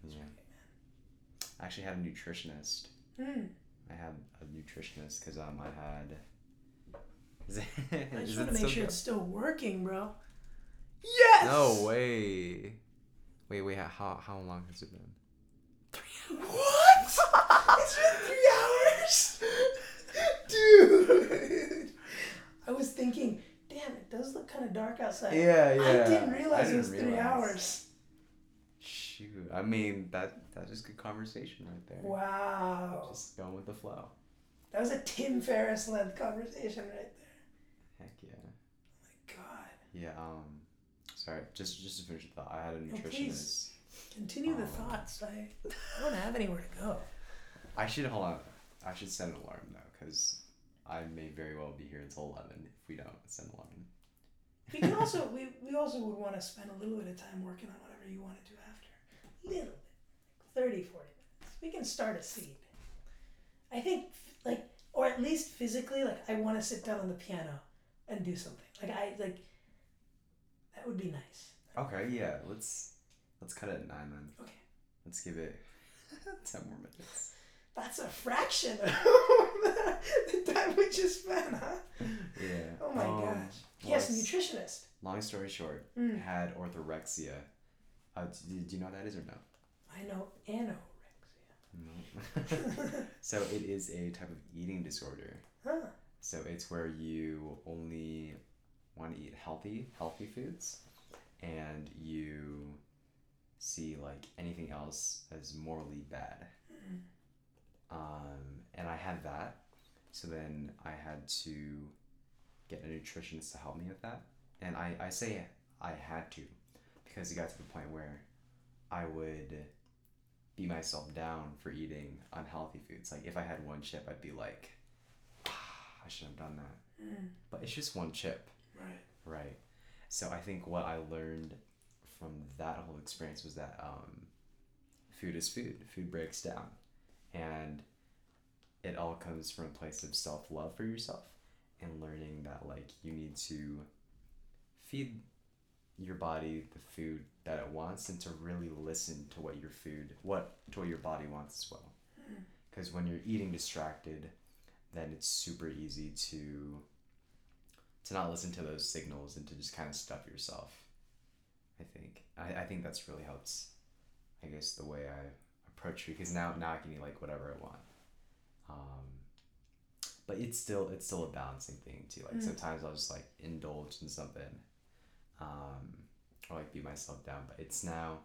Fruit's Yeah. great, I actually had a nutritionist. Hmm. I had a nutritionist because um I had. Is it, I just want to make still sure go- it's still working, bro. Yes! No way. Wait, wait. How how long has it been? Three. What? it's been three I was thinking, damn, it does look kind of dark outside. Yeah, yeah. I didn't realize I it was didn't three hours. Shoot, I mean that that's just good conversation right there. Wow. Just going with the flow. That was a Tim Ferriss led conversation right there. Heck yeah. Oh My God. Yeah. Um. Sorry. Just just to finish the thought, I had a No, nutritionist. please. Continue the Um, thoughts. I, I don't have anywhere to go. I should hold on. I should set an alarm though, because I may very well be here until eleven if we don't send eleven. We can also we, we also would want to spend a little bit of time working on whatever you want to do after. A little bit. 30, 40 minutes. We can start a seed. I think like or at least physically, like I want to sit down on the piano and do something. Like I like that would be nice. Okay. Yeah. Let's let's cut it at nine then. Okay. Let's give it ten more minutes. That's a fraction of the time we just spent, huh? Yeah. Oh my um, gosh. Yes, nutritionist. Long story short, Mm. had orthorexia. Uh, do, do you know what that is or no? I know anorexia. No. so it is a type of eating disorder. Huh. So it's where you only want to eat healthy, healthy foods, and you see like anything else as morally bad. Mm. Um, and I had that, so then I had to get a nutritionist to help me with that. And I, I say I had to because it got to the point where I would beat myself down for eating unhealthy foods. Like if I had one chip, I'd be like, ah, I shouldn't have done that. Mm. But it's just one chip, Right. right? So I think what I learned from that whole experience was that um, food is food. Food breaks down, and it all comes from a place of self love for yourself and learning that like you need to feed your body the food that it wants and to really listen to what your food what to what your body wants as well. Hmm. Because when you're eating distracted then it's super easy to to not listen to those signals and to just kind of stuff yourself i think. I, I think that's really helps i guess the way i approach because now now i can eat like whatever i want um but it's still it's still a balancing thing too like Mm. sometimes i'll just like indulge in something um or like beat myself down but it's now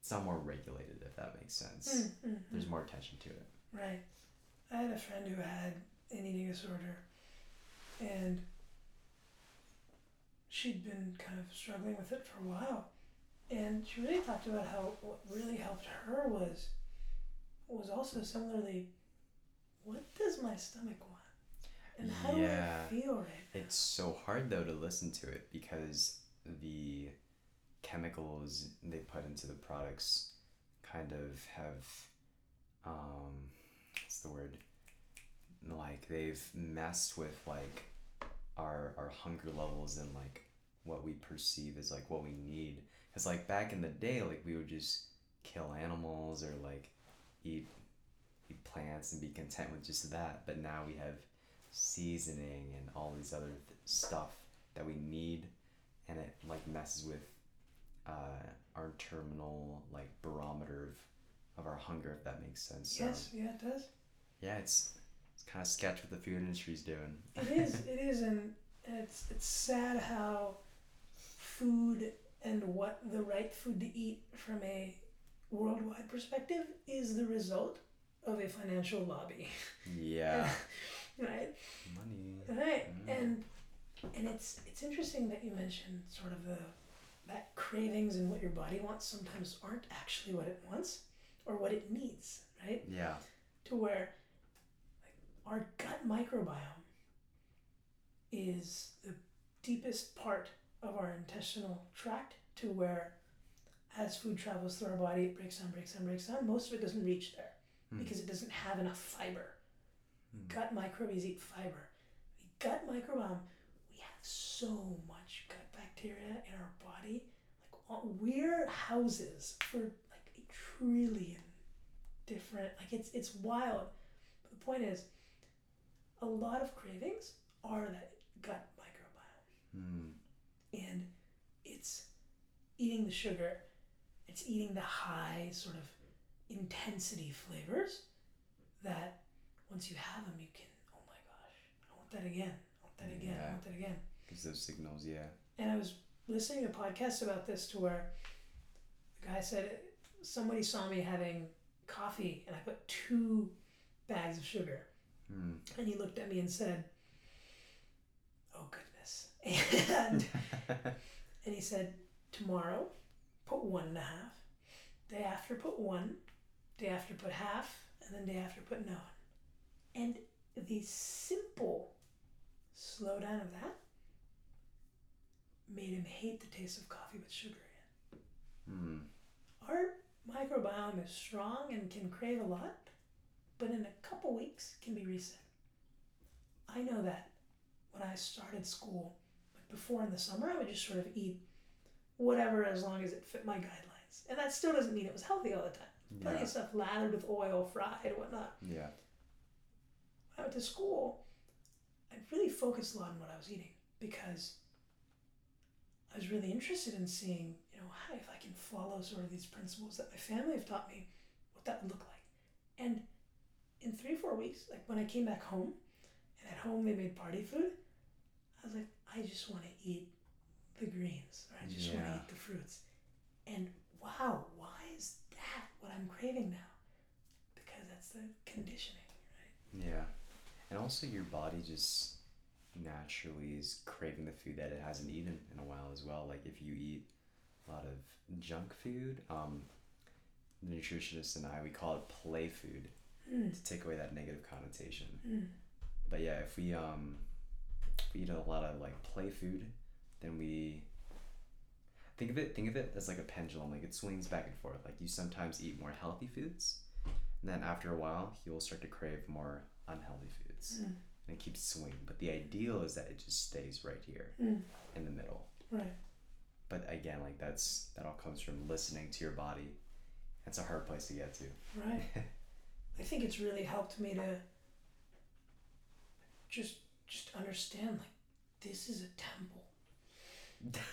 it's not more regulated if that makes sense mm, mm. there's more attention to it Right. I had a friend who had an eating disorder, and she'd been kind of struggling with it for a while. And she really talked about how what really helped her was was also similarly, what does my stomach want, and how Yeah. do I feel right now? It's so hard though to listen to it because the chemicals they put into the products kind of have um what's the word like they've messed with like our our hunger levels and like what we perceive as like what we need because like back in the day like we would just kill animals or like eat eat plants and be content with just that but now we have seasoning and all these other th- stuff that we need and it like messes with uh, our terminal like barometer of, of our hunger if that makes sense so Yes, yeah, it does. yeah it's it's kind of sketch what the food industry's doing It is. It is, and it's it's sad how food and what the right food to eat from a worldwide perspective is the result of a financial lobby. yeah right. money Right. Mm. And and it's it's interesting that you mentioned sort of the that cravings and what your body wants sometimes aren't actually what it wants or what it needs. Right. yeah to where like, our gut microbiome is the deepest part of our intestinal tract to where as food travels through our body it breaks down breaks down breaks down most of it doesn't reach there Hmm. because it doesn't have enough fiber Hmm. gut microbes eat fiber the gut microbiome we have so much gut bacteria in our body like we're houses for like a trillion different like it's it's wild but the point is a lot of cravings are that gut microbiome Hmm. and it's eating the sugar it's eating the high sort of intensity flavors that once you have them you can oh my gosh i want that again. I want that again. I want that again. Gives those signals, yeah. And I was listening to podcasts about this to where the guy said somebody saw me having coffee and I put two bags of sugar. Hmm. And he looked at me and said, Oh goodness. And and he said, Tomorrow put one and a half. Day after put one. Day after put half. And then day after put none. And the simple slowdown of that made him hate the taste of coffee with sugar in. Hmm. Our microbiome is strong and can crave a lot, but in a couple weeks can be reset. I know that when I started school, like before in the summer, I would just sort of eat whatever as long as it fit my guidelines. And that still doesn't mean it was healthy all the time. Plenty of stuff lathered with oil, fried, whatnot. Yeah. When I went to school, I really focused a lot on what I was eating because I was really interested in seeing, you know, how, if I can follow sort of these principles that my family have taught me, what that would look like. And in three, four weeks, like when I came back home, and at home they made party food, I was like, I just want to eat the greens, or I just want to eat the fruits. And wow, why is that what I'm craving now? Because that's the conditioning, right? Yeah. And also your body just naturally is craving the food that it hasn't eaten in a while as well. Like if you eat a lot of junk food, um, the nutritionist and I we call it play food Mm. to take away that negative connotation. Mm. But yeah, if we um if we eat a lot of like play food, then we think of it think of it as like a pendulum, like it swings back and forth. Like you sometimes eat more healthy foods, and then after a while you'll start to crave more unhealthy foods. Mm. And it keeps swinging. But the ideal is that it just stays right here Mm. in the middle. Right. But again, like that's that all comes from listening to your body. That's a hard place to get to. Right. I think it's really helped me to just just understand like this is a temple.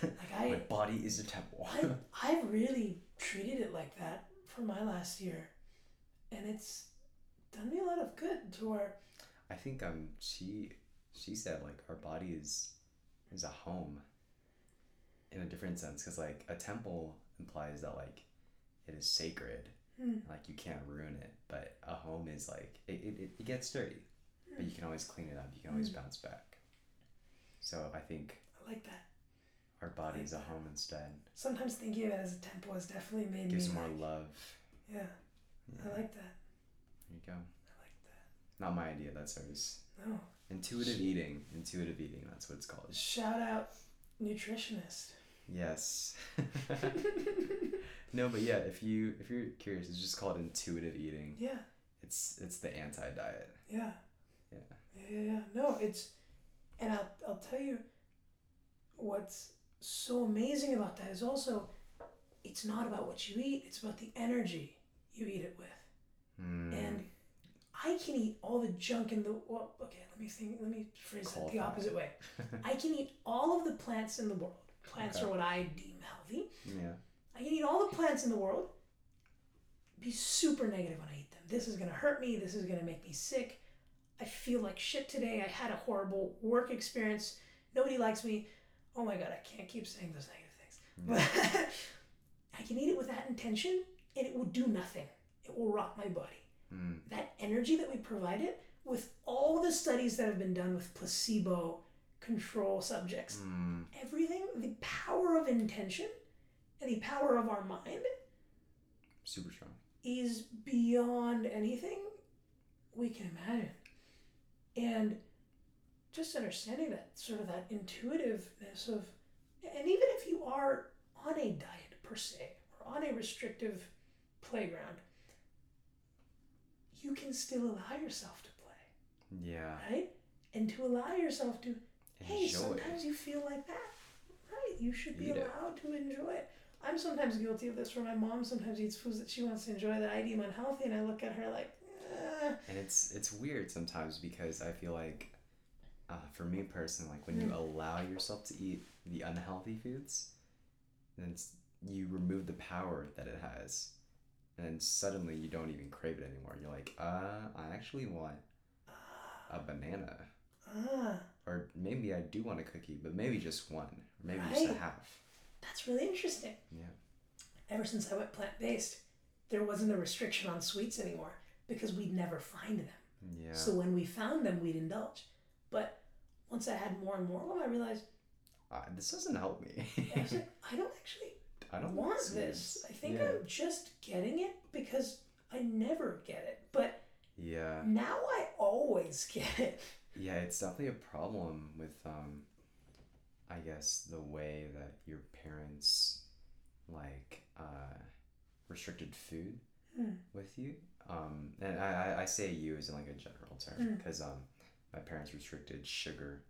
Like I My body is a temple. I I've really treated it like that for my last year. And it's done me a lot of good to where I think um she she said like our body is is a home in a different sense because like a temple implies that like it is sacred Hmm. like you can't ruin it but a home is like it, it, it, gets dirty but you can always clean it up you can always Hmm. bounce back so I think I like that. Our body is a home instead Sometimes thinking of it as a temple has definitely made gives me more like, love Yeah, yeah. I like that. there you go I like that. not my idea that's hers No. intuitive eating intuitive eating that's what it's called Shout out nutritionist. Yes. no, but yeah, if you if you're curious, it's just called intuitive eating. Yeah. It's it's the anti diet. Yeah. Yeah. Yeah, yeah, yeah. No, it's, and I'll, I'll tell you what's so amazing about that is also, it's not about what you eat, it's about the energy you eat it with. Mm. And I can eat all the junk in the, well, okay, let me think, let me phrase it the opposite way. I can eat all of the plants in the world. Plants Okay. are what I deem healthy. yeah. I can eat all the plants in the world, be super negative when I eat them. This is gonna hurt me, this is gonna make me sick. I feel like shit today. I had a horrible work experience. Nobody likes me. Oh my god, I can't keep saying those negative things. But I can eat it with that intention and it will do nothing. It will rot my body. Mm. That energy that we provide it with all the studies that have been done with placebo control subjects, Mm. everything, the power of intention and the power of our mind Super strong. is beyond anything we can imagine. And just understanding that sort of that intuitiveness of, and even if you are on a diet per se, or on a restrictive playground, you can still allow yourself to play, Yeah. right? And to allow yourself to, enjoy. hey, sometimes you feel like that, right? You should be Eat it. allowed to enjoy it. I'm sometimes guilty of this where my mom sometimes eats foods that she wants to enjoy that I deem unhealthy, and I look at her like, eh. And it's it's weird sometimes because I feel like, uh, for me personally, like when you Mm. allow yourself to eat the unhealthy foods, then you remove the power that it has, and suddenly you don't even crave it anymore. You're like, uh, I actually want a banana Ah, Or maybe I do want a cookie, but maybe just one. Or maybe just a half. that's really interesting. Yeah. Ever since I went plant based, there wasn't a restriction on sweets anymore because we'd never find them. Yeah. So when we found them, we'd indulge. But once I had more and more of them, I realized uh, this doesn't help me. I was like, I don't actually I don't want like this. I think yeah. I'm just getting it because I never get it. But Yeah. now I always get it. Yeah, it's definitely a problem with um I guess the way that your parents like uh restricted food Hmm. with you. Um and I, I- say you as in like a general term Mm. because um my parents restricted sugar.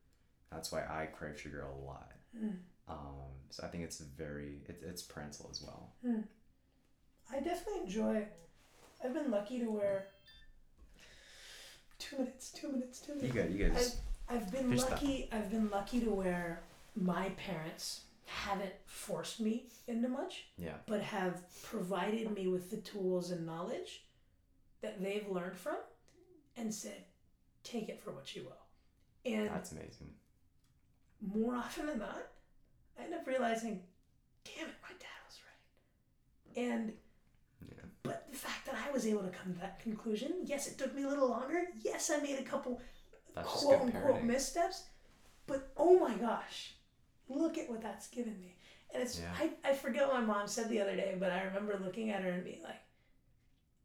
That's why I crave sugar a lot. Mm. Um so I think it's very it, it's parental as well. I definitely enjoy. I've been lucky to wear. Two minutes. Two minutes. Two minutes. You good, you good. I've, I've been Finish that. lucky. I've been lucky to where my parents haven't forced me into much, Yeah. but have provided me with the tools and knowledge that they've learned from, and said, "Take it for what you will." And That's amazing. more often than not, I end up realizing, "Damn it, my dad was right." And Yeah. but the fact that I was able to come to that conclusion, yes, it took me a little longer. Yes, I made a couple That's quote unquote missteps. But oh my gosh, look at what that's given me. And it's Yeah. I, I forget what my mom said the other day, but I remember looking at her and being like,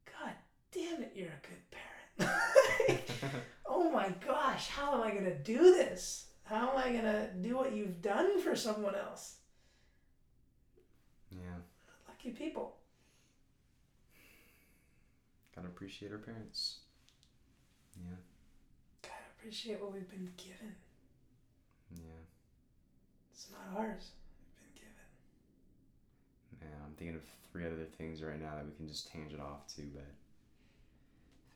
God damn it, you're a good parent. oh my gosh, how am I gonna do this? How am I gonna do what you've done for someone else? yeah. Lucky people. Gotta appreciate our parents. Yeah. Gotta appreciate what we've been given. Yeah. It's not ours. We've been given. Man, I'm thinking of three other things right now that we can just tangent off to, but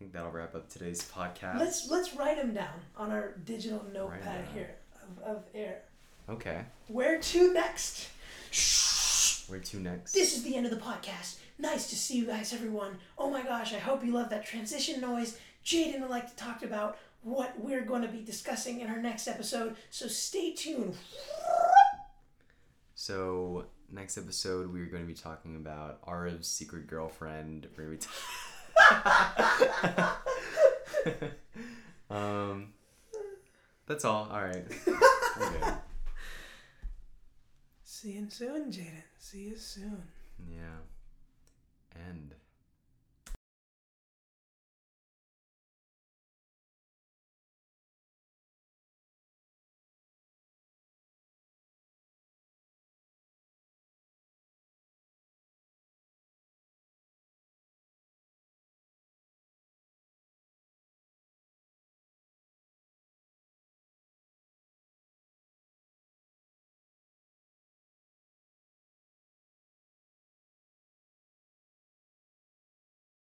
think that'll wrap up today's podcast. Let's let's write them down on our digital notepad here of, of air. Okay. Where to next? Shh. Where to next? This is the end of the podcast. Nice to see you guys, everyone. Oh my gosh, I hope you love that transition noise. Jayden would like to talk about what we're going to be discussing in our next episode, so stay tuned. So next episode we're going to be talking about Ariv's secret girlfriend. We're going to be um, that's all. All right. We're. See you soon, Jayden. See you soon. Yeah. End.